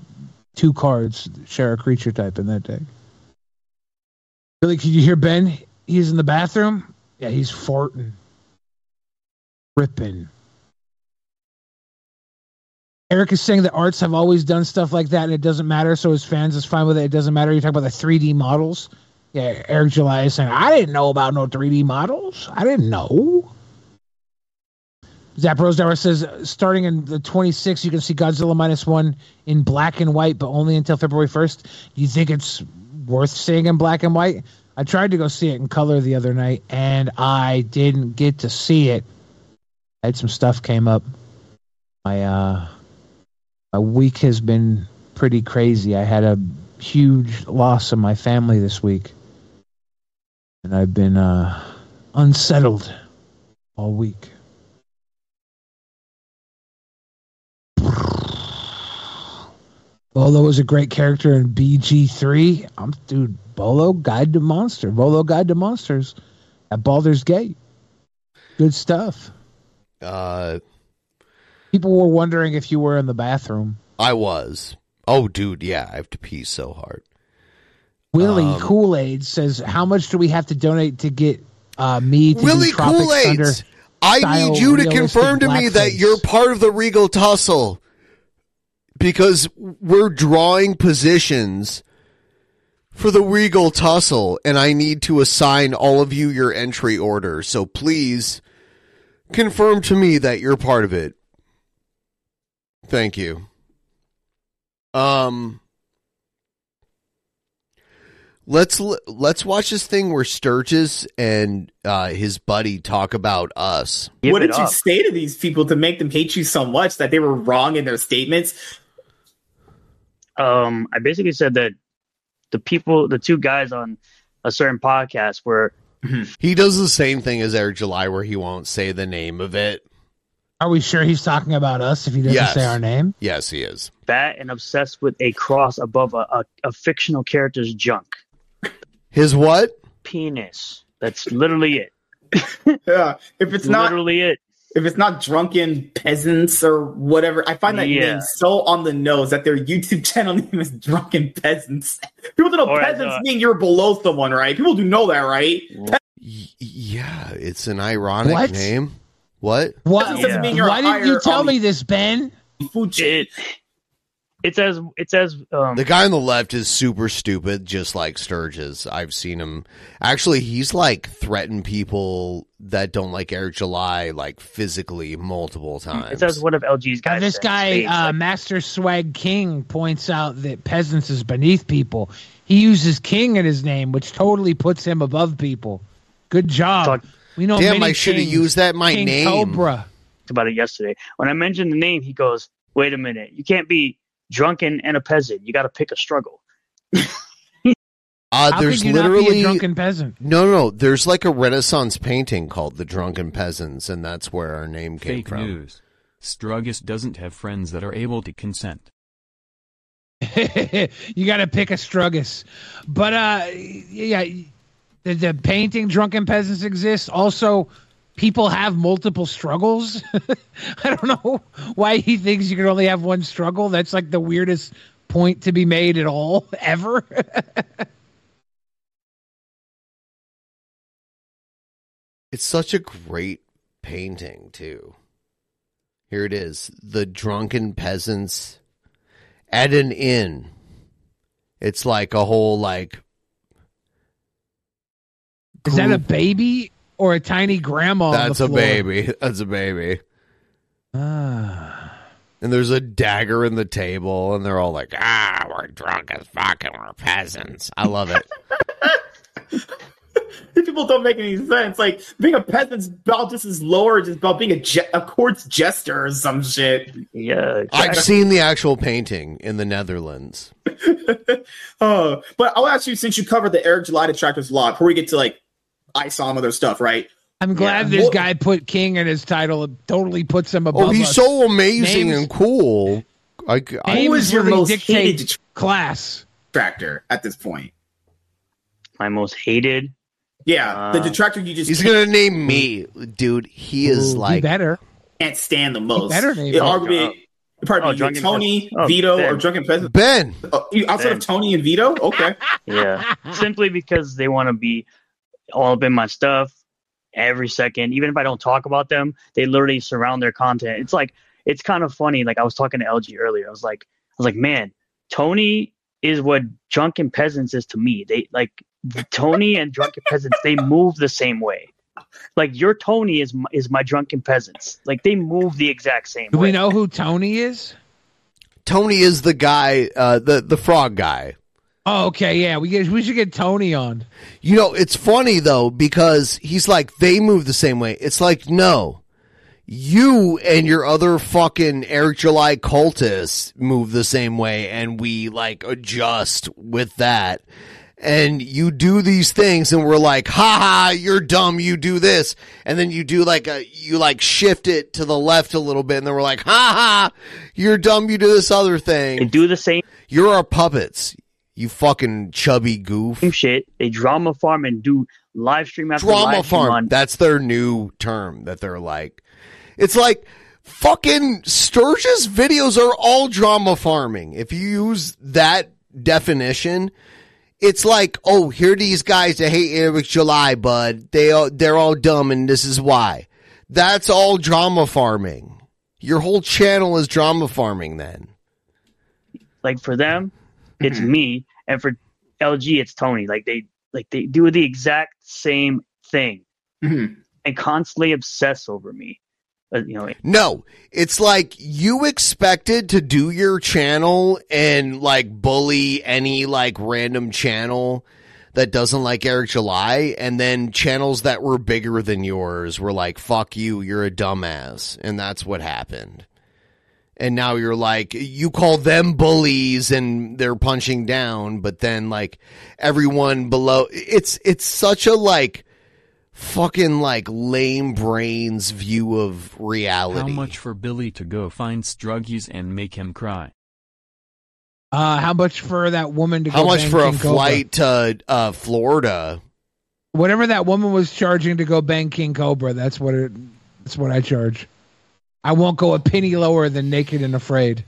two cards share a creature type in that deck. Billy, can you hear Ben? He's in the bathroom. Yeah, he's farting, ripping. Eric is saying that arts have always done stuff like that, and it doesn't matter. So his fans is fine with it. It doesn't matter. You talk about the 3D models. Yeah, Eric July is saying, I didn't know about no 3D models. I didn't know. Zap Rosedauer says, starting in the 26th, you can see Godzilla minus one in black and white, but only until February 1st. You think it's worth seeing in black and white? I tried to go see it in color the other night, and I didn't get to see it. I had some stuff came up. My uh, my week has been pretty crazy. I had a huge loss of my family this week, and I've been uh, unsettled all week. Volo was a great character in BG3. I'm dude, Volo Guide to Monster. Volo Guide to Monsters at Baldur's Gate. Good stuff. Uh, People were wondering if you were in the bathroom. I was. Oh, dude, yeah, I have to pee so hard. Willie Um, Kool Aid says, "How much do we have to donate to get uh, me to Willie Kool Aid. I need you to confirm to me that you're part of the Regal Tussle because we're drawing positions for the Regal Tussle, and I need to assign all of you your entry order. So please confirm to me that you're part of it. Thank you. Um. Let's let's watch this thing where Sturgis and uh, his buddy talk about us. what did you say to these people to make them hate you so much that they were wrong in their statements? Um, I basically said that the people, the two guys on a certain podcast were He does the same thing as Eric July, where he won't say the name of it. Are we sure he's talking about us if he doesn't Yes. say our name? Yes, he is. fat and obsessed with a cross above a, a, a fictional character's junk His what? penis. That's literally it. Yeah, if it's not literally it. if it's not drunken peasants or whatever, I find that Yeah. name so on the nose that their YouTube channel name is Drunken Peasants. People don't know Or peasants uh, mean you're below someone, right? People do know that, right? Yeah, it's an ironic What? name. What? What? Peasants doesn't mean you're Why didn't you tell me this, Ben? the food chain. It, it says it says um, The guy on the left is super stupid, just like Sturgis. I've seen him. Actually, he's like threatened people that don't like Eric July, like physically, multiple times. it says one of LG's Now, guys. this guy, uh, like, Master Swag King, points out that peasants is beneath people. He uses king in his name, which totally puts him above people. Good job. We know. Damn, I should have used that my King name. Cobra. about it yesterday. When I mentioned the name, he goes, "Wait a minute, you can't be drunken and a peasant. You got to pick a struggle." Uh, How there's could you not be literally a drunken peasant? no, no, no. There's like a Renaissance painting called "The Drunken Peasants," and that's where our name came Fake from. news. Strugus doesn't have friends that are able to consent. you got to pick a strugus. But uh, yeah, the, the painting "Drunken Peasants" exists. Also, people have multiple struggles. I don't know why he thinks you can only have one struggle. That's like the weirdest point to be made at all ever. It's such a great painting too. Here it is: the drunken peasants at an inn. It's like a whole like. Is that a baby or a tiny grandma? on the That's a baby. That's a baby. Ah. And there's a dagger in the table, and they're all like, "Ah, we're drunk as fuck, and we're peasants." I love it. These people don't make any sense. Like being a peasant's about just as lower, just about being a, je- a court's jester or some shit. Yeah, I've seen the actual painting in the Netherlands. Uh, but I'll ask you since you covered the Eric July detractors a lot before we get to like I saw him other stuff, right? I'm glad Yeah. this What- guy put king in his title. It totally puts him above. Oh, he's us. so amazing Names- and cool. I, I, Who is your really most dictate hated class? detractor at this point? My most hated. Yeah, the Uh, detractor you just he's gonna name me, dude. He is Ooh, like better. can't stand the most. better name It him. arguably, Oh, it'd probably oh, be Drunken Tony, Peasant. Oh, Vito, Ben. or Drunken Peasant. Ben. Oh, outside Ben. of Tony and Vito, okay. Yeah, simply because they want to be all up in my stuff every second. Even if I don't talk about them, they literally surround their content. It's like it's kind of funny. Like I was talking to LG earlier. I was like, I was like, man, Tony is what drunken peasants is to me. They like Tony and drunken peasants they move the same way. Like your Tony is my, is my drunken peasants. Like they move the exact same Do way. we know who Tony is? Tony is the guy, uh, the the frog guy. Oh, okay, yeah. We get we should get Tony on. You know, it's funny though because he's like they move the same way. It's like no, you and your other fucking Eric July cultists move the same way, and we like adjust with that. And you do these things, and we're like, "Ha ha, you're dumb. You do this," and then you do like a you like shift it to the left a little bit, and then we're like, "Ha ha, you're dumb. You do this other thing." They do the same. You're our puppets. You fucking chubby goof. Shit. They drama farm and do live stream after live drama stream farm. on That's their new term that they're like. It's like fucking Sturgis videos are all drama farming. If you use that definition, it's like, oh, here are these guys that hate Eric July, bud. They all, they're all dumb, and this is why. That's all drama farming. Your whole channel is drama farming. Then like for them, it's me, and for LG, it's Tony. Like they like they do the exact same thing Mm-hmm. and constantly obsess over me. Uh, you know, No, it's like you expected to do your channel and like bully any like random channel that doesn't like Eric July, and then channels that were bigger than yours were like, fuck you, you're a dumbass. And that's what happened. And now you're like, you call them bullies and they're punching down, but then like everyone below, it's, it's such a like, fucking like lame brains view of reality. How much for Billy to go find Struggies and make him cry? Uh, how much for that woman to? Go. How much bang for a Cobra? flight to uh, Florida? Whatever that woman was charging to go bang King Cobra, that's what it. That's what I charge. I won't go a penny lower than Naked and Afraid.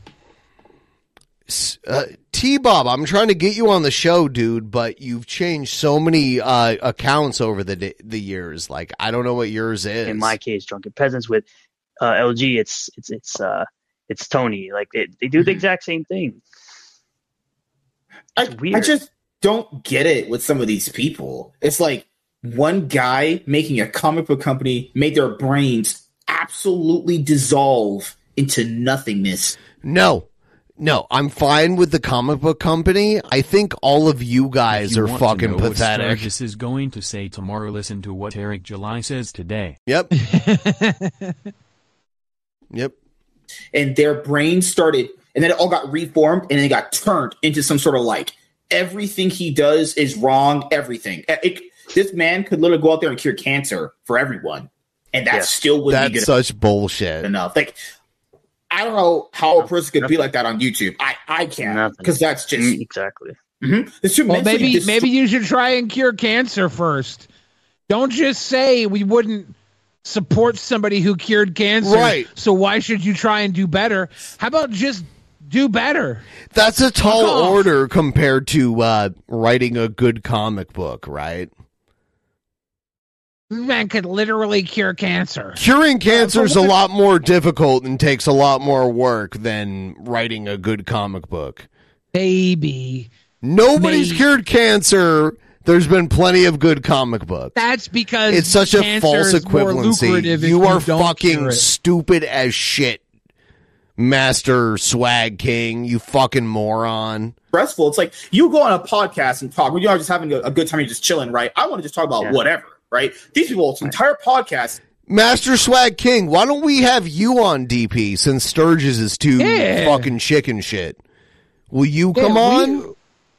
Uh, T Bob, I'm trying to get you on the show, dude, but you've changed so many uh, accounts over the the years. Like, I don't know what yours is. in my case, drunken peasants with uh, LG, it's it's it's uh it's Tony. Like they, they do the exact same thing. I, I just don't get it with some of these people. It's like one guy making a comic book company made their brains absolutely dissolve into nothingness. No, no, I'm fine with the comic book company. I think all of you guys If you are want to fucking know pathetic. Sturgis is going to say tomorrow. Listen to what Eric July says today. Yep. yep. And their brain started, and then it all got reformed, and then it got turned into some sort of like everything he does is wrong. Everything. It- this man could literally go out there and cure cancer for everyone, and that Yeah. still wouldn't That's be good such bullshit. enough. Like, I don't know how a person could be like that on YouTube. I I can't because that's just exactly. Mm-hmm. It's too Well, maybe dist- maybe you should try and cure cancer first. Don't just say we wouldn't support somebody who cured cancer. Right. So why should you try and do better? How about just do better? That's a tall order compared to uh, writing a good comic book, right? This man could literally cure cancer. Curing cancer is a lot more difficult and takes a lot more work than writing a good comic book. Maybe. Nobody's Maybe. cured cancer. There's been plenty of good comic books. That's because It's such a cancer false is more equivalency. lucrative if You are don't fucking it. stupid as shit, Master Swag King. You fucking moron. stressful. It's like you go on a podcast and talk. You're just having a, a good time. You're just chilling, right? I want to just talk about Yeah. whatever, right? These people, it's entire podcast. Master Swag King, why don't we have you on DP since Sturgis is too Yeah. fucking chicken shit? Will you Yeah, come we- on?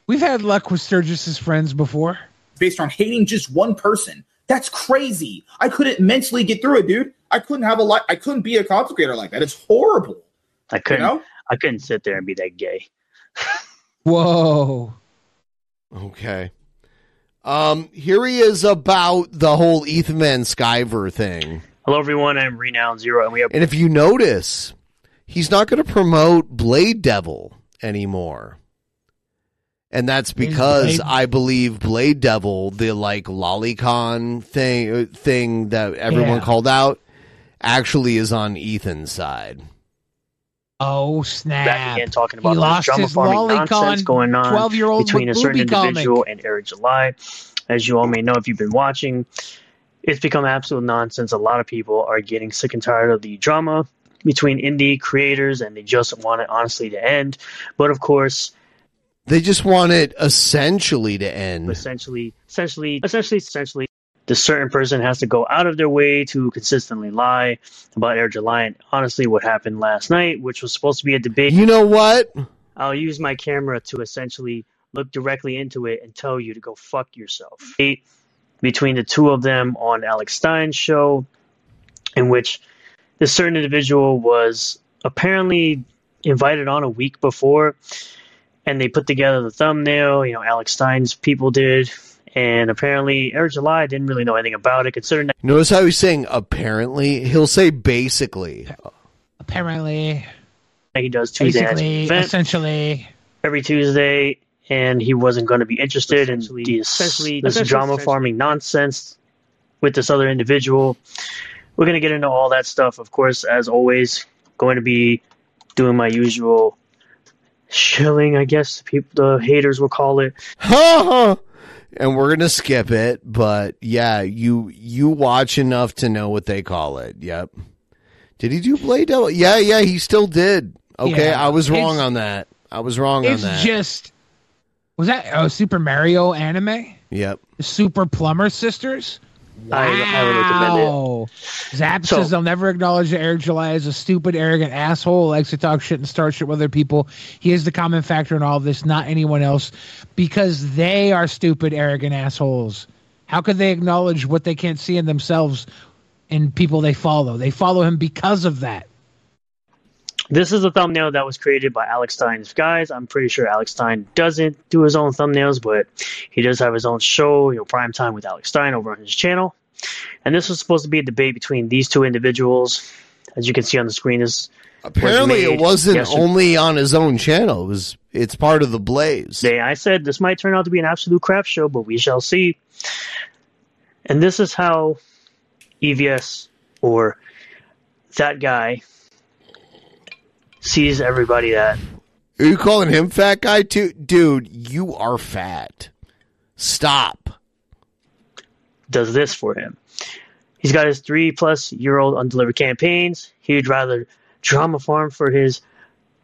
We've had luck with Sturgis's friends before. based on hating just one person. That's crazy. I couldn't mentally get through it, dude. I couldn't have a lot. I couldn't be a content creator like that. It's horrible. I couldn't. know? I couldn't sit there and be that gay. Whoa. Okay. Um, here he is about the whole Ethan Van Sciver thing. Hello, everyone. I'm Renown Zero, and we have And if you notice, he's not going to promote Blade Devil anymore. And that's because Blade- I believe Blade Devil, the like lolicon thing uh, thing that everyone Yeah. called out, actually is on Ethan's side. Oh snap! back again talking about he the lost drama his farming nonsense going on 12-year-old between a certain Whoopi comic. individual and Eric July. As you all may know, if you've been watching, it's become absolute nonsense. A lot of people are getting sick and tired of the drama between indie creators, and they just want it honestly to end. But of course, They just want it essentially to end. essentially, essentially, essentially, essentially, the certain person has to go out of their way to consistently lie about Air July. Honestly, what happened last night, which was supposed to be a debate. You know what? I'll use my camera to essentially look directly into it and tell you to go fuck yourself. Between the two of them on Alex Stein's show, in which this certain individual was apparently invited on a week before, and they put together the thumbnail. You know, Alex Stein's people did, and apparently Eric July didn't really know anything about it, considering that Notice how he's saying apparently. He'll say basically. Apparently, he does Tuesday basically, event. essentially, every Tuesday, and he wasn't going to be interested in the essentially this essentially- drama farming nonsense with this other individual. We're going to get into all that stuff, of course, as always. Going to be doing my usual shilling, I guess people, the haters will call it. And we're gonna skip it, but yeah, you you watch enough to know what they call it. Yep. Did he do Blade Devil? Yeah, yeah, he still did. Okay, Yeah, I was wrong it's- on that. I was wrong on it's that. just was that a Super Mario anime? yep. The Super Plumber Sisters. I highly recommend it. Wow. Zap So- says they'll never acknowledge that Eric July is a stupid, arrogant asshole who likes to talk shit and start shit with other people. He is the common factor in all of this, not anyone else, because they are stupid, arrogant assholes. How could they acknowledge what they can't see in themselves in people they follow? They follow him because of that. This is a thumbnail that was created by Alex Stein's guys. I'm pretty sure Alex Stein doesn't do his own thumbnails, but he does have his own show, you know, Prime Time with Alex Stein over on his channel. And this was supposed to be a debate between these two individuals. As you can see on the screen, this Apparently, was it wasn't yesterday. only on his own channel. It was. It's part of the Blaze. Day. I said this might turn out to be an absolute crap show, but we shall see. And this is how EVS or that guy sees everybody that Are you calling him fat guy too, dude? You are fat. Stop. does this for him. He's got his three plus year old undelivered campaigns. He'd rather drama farm for his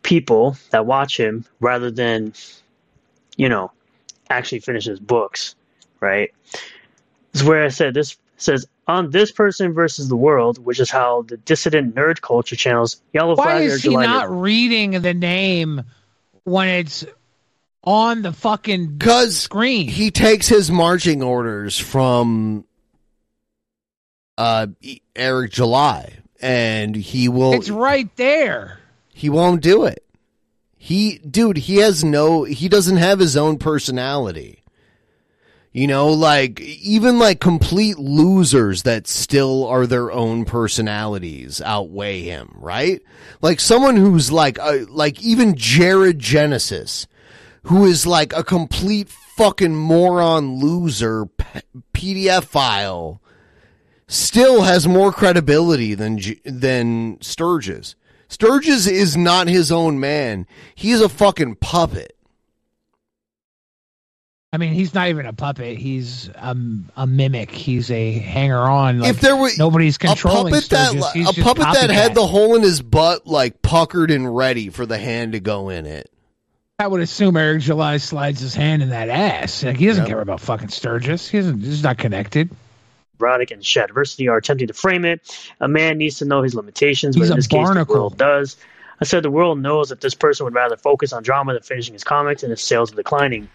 people that watch him rather than, you know, actually finish his books, right? This is where I said this says on this person versus the world, which is how the dissident nerd culture channels Yellow Why Flag or is he July not reading the name when it's on the fucking screen? He takes his marching orders from uh Eric July, and he will. It's right there. He won't do it. He, dude, he has no. He doesn't have his own personality. You know, like even like complete losers that still are their own personalities outweigh him, right? Like someone who's like, uh, like even Jared Genesis, who is like a complete fucking moron loser p- PDF file, still has more credibility than than Sturgis. Sturgis is not his own man. He's a fucking puppet. I mean, he's not even a puppet. He's um, a mimic. He's a hanger on. Like, if there were nobody's controlling a controlling puppet that he's a puppet that had copycat. the hole in his butt like puckered and ready for the hand to go in it. I would assume Eric July slides his hand in that ass. Like he doesn't Yep. care about fucking Sturgis. He doesn't. He's not connected. erotic and Shadiversity are attempting to frame it. A man needs to know his limitations, but He's in a this case, the barnacle. world does. I said the world knows that this person would rather focus on drama than finishing his comics, and his sales are declining.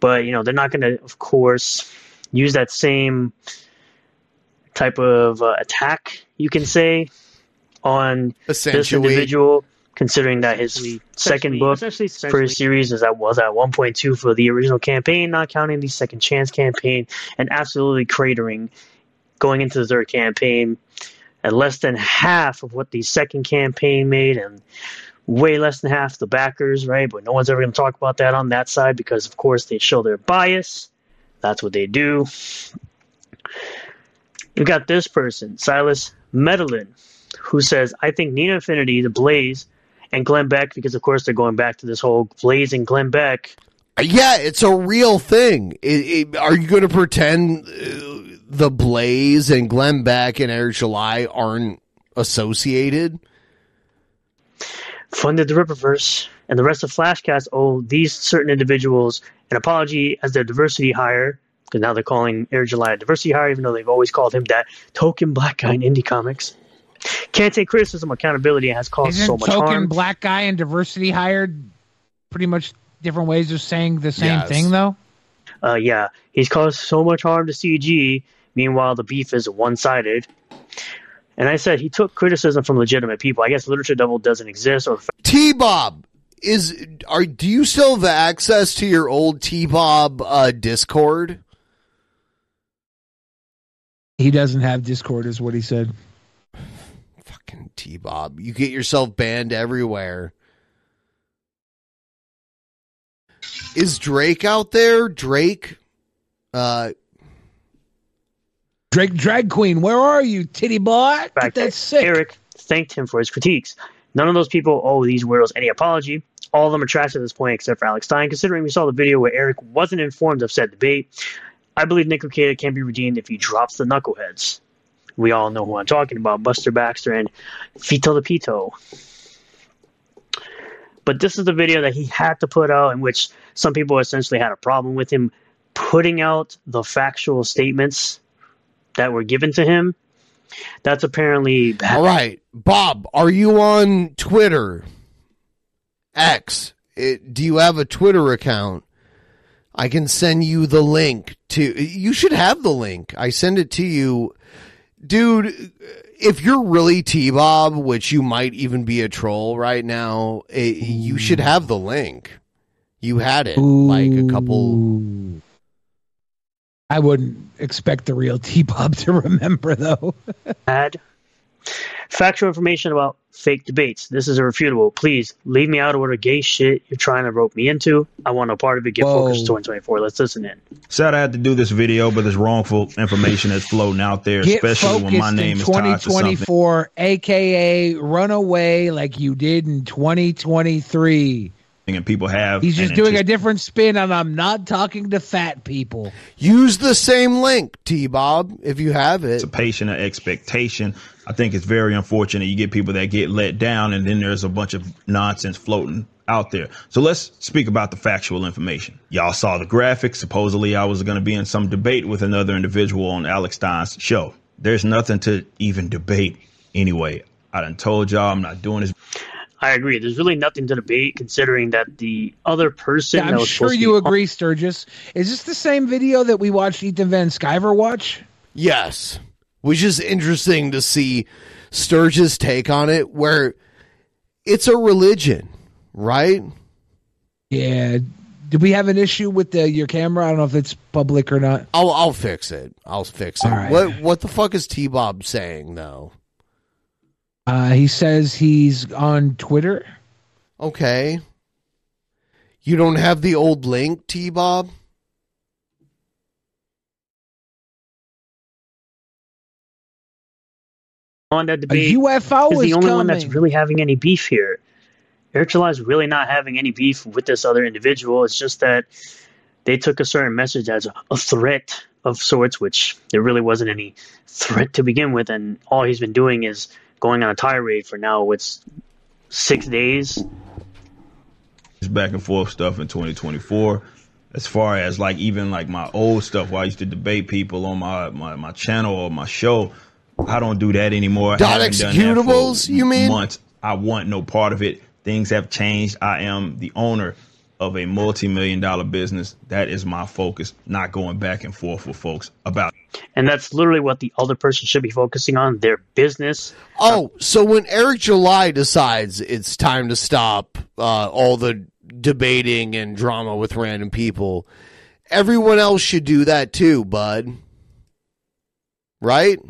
But you know they're not going to, of course, use that same type of uh, attack, you can say, on this individual. Considering that his second book for his series is that was at 1.2 for the original campaign, not counting the second chance campaign, and absolutely cratering going into the third campaign. At less than half of what the second campaign made, and way less than half the backers, right? But no one's ever going to talk about that on that side because, of course, they show their bias. That's what they do. We got this person, Silas Medellin, who says, I think Nina Infinity, the Blaze, and Glenn Beck, because of course they're going back to this whole Blaze and Glenn Beck. Yeah, it's a real thing. It, it, are you going to pretend uh, the Blaze and Glenn Beck and Eric July aren't associated? Funded the Rippaverse, and the rest of Flashcast owe these certain individuals an apology as their diversity hire, because now they're calling Eric July a diversity hire, even though they've always called him that token black guy in indie comics. Can't take criticism, accountability has caused Isn't so much harm. token harm. black guy and diversity hired pretty much different ways of saying the same Yes. thing though? Uh, yeah, he's caused so much harm to CG. Meanwhile, the beef is one sided. And I said he took criticism from legitimate people. I guess Literature Devil doesn't exist, or T Bob is are do you still have access to your old T Bob uh, Discord? He doesn't have Discord, is what he said. Fucking T Bob, you get yourself banned everywhere. Is Drake out there? Drake, uh, Drake Drag Queen, where are you, titty boy? Fact that that sick. Eric thanked him for his critiques. None of those people owe these weirdos any apology. All of them are trash at this point, except for Alex Stein. Considering we saw the video where Eric wasn't informed of said debate, I believe Nick Lucada can be redeemed if he drops the knuckleheads. We all know who I'm talking about: Buster Baxter and Fito the Pito. But this is the video that he had to put out, in which some people essentially had a problem with him putting out the factual statements that were given to him. That's apparently bad. all right, Bob, are you on Twitter? X, it, do you have a Twitter account? I can send you the link to. You should have the link. I send it to you, dude. If you're really T Bob, which you might even be a troll right now, eh, you should have the link. You had it like a couple. I wouldn't expect the real T Bob to remember though. bad. Factual information about fake debates. This is irrefutable. Please leave me out of whatever gay shit you're trying to rope me into. I want no part of it. Get focused 2024. Let's listen in. Sad I had to do this video, but there's wrongful information that's floating out there, Get especially when my name in is tied to something. 2024, aka run away like you did in 2023. And people have. He's just an doing a different spin and I'm not talking to fat people. Use the same link, T Bob, if you have it. anticipation or expectation. I think it's very unfortunate. You get people that get let down, and then there's a bunch of nonsense floating out there. So let's speak about the factual information. Y'all saw the graphic. Supposedly, I was going to be in some debate with another individual on Alex Stein's show. There's nothing to even debate anyway. I done told y'all I'm not doing this. I agree. There's really nothing to debate considering that the other person that I'm was sure supposed to you be agree, Sturgis. Is this the same video that we watched Ethan Van Sciver watch? Yes. Which is interesting to see Sturgis' take on it, where it's a religion, right? Yeah. Did we have an issue with the, your camera? I don't know if it's public or not. I'll I'll fix it. I'll fix it. All right. What what the fuck is T Bob saying though? Uh, he says he's on Twitter. Okay. You don't have the old link, T Bob? on that debate. UFO is the is only one that's really having any beef here. Eric July is really not having any beef with this other individual. It's just that they took a certain message as a threat of sorts, which there really wasn't any threat to begin with, and all he's been doing is going on a tirade for now. It's six days. It's back and forth stuff in 2024 as far as like even like my old stuff where i used to debate people on my my, my channel or my show i don't do that anymore Dot haven't done that for executables, you mean? months i want no part of it things have changed i am the owner of a multi-million dollar business that is my focus not going back and forth with folks about And that's literally what the other person should be focusing on their business. Oh, so when Eric July decides it's time to stop uh, all the debating and drama with random people, everyone else should do that too, bud. Right?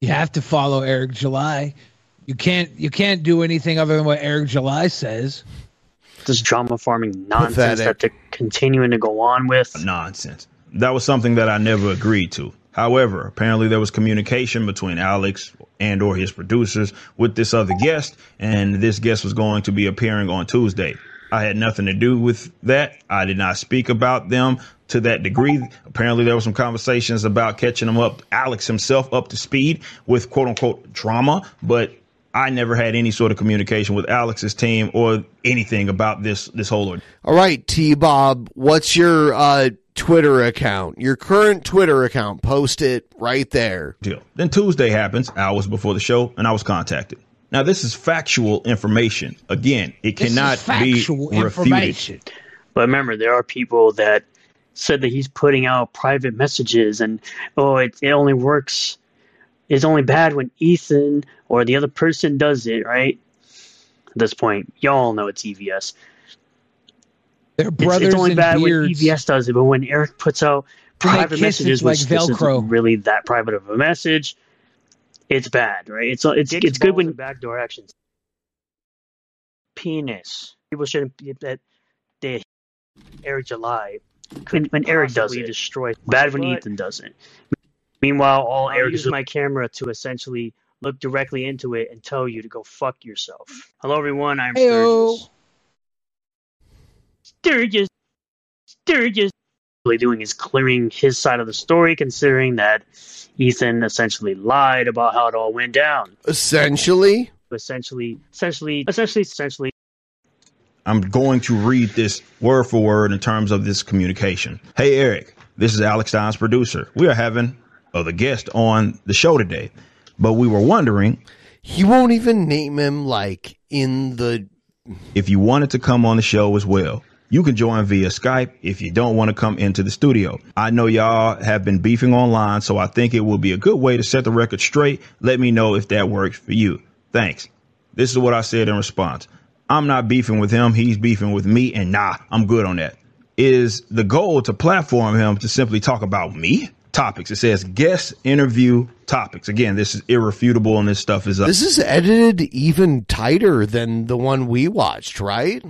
You have to follow Eric July. You can't you can't do anything other than what Eric July says. This drama farming nonsense Pathetic. that they're continuing to go on with. nonsense that was something that i never agreed to However, apparently there was communication between Alex and or his producers with this other guest, and this guest was going to be appearing on Tuesday. I had nothing to do with that. I did not speak about them to that degree. Apparently, there were some conversations about catching them up, Alex himself up to speed with quote unquote drama, but I never had any sort of communication with Alex's team or anything about this this whole ordeal. All right, T Bob, what's your uh, Twitter account? Your current Twitter account. Post it right there. Deal. Then Tuesday happens, hours before the show, and I was contacted. Now, this is factual information. Again, it This cannot be refuted. But remember, there are people that said that he's putting out private messages and oh, it, it only works. It's only bad when Ethan or the other person does it, right? At this point, y'all know it's EVS. They're It's- brothers it's, only bad beards. when EVS does it, but when Eric puts out private kiss, messages, like which this Velcro. isn't really that private of a message, it's bad, right? It's it's it's good when backdoor actions. Penis. People shouldn't be that they Eric July. When, when Eric does it, destroy. Bad when But- Ethan doesn't. Meanwhile, all I'll Eric use use my camera to essentially look directly into it and tell you to go fuck yourself. Hello, everyone. I'm Heyo. Sturgis. Sturgis. Sturgis. Really doing is clearing his side of the story, considering that Ethan essentially lied about how it all went down. Essentially, Essentially, essentially, essentially, essentially. I'm going to read this word for word in terms of this communication. Hey, Eric, this is Alex Stein's producer. We are having other guest on the show today, but we were wondering. He won't even name him like in the. If you wanted to come on the show as well, you can join via Skype if you don't want to come into the studio. I know y'all have been beefing online, so I think it will be a good way to set the record straight. Let me know if that works for you. Thanks. This is what I said in response. I'm not beefing with him. He's beefing with me. And nah, I'm good on that. Is the goal to platform him to simply talk about me? Topics. It says guest interview topics. Again, this is irrefutable and this stuff is up. This is edited even tighter than the one we watched, right?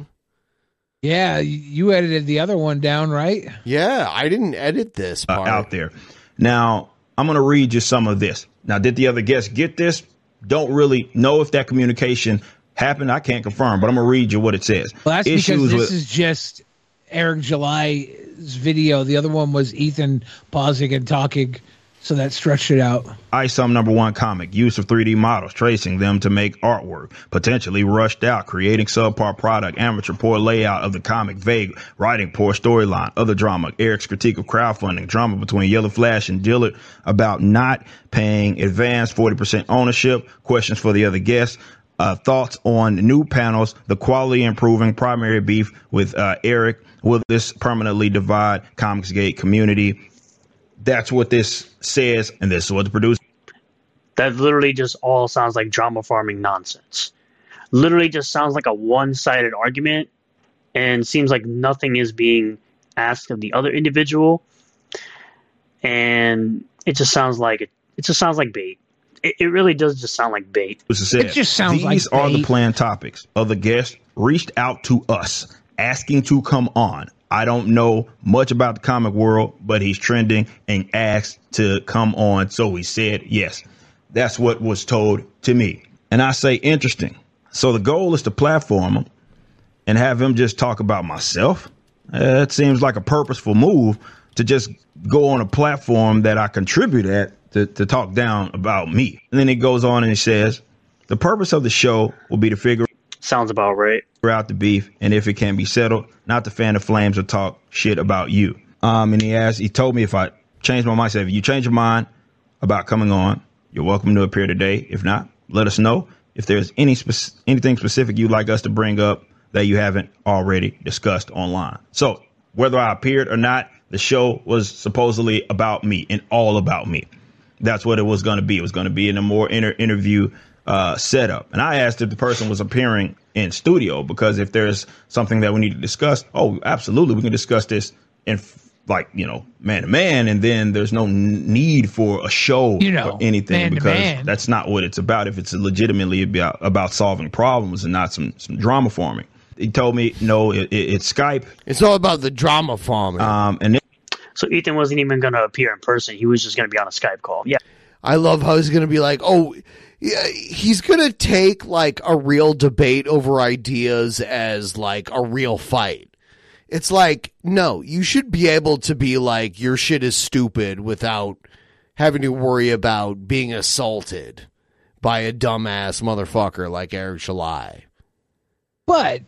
Yeah, you edited the other one down, right? Yeah, I didn't edit this uh, part. out there. Now, I'm going to read you some of this. Now, did the other guests get this? Don't really know if that communication happened. I can't confirm, but I'm going to read you what it says. Well, that's because this with- is just Eric July's video. The other one was Ethan pausing and talking, so that stretched it out. ISOM number one comic, use of 3D models, tracing them to make artwork, potentially rushed out, creating subpar product, amateur poor layout of the comic, vague, writing poor storyline, other drama, Eric's critique of crowdfunding, drama between Yellow Flash and Dillard about not paying advance 40% ownership, questions for the other guests, uh, thoughts on new panels, the quality improving, primary beef with uh, Eric, will this permanently divide Comicsgate community? That's what this says, and this is what the producer. That literally just all sounds like drama farming nonsense. Literally just sounds like a one sided argument and seems like nothing is being asked of the other individual. And it just sounds like it, it just sounds like bait. It, it really does just sound like bait. said, These are the planned topics. Other guests reached out to us asking to come on. I don't know much about the comic world, but he's trending and asked to come on. So he said yes. That's what was told to me. And I say, interesting. So the goal is to platform him and have him just talk about myself. It seems like a purposeful move to just go on a platform that I contribute at to, to talk down about me. And then he goes on and he says, the purpose of the show will be to figure sounds about right out the beef and if it can be settled, not to fan the flames or talk shit about you. Um, and he asked, he told me if I change my mind, said, if you change your mind about coming on, you're welcome to appear today. If not, let us know if there's any spec- anything specific you'd like us to bring up that you haven't already discussed online. So whether I appeared or not, the show was supposedly about me and all about me. That's what it was going to be. It was going to be in a more inter- interview uh, setup. And I asked if the person was appearing in studio because if there's something that we need to discuss, oh, absolutely, we can discuss this in like you know man to man, and then there's no need for a show You know, or anything because man. that's not what it's about. If it's legitimately about about solving problems and not some some drama forming. He told me no, it, it, it's Skype. It's all about the drama farming. Um, and then So Ethan wasn't even going to appear in person. He was just going to be on a Skype call. Yeah. I love how he's going to be like, oh, yeah, he's going to take like a real debate over ideas as like a real fight. It's like, no, you should be able to be like, your shit is stupid without having to worry about being assaulted by a dumbass motherfucker like Eric July. But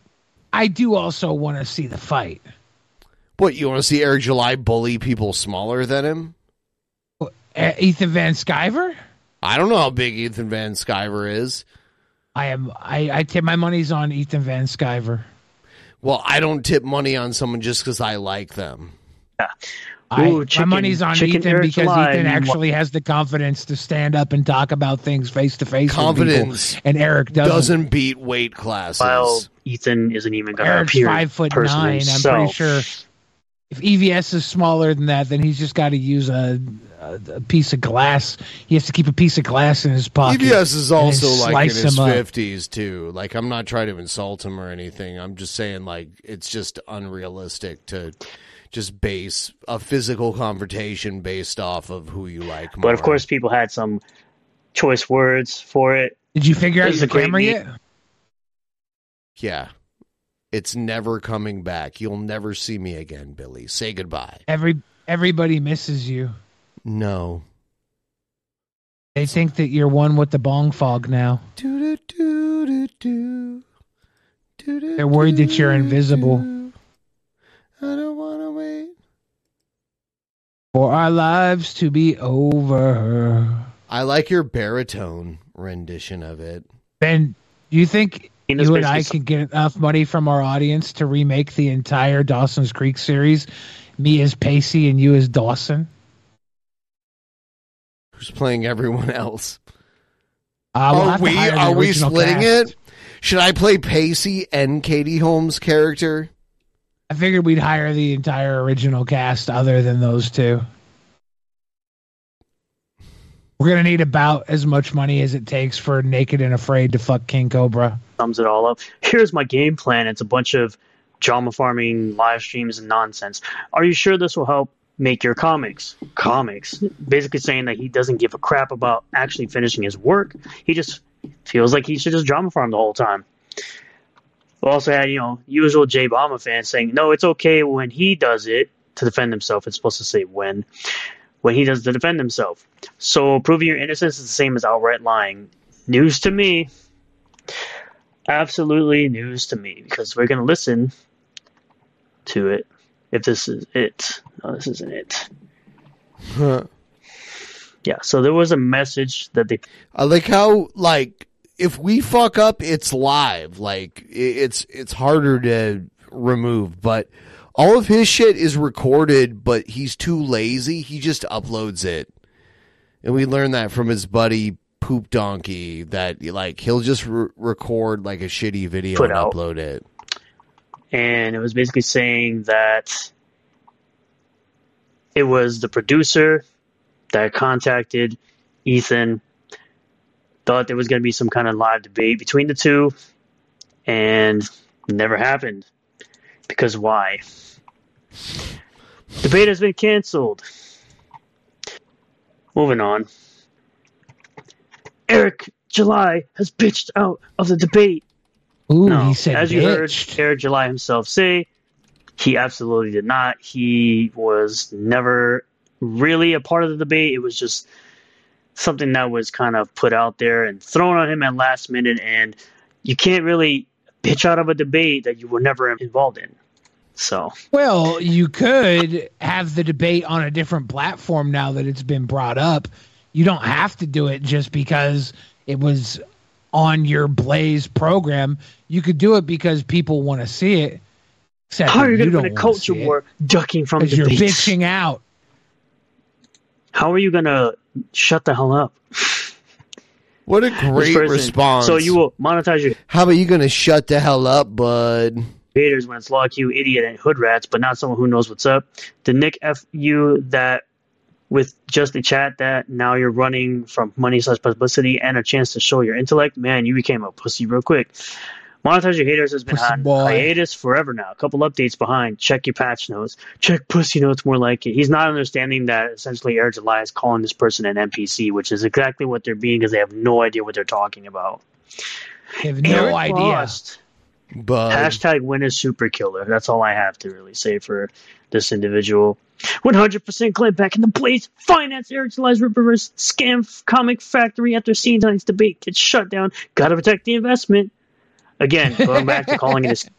I do also want to see the fight. What, you want to see Eric July bully people smaller than him? Ethan Van Sciver? I don't know how big Ethan Van Sciver is. I am. I, I tip my money's on Ethan Van Sciver. Well, I don't tip money on someone just because I like them. Yeah. I, Ooh, chicken- my money's on chicken Ethan Eric because July, Ethan actually has the confidence to stand up and talk about things face to face. with Confidence and Eric doesn't. Doesn't beat weight classes. While Ethan isn't even going to Eric's appear five foot person nine. I'm himself. pretty sure if EVS is smaller than that, then he's just got to use a, a, a piece of glass. He has to keep a piece of glass in his pocket. EVS is also like in his fifties too. Like I'm not trying to insult him or anything. I'm just saying like it's just unrealistic to just base a physical confrontation based off of who you like. More. But of course, people had some choice words for it. Did you figure out the your a great camera meet- yet? yeah, it's never coming back. You'll never see me again, Billy. Say goodbye. Every everybody misses you. No. They think that you're one with the bong fog now. They're worried that you're invisible. I don't want to wait. For our lives to be over. I like your baritone rendition of it. Ben, do you think you and I basically- can get enough money from our audience to remake the entire Dawson's Creek series? Me as Pacey and you as Dawson? Who's playing everyone else? Uh, we'll are we are we splitting cast. it? Should I play Pacey and Katie Holmes' character? I figured we'd hire the entire original cast other than those two. We're gonna need about as much money as it takes for Naked and Afraid to fuck King Cobra. Sums it all up. Here's my game plan. It's a bunch of drama farming live streams and nonsense. Are you sure this will help make your comics? Comics. Basically saying that he doesn't give a crap about actually finishing his work. He just feels like he should just drama farm the whole time. We also had, you know, usual Jay Obama fans saying, no, it's okay when he does it to defend himself. It's supposed to say when. When he does to defend himself. So proving your innocence is the same as outright lying. News to me absolutely news to me because we're going to listen to it if this is it. No, this isn't it. Yeah, so there was a message that they I like how like if we fuck up, it's live. Like it's it's harder to remove, but all of his shit is recorded, but he's too lazy. He just uploads it, and we learned that from his buddy Poop Donkey that like he'll just re- record like a shitty video Put and out. upload it. and it was basically saying that it was the producer that contacted Ethan, thought there was going to be some kind of live debate between the two, and never happened. Because why? Debate has been canceled. Moving on. Eric July has bitched out of the debate. Ooh, No, he said as you bitched. heard Eric July himself say, he absolutely did not. He was never really a part of the debate. It was just something that was kind of put out there and thrown on him at last minute. And you can't really bitch out of a debate that you were never involved in. So Well, you could have the debate on a different platform now that it's been brought up. You don't have to do it just because it was on your Blaze program. You could do it because people want to see it. Except how are you you going to win a culture see it war ducking from Because you're bitching out. How are you going to shut the hell up? What a great response! So you will monetize your How about you gonna shut the hell up, bud? haters when it's law Q idiot and hood rats, but not someone who knows what's up. The Nick F you that with just a chat that now you're running from money slash publicity and a chance to show your intellect, man, you became a pussy real quick. Monetize Your Haters has been Pussy on boy. hiatus forever now. A couple updates behind. Check your patch notes. Check pussy notes more like it. He's not understanding that essentially Air July is calling this person an NPC, which is exactly what they're being because they have no idea what they're talking about. I have no Eric idea. Frost. But Hashtag win is super killer. That's all I have to really say for this individual. 100% Glenn Beck in the place. Finance Eric July's Rippaverse scam comic factory after seeing tonight's debate gets shut down. Gotta protect the investment. Again, going back to calling it a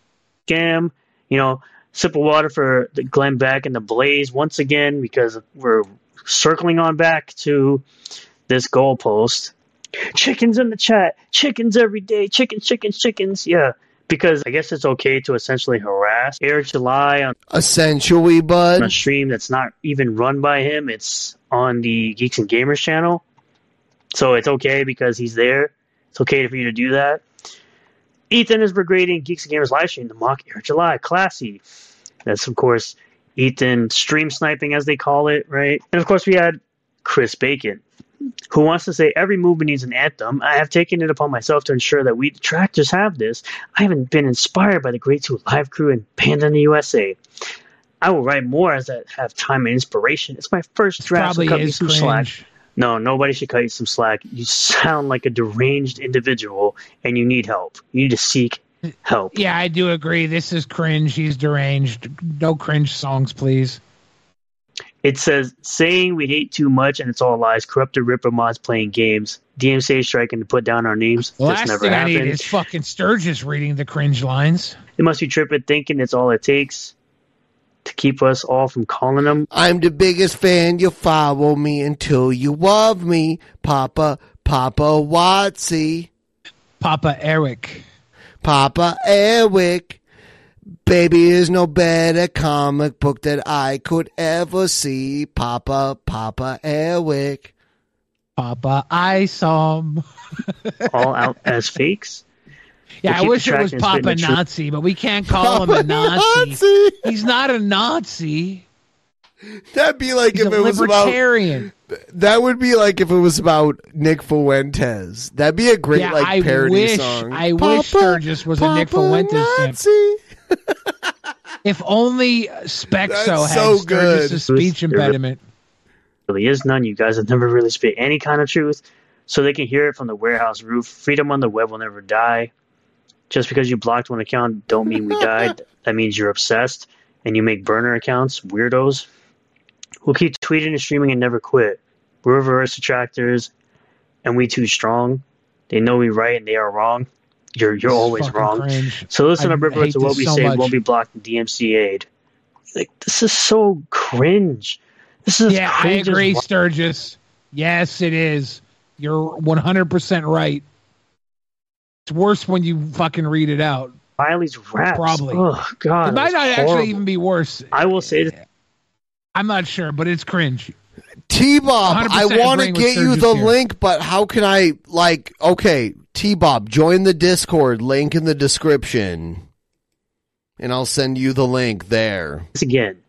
scam. You know, sip of water for the Glenn Beck and the Blaze once again because we're circling on back to this goalpost. Chickens in the chat. Chickens every day. Chickens, chickens, chickens. Yeah. Because I guess it's okay to essentially harass Eric July on essentially, bud. a stream that's not even run by him. It's on the Geeks and Gamers channel. So it's okay because he's there. It's okay for you to do that. Ethan is regrading Geeks and Gamers live stream, the mock Eric July. Classy. That's, of course, Ethan stream sniping, as they call it, right? And, of course, we had Chris Bacon, who wants to say every movement needs an anthem. I have taken it upon myself to ensure that we detractors have this. I haven't been inspired by the great two live crew and Panda in the USA. I will write more as I have time and inspiration. It's my first draft. So Probably cut me is some slack. cringe. No, nobody should cut you some slack. You sound like a deranged individual, and you need help. You need to seek help. Yeah, I do agree. This is cringe. He's deranged. No cringe songs, please. It says saying we hate too much and it's all lies. Corrupted Ripper mods playing games. DMCA striking to put down our names. The this last never thing I happened. need is fucking Sturgis reading the cringe lines. They must be tripping, thinking it's all it takes to keep us all from calling them. I'm the biggest fan. You'll follow me until you love me, Papa, Papa Watsy, Papa Eric, Papa Eric. Baby is no better comic book that I could ever see, Papa, Papa Eric. Papa Isom. all out as fakes. Yeah, I wish it was Papa spitting the truth. Nazi, but we can't call him a Nazi. Nazi. He's not a Nazi. That'd be like He's if a it was about. That would be like if it was about Nick Fuentes. That'd be a great yeah, like I parody wish, song. I wish Sturgis was a Nick Fuentes simp. If only Spexo That's had so Sturgis's good. speech impediment. really is none. You guys have never really spit any kind of truth, so they can hear it from the warehouse roof. Freedom on the web will never die. Just because you blocked one account, don't mean we died. that means you're obsessed and you make burner accounts. Weirdos. We'll keep tweeting and streaming and never quit. We're reverse attractors, and we too strong. They know we right and they are wrong. You're you're This always wrong. cringe. So listen I up, River, hate to what we so say much. won't be blocked and DMCA'd. Like this is so cringe. This is Yeah, I cringe as agree, fuck. Sturgis. Yes, it is. You're 100% right. It's worse when you fucking read it out. Riley's raps. Probably. Oh God, it might not horrible. actually even be worse. I will say this. I'm not sure, but it's cringe. T Bob, I want to get you the here. link, but how can I like? Okay, T Bob, join the Discord. Link in the description, and I'll send you the link there. Again.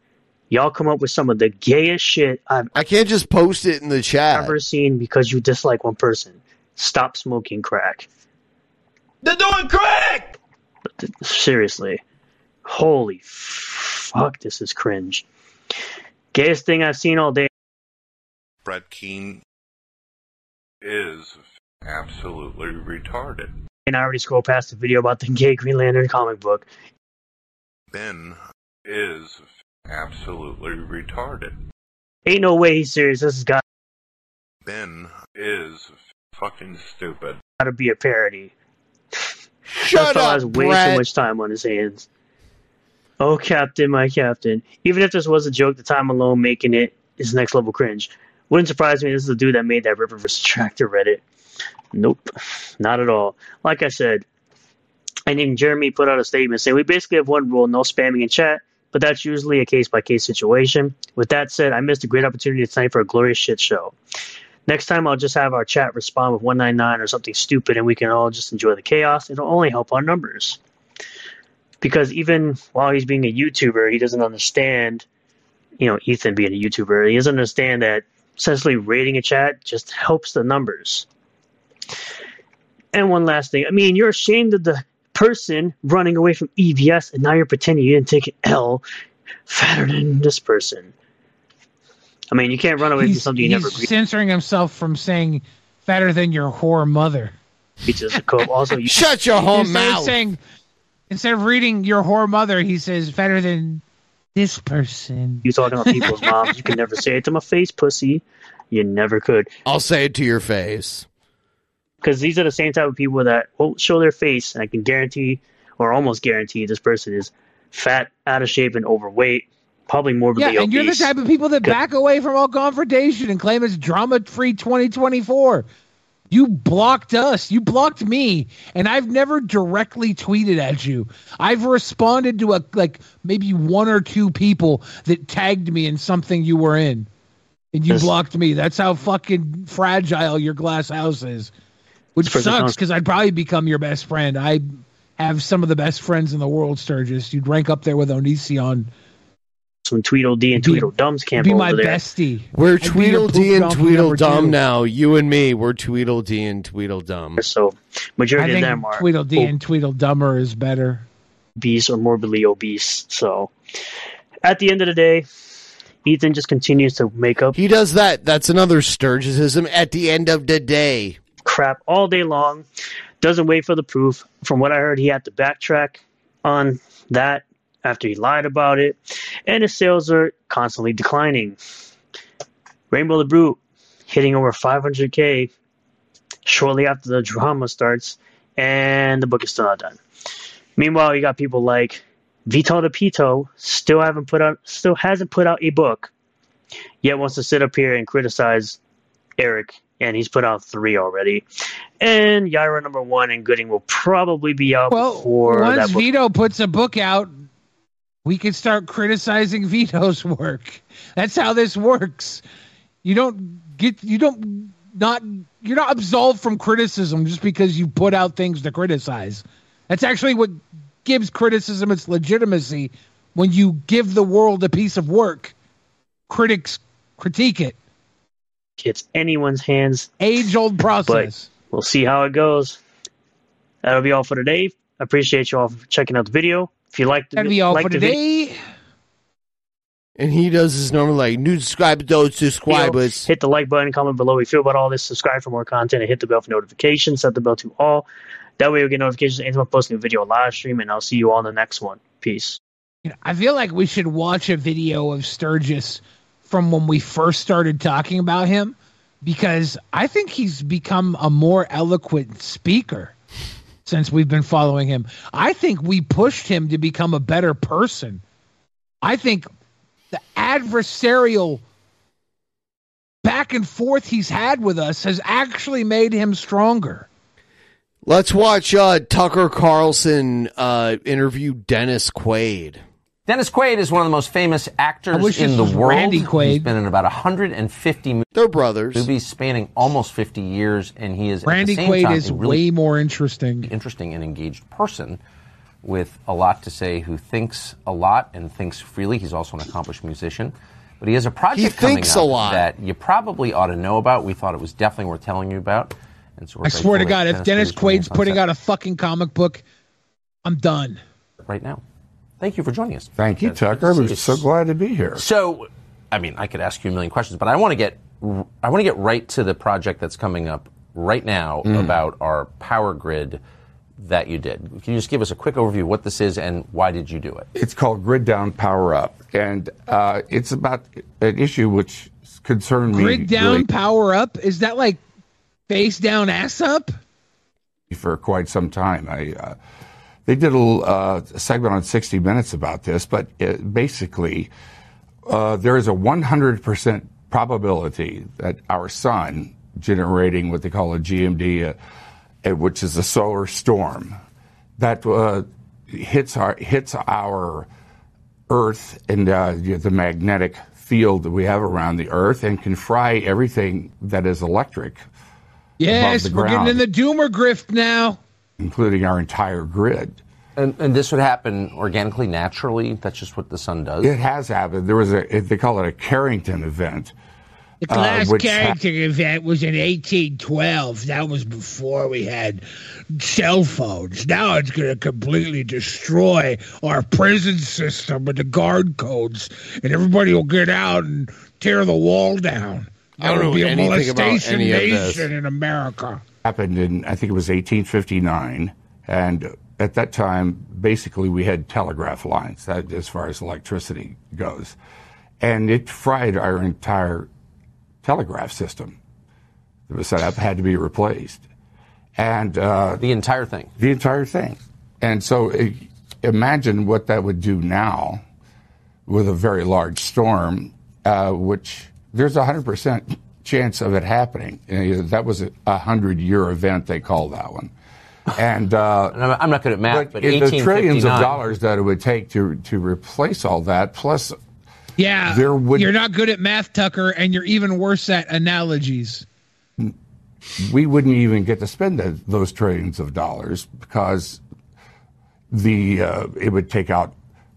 Y'all come up with some of the gayest shit I've I can't just post it in the chat. ever seen because you dislike one person. Stop smoking crack. They're doing crack! Seriously. Holy fuck, this is cringe. Gayest thing I've seen all day. Brett Keefe is absolutely retarded. And I already scrolled past the video about the gay Green Lantern comic book. Ben is absolutely retarded. Ain't no way he's serious. This has got Ben is fucking stupid. Gotta be a parody. Shut that fella up, has way Brett. too much time on his hands. Oh, Captain, my Captain. Even if this was a joke, the time alone making it is next level cringe. Wouldn't surprise me. This is the dude that made that Rippaverse Detractor Reddit. Nope, not at all. Like I said, and even Jeremy put out a statement saying we basically have one rule: no spamming in chat. But that's usually a case by case situation. With that said, I missed a great opportunity tonight for a glorious shit show. Next time, I'll just have our chat respond with 199 or something stupid, and we can all just enjoy the chaos. It'll only help our numbers. Because even while he's being a YouTuber, he doesn't understand, you know, Ethan being a YouTuber, he doesn't understand that essentially rating a chat just helps the numbers. And one last thing I mean, you're ashamed of the person running away from EVS, and now you're pretending you didn't take an L fatter than this person. I mean, you can't run away from something you he's never agreed censoring himself from saying fatter than your whore mother. to. Just a co- also, you, Shut your whole instead mouth. Of saying, instead of reading your whore mother, he says fatter than this person. You talking about people's moms? You can never say it to my face, pussy. You never could. I'll say it to your face. Because these are the same type of people that won't show their face, and I can guarantee, or almost guarantee, this person is fat, out of shape, and overweight, probably morbidly Yeah, and you're the type of people that back away from all confrontation and claim it's drama free 2024. You blocked us. You blocked me, and I've never directly tweeted at you. I've responded to a like maybe one or two people that tagged me in something you were in, and you blocked me. That's how fucking fragile your glass house is, which sucks because I'd probably become your best friend. I have some of the best friends in the world, Sturgis. You'd rank up there with Onision. Some Tweedledee and Be- Tweedledums camp Be over my there. bestie. We're I'd be Tweedledee and donkey number Tweedledum now. You and me, we're Tweedledee and Tweedledum. So I majority of think them are Tweedledee oh, and Tweedledummer is better. obese or morbidly obese. So at the end of the day, Ethan just continues to make up He does that. That's another Sturgisism at the end of the day. Crap all day long. Doesn't wait for the proof. From what I heard, he had to backtrack on that after he lied about it, and his sales are constantly declining. Rainbow the Brute hitting over 500k shortly after the drama starts, and the book is still not done. Meanwhile, you got people like Vito the Pito still haven't put out, still hasn't put out a book, yet wants to sit up here and criticize Eric, and he's put out three already. And Yaira number one and Gooding will probably be out Well, before once. Vito puts a book out, we can start criticizing Vito's work. That's how this works. You don't get you don't not you're not absolved from criticism just because you put out things to criticize. That's actually what gives criticism its legitimacy when you give the world a piece of work. Critics critique it. It's anyone's hands, Age old process. but we'll see how it goes. That'll be all for today. I appreciate you all for checking out the video. If you like the That'll be all like for the vi- today. And he does his normal like new subscribe those subscribers. Hit the like button, comment below what you feel about all this, subscribe for more content, and hit the bell for notifications. Set the bell to all. That way you'll get notifications anytime I post a new video or live stream, and I'll see you all in the next one. Peace. I feel like we should watch a video of Sturgis from when we first started talking about him because I think he's become a more eloquent speaker since we've been following him. I think we pushed him to become a better person. I think the adversarial back and forth he's had with us has actually made him stronger. Let's watch uh, Tucker Carlson uh, interview Dennis Quaid. Dennis Quaid is one of the most famous I actors wish in the world. Randy Quaid. He's been in about 150 movies. They're brothers. movies spanning almost 50 years, and he is Randy at the same Quaid time is a really way more interesting. interesting and engaged person with a lot to say who thinks a lot and thinks freely. He's also an accomplished musician. But he has a project He coming thinks up a lot. that you probably ought to know about. We thought it was definitely worth telling you about. And so we're I swear to God, that if Dennis Quaid is joining Quaid's putting out a fucking comic book, I'm done. right now. Thank you for joining us. Thank you, Tucker. I'm so glad to be here. So, I mean, I could ask you a million questions, but I want to get I want to get right to the project that's coming up right now Mm. about our power grid that you did. Can you just give us a quick overview of what this is and why did you do it? It's called Grid Down Power Up, and uh, it's about an issue which concerned me Grid down, really power up. Is that like face down, ass up? for quite some time. I uh, they did a little uh, segment on 60 Minutes about this, but it, basically, uh, there is a 100% probability that our sun generating what they call a GMD, uh, uh, which is a solar storm, that uh, hits our hits our Earth and uh, the magnetic field that we have around the Earth and can fry everything that is electric, Yes, we're getting in the doomer grift now. Including our entire grid. And, and this would happen organically, naturally. That's just what the sun does. It has happened. There was a, they call it a Carrington event. The uh, Carrington ha- event was in 1812. That was before we had cell phones. Now it's going to completely destroy our prison system with the guard codes, and everybody will get out and tear the wall down. I don't That would know be a anything about any of this. nation in America. Happened in I think it was 1859, and at that time, basically we had telegraph lines that, as far as electricity goes, and it fried our entire telegraph system. That was set up had to be replaced, and uh, the entire thing, the entire thing, and so uh, imagine what that would do now with a very large storm, uh, which there's a hundred percent chance of it happening. That was a- a hundred year event they call that one, and uh, I'm I'm not good at math, but, it- the trillions of dollars that it would take to to replace all that, plus Yeah, There would- you're not good at math, Tucker, and you're even worse at analogies. we wouldn't even get to spend th- those trillions of dollars because the uh, it would take out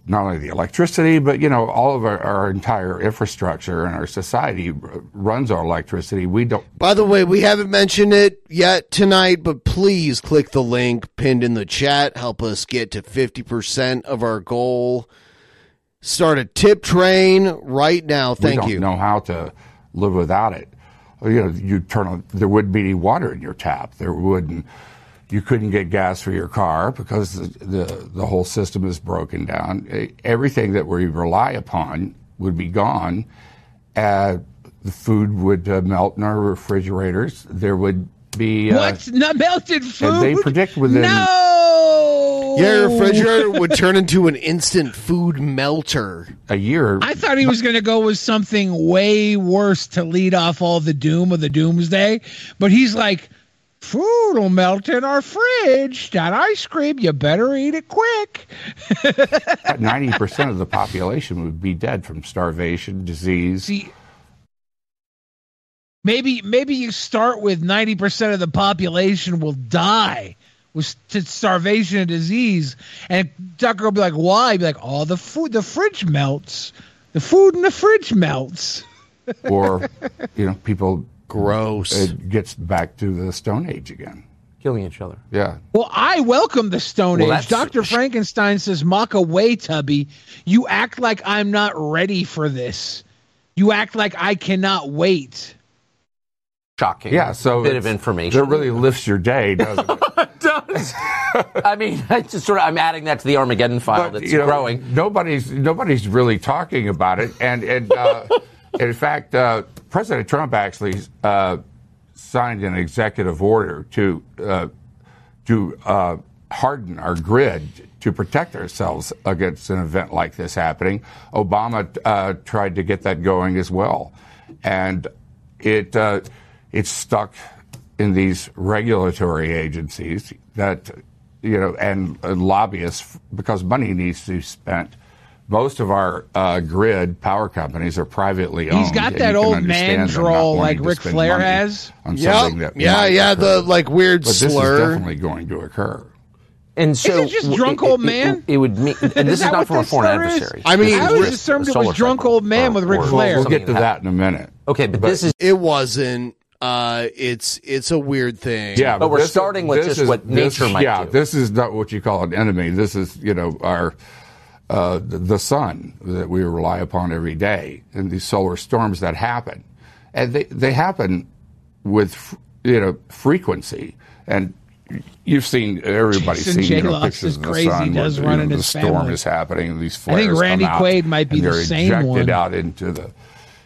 not only the electricity, but you know all of our, our entire infrastructure and our society r- runs on electricity. We don't. By the way, we haven't mentioned it yet tonight, but please click the link pinned in the chat. Help us get to 50% of our goal. Start a tip train right now. we Thank don't you. know how to live without it. You know, you turn on. There wouldn't be any water in your tap. There wouldn't. You couldn't get gas for your car because the the, the whole system is broken down. Everything that we rely upon would be gone. Uh, the food would uh, melt in our refrigerators. There would be. Uh, What's not melted food? They predict within. No. Yeah, your refrigerator would turn into an instant food melter. A year. I thought he was going to go with something way worse to lead off all the doom of the doomsday, but he's like, "Food will melt in our fridge. That ice cream, you better eat it quick." Ninety percent of the population would be dead from starvation, disease. See, maybe maybe you start with ninety percent of the population will die with to starvation and disease, and Tucker will be like, "Why?" Be like, "Oh, the food, the fridge melts. The food in the fridge melts." or you know people gross it gets back to the stone age again killing each other yeah Well, I welcome the Stone Well, Age. Dr. Frankenstein says, Mock away, Tubby. You act like I'm not ready for this. You act like I cannot wait. shocking yeah so bit of information that really lifts your day doesn't it Does. I mean, I just sort of I'm adding that to the Armageddon file that's you know, growing. nobody's nobody's really talking about it and and uh, in fact uh, president trump actually uh, signed an executive order to uh, to uh, harden our grid to protect ourselves against an event like this happening. Obama uh, tried to get that going as well, and it uh, it's stuck in these regulatory agencies that you know and uh, lobbyists because money needs to be spent. Most of our uh, grid power companies are privately owned. He's got that old man understand drawl like to Ric Flair has. on Yep. something that Yeah, yeah, occur. the, like, weird but this is definitely going to occur. And so, it just drunk it- old it- man? It, would mean, and this is, that not what from a foreign slur is? adversary. I mean, I This always is assumed it was drunk old man or- with Ric Flair. We'll something get to that that in a minute. Okay, but, this is It wasn't. Uh, it's it's a weird thing. Yeah, But we're this- starting with this just what this- nature might Yeah, do. this is not what you call an enemy. This is you know our uh, the, the sun that we rely upon every day, and these solar storms that happen, and they they happen with you know frequency, and you've seen everybody's Jason seen you know, pictures of the crazy, sun. does where, run you know, the storm family. is happening. and These I think flares Randy come out, Quaid might be and the they're same ejected one. out into the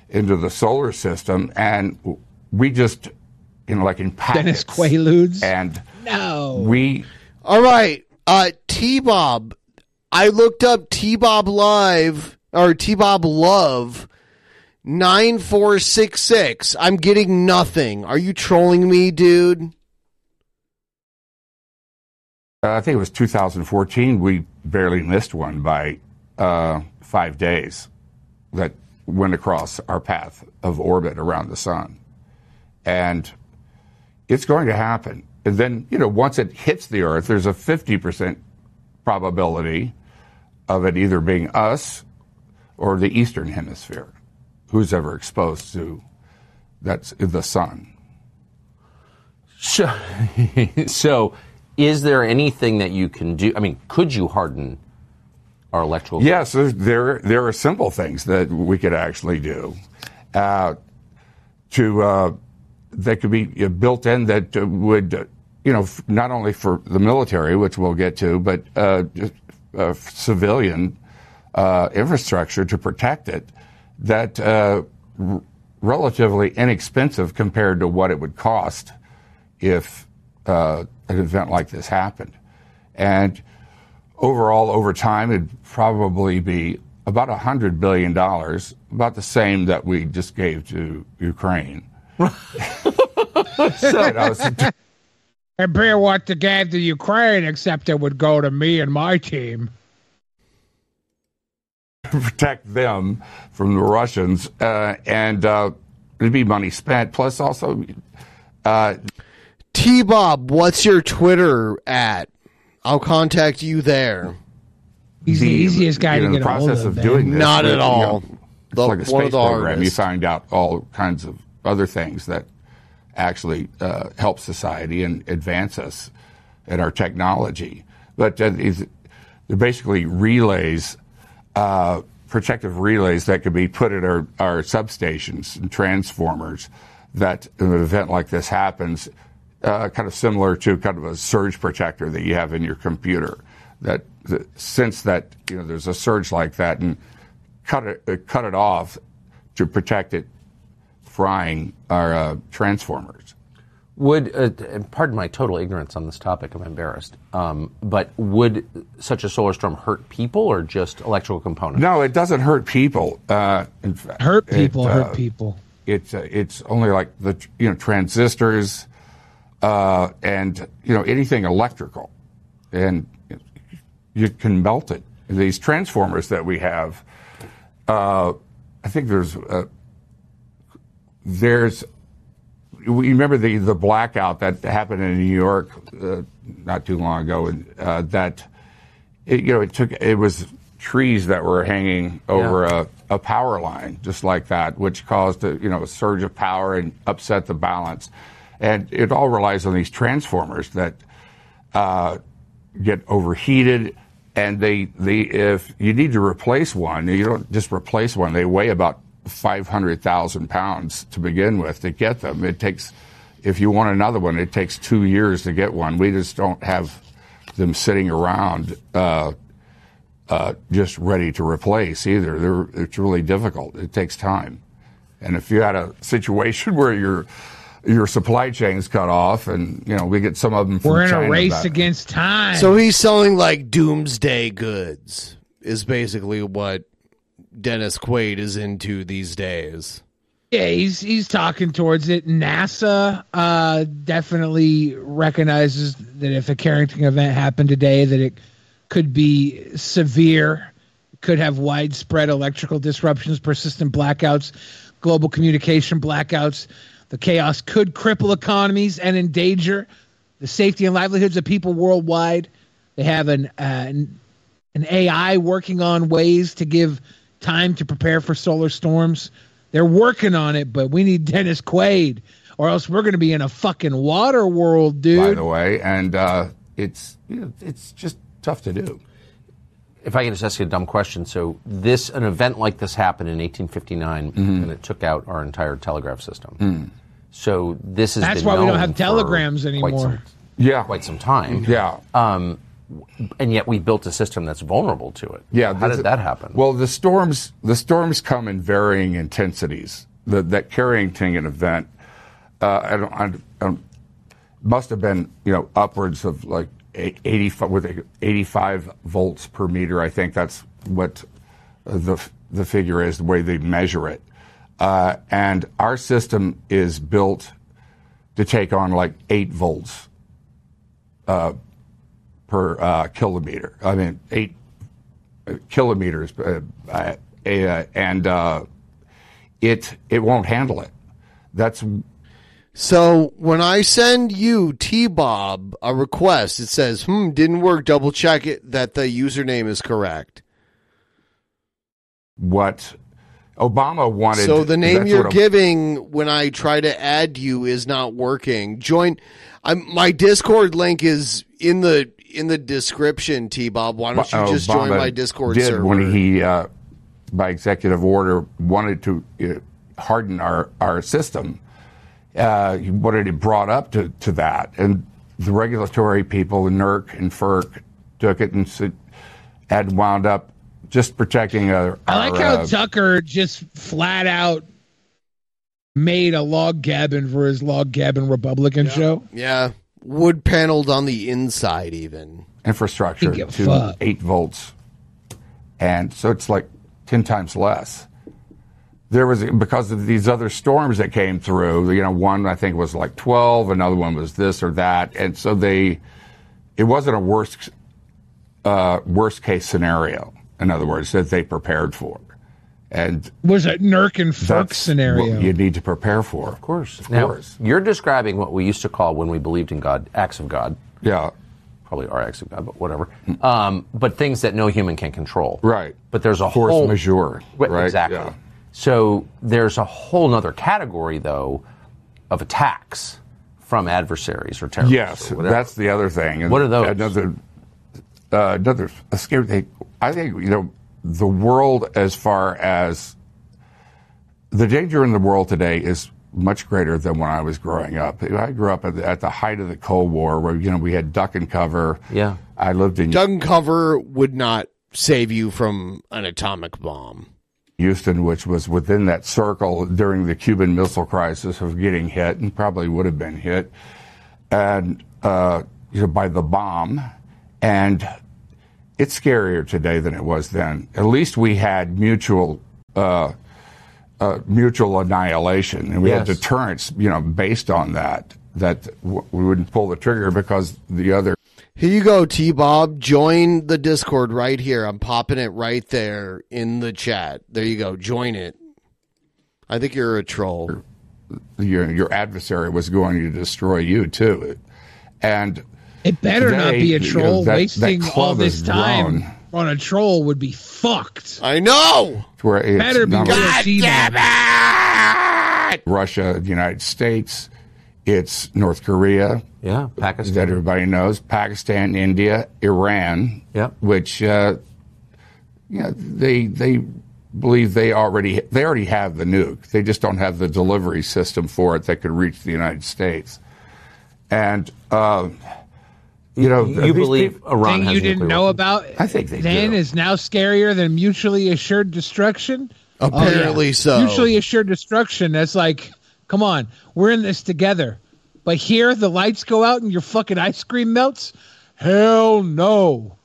into the solar system, and we just you know like in Dennis packets, Quaaludes. and No. we All right. Uh, T Bob. I looked up T Bob Live or T Bob Love 9466. I'm getting nothing. Are you trolling me, dude? Uh, I think it was 2014. We barely missed one by uh, five days that went across our path of orbit around the sun. And it's going to happen. And then, you know, once it hits the Earth, there's a 50% probability of it either being us or the Eastern Hemisphere, who's ever exposed to that's the sun. So, so, is there anything that you can do? I mean, could you harden our electrical? Yes, there there are simple things that we could actually do uh, to uh, that could be uh, built in that would you know not only for the military, which we'll get to, but uh, just, uh, civilian uh, infrastructure to protect it. That uh, r- relatively inexpensive compared to what it would cost if uh, an event like this happened. And overall, over time, it'd probably be about $100 billion, about the same that we just gave to Ukraine. so, was- And be what they gave to Ukraine, except it would go to me and my team. protect them from the Russians, uh, and uh, it'd be money spent. Plus, also, uh, T Bob, what's your Twitter at? I'll contact you there. He's the easiest guy you to know, get the a hold process of, of doing this. Not you at know, all. it's The- like a one space of the program. You find out all kinds of other things that actually uh, help society and advance us in our technology. But uh, they're basically relays, uh, protective relays that could be put at our, our substations and transformers. That in an event like this happens, uh, kind of similar to kind of a surge protector that you have in your computer. That, that since that you know there's a surge like that and cut it cut it off to protect it frying our uh, transformers. Would, uh, pardon my total ignorance on this topic, I'm embarrassed, um, but would such a solar storm hurt people or just electrical components? No, it doesn't hurt people. Uh, in fact, Hurt people, it, hurt uh, people. It's uh, it's only like the you know transistors uh, and you know anything electrical, and you can melt it. These transformers that we have, uh, I think there's uh, there's we remember the the blackout that happened in New York uh, not too long ago, and uh, that it, you know it took it was trees that were hanging over a, a power line just like that, which caused a you know a surge of power and upset the balance, and it all relies on these transformers that uh, get overheated. And they, they, if you need to replace one, you don't just replace one. They weigh about 500,000 pounds to begin with to get them. It takes, if you want another one, it takes two years to get one. We just don't have them sitting around uh, uh, just ready to replace either. They're, it's really difficult. It takes time. And if you had a situation where your your supply chain's cut off, and you know we get some of them from We're in China a race that- against time. So he's selling like doomsday goods, is basically what Dennis Quaid is into these days. Yeah, he's he's talking towards it. NASA uh, definitely recognizes that if a Carrington event happened today, that it could be severe, could have widespread electrical disruptions, persistent blackouts, global communication blackouts. The chaos could cripple economies and endanger the safety and livelihoods of people worldwide. They have an uh, an, an AI working on ways to give time to prepare for solar storms. They're working on it, but we need Dennis Quaid, or else we're going to be in a fucking water world, dude. by the way, and uh, it's you know, it's just tough to do. If I can just ask you a dumb question, so this an event like this happened in 1859, Mm-hmm. and it took out our entire telegraph system. Mm. So this is That's why we don't have telegrams anymore. Quite some, yeah, quite some time. Yeah. Um, and yet we built a system that's vulnerable to it. Yeah, How did that happen? Well, the storms the storms come in varying intensities. The, that Carrington event, uh, I don't, I must have been you know upwards of like eight- 85 with 85 volts per meter. I think that's what the the figure is. The way they measure it, uh, and our system is built to take on like eight volts uh, per uh, kilometer. I mean, eight uh, kilometers, uh, uh, uh, and uh, it it won't handle it. That's So when I send you T Bob a request, it says, "Hmm, didn't work. Double check it that the username is correct." what Obama wanted. So the name you're giving when I try to add you is not working. Join. I'm, my Discord link is in the in the description. T Bob, why don't you just join my Discord did server? when he, uh, by executive order, wanted to uh, harden our our system. Uh, he wanted it brought up to, to that, and the regulatory people, the NERC and FERC, took it and said, had wound up just protecting our. I like our, how uh, Tucker just flat out made a log cabin for his log cabin Republican show. yeah, wood paneled on the inside, even infrastructure to fuck. eight volts, and so it's like ten times less. There was because of these other storms that came through. You know, one I think was like twelve, another one was this or that, and so they. It wasn't a worst uh, worst case scenario. In other words, that they prepared for, and Was a NERC and FERC that's scenario. you need to prepare for. Of course, of Now, course. you're describing what we used to call when we believed in God, acts of God. Yeah. Probably are acts of God, but whatever. Um, but things that no human can control. Right. But there's a Force whole majeure, Right, right? Exactly. Yeah. So there's a whole nother category though of attacks from adversaries or terrorists. Yes, or that's the other thing. And What are those? Another, uh, another a scary thing. I think you know the world as far as the danger in the world today is much greater than when I was growing up. I grew up at the, at the height of the Cold War, where you know we had duck and cover. Yeah, I lived in Duck and cover would not save you from an atomic bomb. Houston, which was within that circle during the Cuban Missile Crisis of getting hit, and probably would have been hit, and uh, you know, by the bomb, and it's scarier today than it was then. At least we had mutual. Uh, uh, mutual annihilation, and we had deterrence, you know, based on that. That w- we wouldn't pull the trigger because the other Here you go, T Bob. Join the Discord right here. I'm popping it right there in the chat. There you go. Join it. I think you're a troll. your your adversary was going to destroy you too, and It better not be a you know, troll. that- that Wasting all this time grown on a troll would be fucked. I know. where it's Better be not real like T-Bob. Russia, the United States, it's North Korea, yeah, Pakistan, that everybody knows, Pakistan, India, Iran, yeah, which uh, you know, they they believe they already they already have the nuke. They just don't have the delivery system for it that could reach the United States. And uh, you know, You these believe people- Iran thing you didn't know about I think they then do. is now scarier than mutually assured destruction. Oh, Apparently so. Mutually assured destruction. That's like, come on, we're in this together. But here, the lights go out and your fucking ice cream melts. Hell no.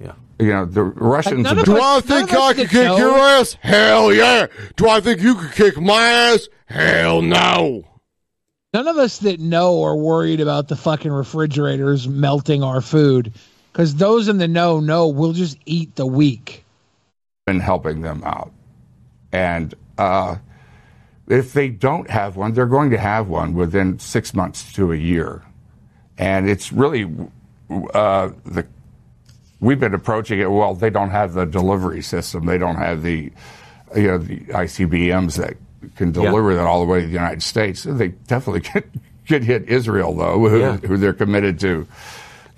Yeah. You know, the Russians. none of Do us- I think I can kick know- your ass? Hell yeah. Do I think you can kick my ass? Hell no. None of us that know are worried about the fucking refrigerators melting our food. Because those in the know know we'll just eat the weak. And helping them out. And uh, if they don't have one, they're going to have one within six months to a year. And it's really uh, the we've been approaching it. Well, they don't have the delivery system. They don't have the you know the ICBMs that can Yeah. deliver that all the way to the United States. They definitely could, could hit Israel though, who, Yeah. who they're committed to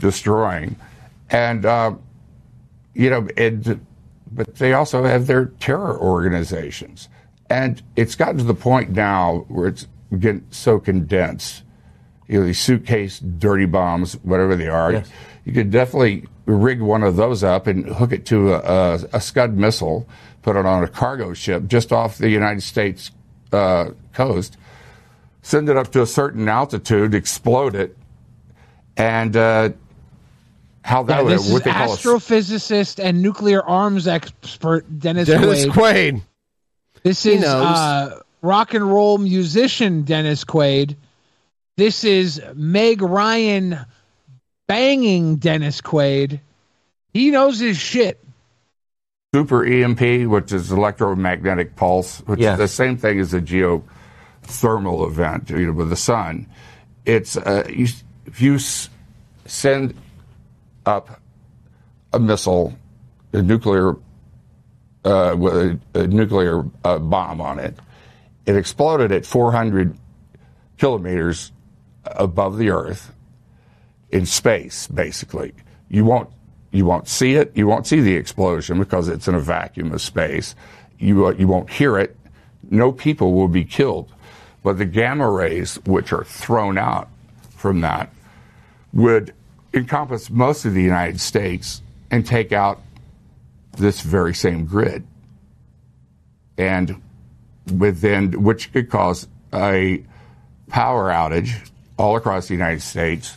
destroying. And uh, you know, but they also have their terror organizations. And it's gotten to the point now where it's getting so condensed. You know, these suitcase dirty bombs, whatever they are, Yes. you could definitely rig one of those up and hook it to a, a, a Scud missile, put it on a cargo ship just off the United States uh, coast, send it up to a certain altitude, explode it, and uh, how that Yeah, would, this is what they call a astrophysicist and nuclear arms expert Dennis, Dennis Quaid. Quaid. This is uh, rock and roll musician Dennis Quaid. This is Meg Ryan banging Dennis Quaid. He knows his shit. Super EMP, which is electromagnetic pulse, which Yeah. is the same thing as a geothermal event you know, with the sun. It's uh, you, if you s- send up a missile, a nuclear uh, with a, a nuclear uh, bomb on it. It exploded at 400 kilometers above the Earth in space, basically. You won't you won't see it. You won't see the explosion because it's in a vacuum of space. You uh, you won't hear it. No people will be killed, but the gamma rays which are thrown out from that would encompass most of the United States and take out this very same grid. And within which could cause a power outage all across the United States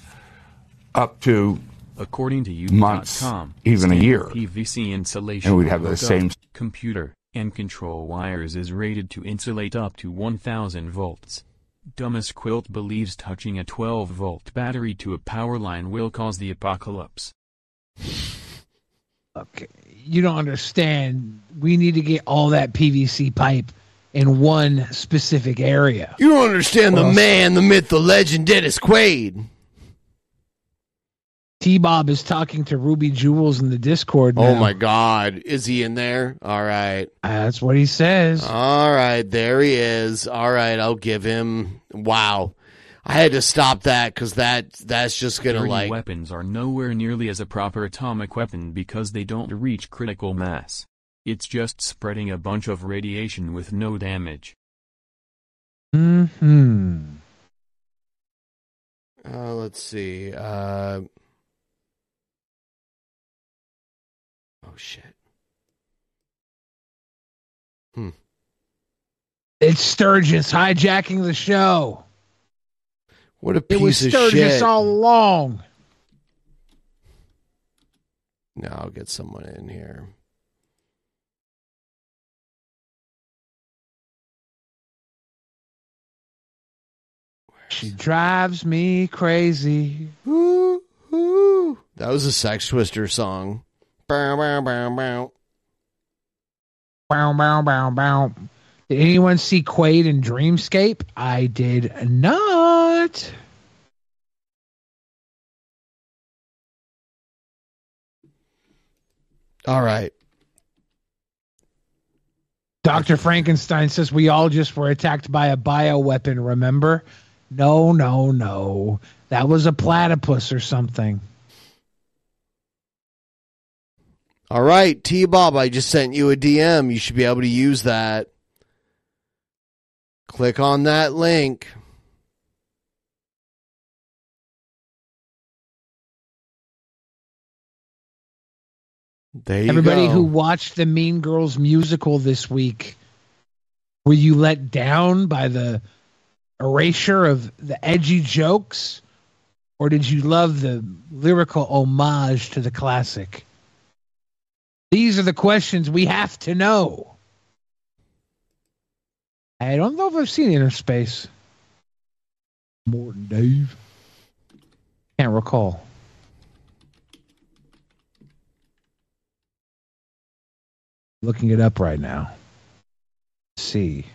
up to According to you, months, even a year. PVC insulation And we'd have the same- computer and control wires is rated to insulate up to 1000 volts. Dumbest Quilt believes touching a 12 volt battery to a power line will cause the apocalypse. Okay, you don't understand. We need to get all that PVC pipe in one specific area. You don't understand the man, the myth, the legend, Dennis Quaid. T Bob is talking to Ruby Jewels in the Discord. Oh my God, is he in there? All right, that's what he says. All right, there he is. All right, I'll give him. Wow, I had to stop that because that that's just gonna Dirty like weapons are nowhere nearly as a proper atomic weapon because they don't reach critical mass. It's just spreading a bunch of radiation with no damage. Hmm. Uh, let's see. Uh, shit. Hmm. It's Sturgis hijacking the show. What a piece It was Sturgis shit. all along. Now I'll get someone in here. She drives me crazy. Ooh, ooh. That was a Sex Twister song. Bow, bow, bow, bow. Bow, bow, bow, bow. Did anyone see Quaid in Dreamscape? I did not. All right. Dr. Frankenstein says we all just were attacked by a bioweapon, remember? No, no, no. That was a platypus or something. All right, T Bob, I just sent you a DM. You should be able to use that. Click on that link. There you Everybody go. who watched the Mean Girls musical this week, were you let down by the erasure of the edgy jokes? Or did you love the lyrical homage to the classic? These are the questions we have to know. I don't know if I've seen Inner Space. Morton Dave. Can't recall. Looking it up right now. Let's see.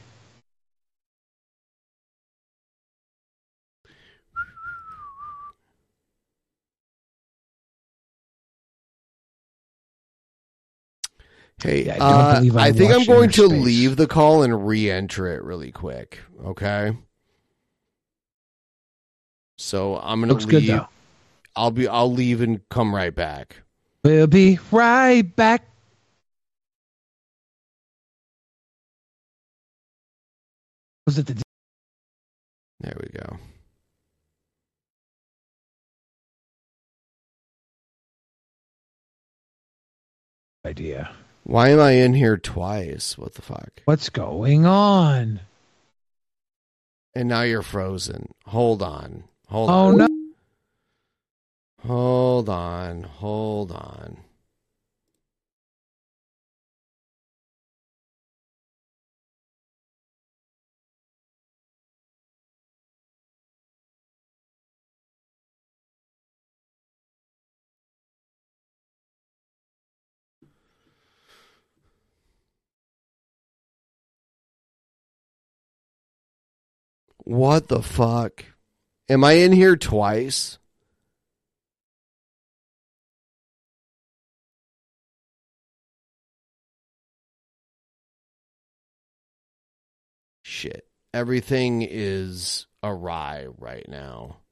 Hey, I uh, I think I'm going to Space. leave the call and re-enter it really quick. Okay. So I'm gonna Looks good, leave. though. I'll be. I'll leave and come right back. We'll be right back. Was it the There we go. idea? Why am I in here twice? What the fuck? What's going on? And now you're frozen. Hold on. Hold Oh on. no. Hold on. Hold on. What the fuck? Am I in here twice? Shit. Everything is awry right now.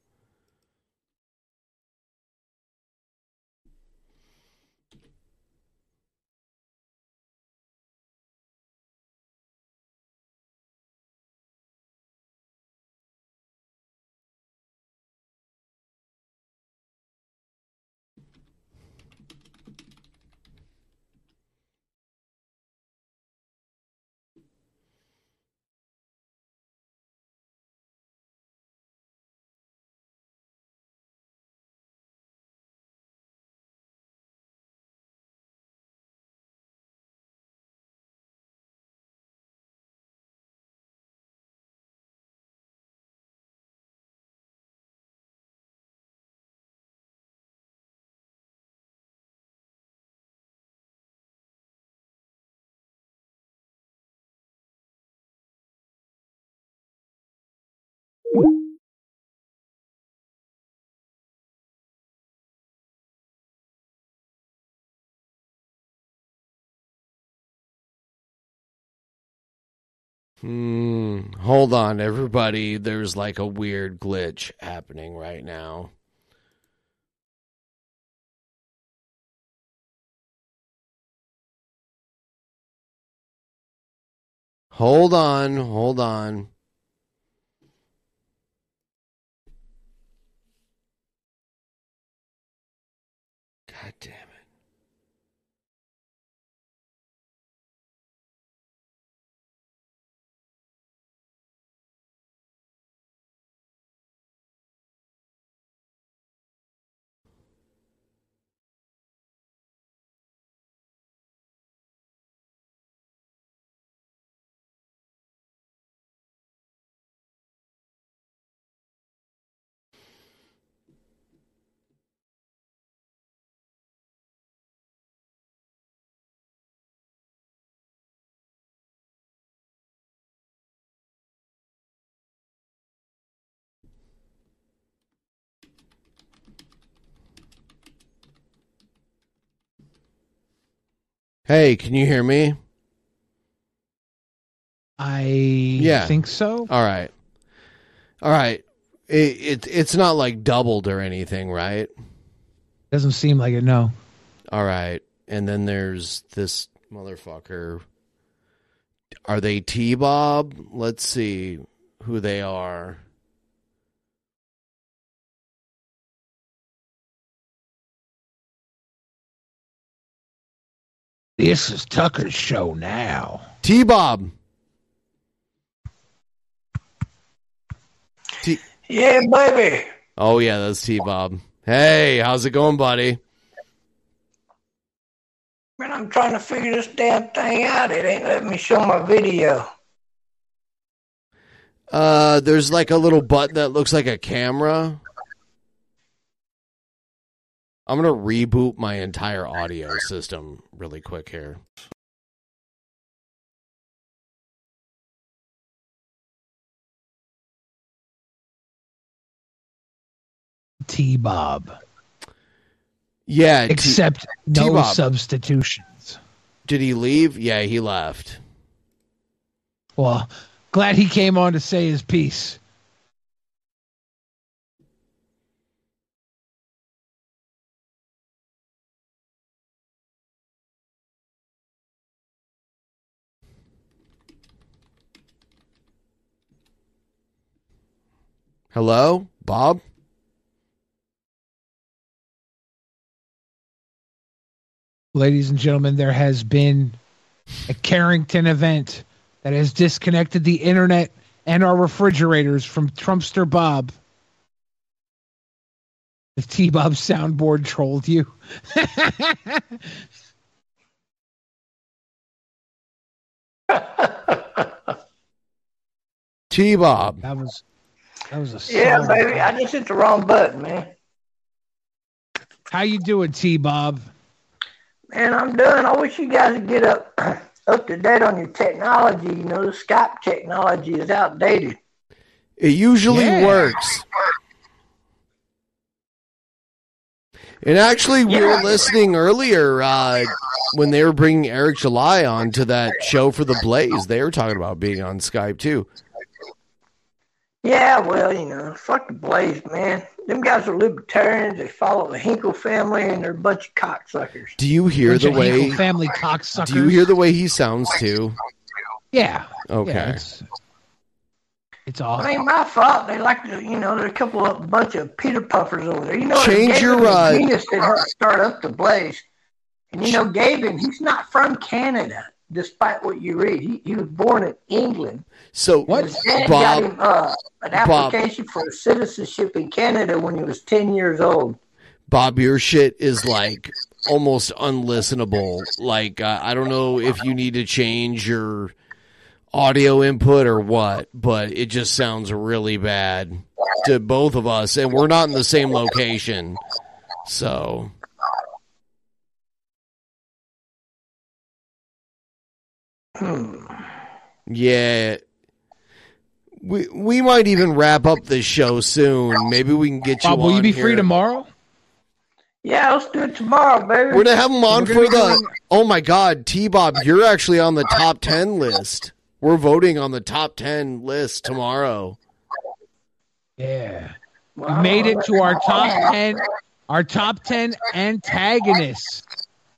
Hmm. Hold on, everybody. There's like a weird glitch happening right now. Hold on, hold on. God damn Hey, can you hear me? I Yeah. think so. All right. All right. It, it it's not like doubled or anything, right? Doesn't seem like it. No. All right. And then there's this motherfucker. Are they T Bob? Let's see who they are. This is Tucker's show now. T Bob. T- Yeah, baby. oh yeah, that's T Bob. Hey, how's it going, buddy? Man, I'm trying to figure this damn thing out. It ain't letting me show my video. Uh, there's like a little button that looks like a camera. I'm gonna reboot my entire audio system really quick here. T Bob. Yeah, T- Except no T-Bob. substitutions. Did he leave? Yeah, he left. Well, glad he came on to say his piece. Hello, Bob. Ladies and gentlemen, there has been a Carrington event that has disconnected the internet and our refrigerators from Trumpster Bob. The T Bob soundboard trolled you. T Bob. That was that was a Yeah, solid- baby. I just hit the wrong button, man. How you doing, T Bob? Man, I'm done. I wish you guys would get up up to date on your technology. You know, the Skype technology is outdated. It usually Yeah. works. And actually, we were listening earlier uh, when they were bringing Eric July on to that show for the Blaze. They were talking about being on Skype too. Yeah, well, you know, fuck the Blaze, man. Them guys are libertarians. They follow the Hinkle family, and they're a bunch of cocksuckers. Do you hear Bunch the of way? Hinkle family cocksuckers. Do you hear the way he sounds too? Yeah. Okay. Yeah, it's, it's It awesome. ain't my fault. They like to, you know, there's a couple of bunch of Peter Puffers over there. You know, Change your, was uh, the genius that start up the Blaze. And you know, Gavin, he's not from Canada, despite what you read. He, he was born in England. So dad Bob- got him uh, an Bob- application for citizenship in Canada when he was ten years old. Bob, your shit is like almost unlistenable. Like uh, I don't know if you need to change your audio input or what, but it just sounds really bad to both of us, and we're not in the same location. So yeah. We, we might even wrap up this show soon. Maybe we can get you Bob, will on you be here. free tomorrow? Yeah, let's do it tomorrow, baby. We're gonna have him on for gonna the. Oh my God, T Bob, you're actually on the top ten list. We're voting on the top ten list tomorrow. Yeah. We made it to our top 10, our top 10 antagonists.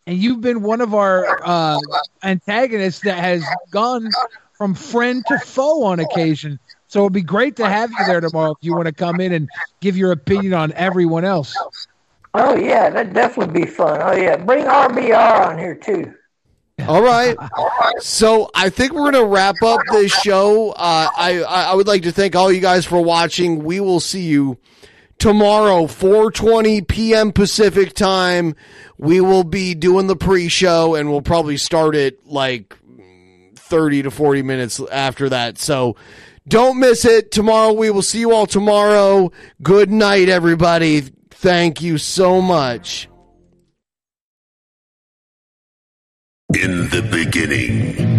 And you've been one of our uh, antagonists that has gone from friend to foe on occasion. So it'd be great to have you there tomorrow if you want to come in and give your opinion on everyone else. Oh yeah, that'd definitely be fun. Oh yeah, bring RBR on here too. All right. So I think we're gonna wrap up this show. Uh, I I I would like to thank all you guys for watching. We will see you tomorrow, 4:20 p.m. Pacific time. We will be doing the pre-show, and we'll probably start it like 30 to 40 minutes after that. So don't miss it. Tomorrow we will see you all tomorrow. Good night, everybody. Thank you so much. In the beginning,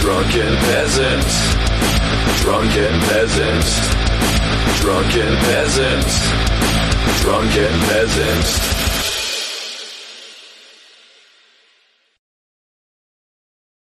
Drunken peasants, drunken peasants, drunken peasants, drunken peasants.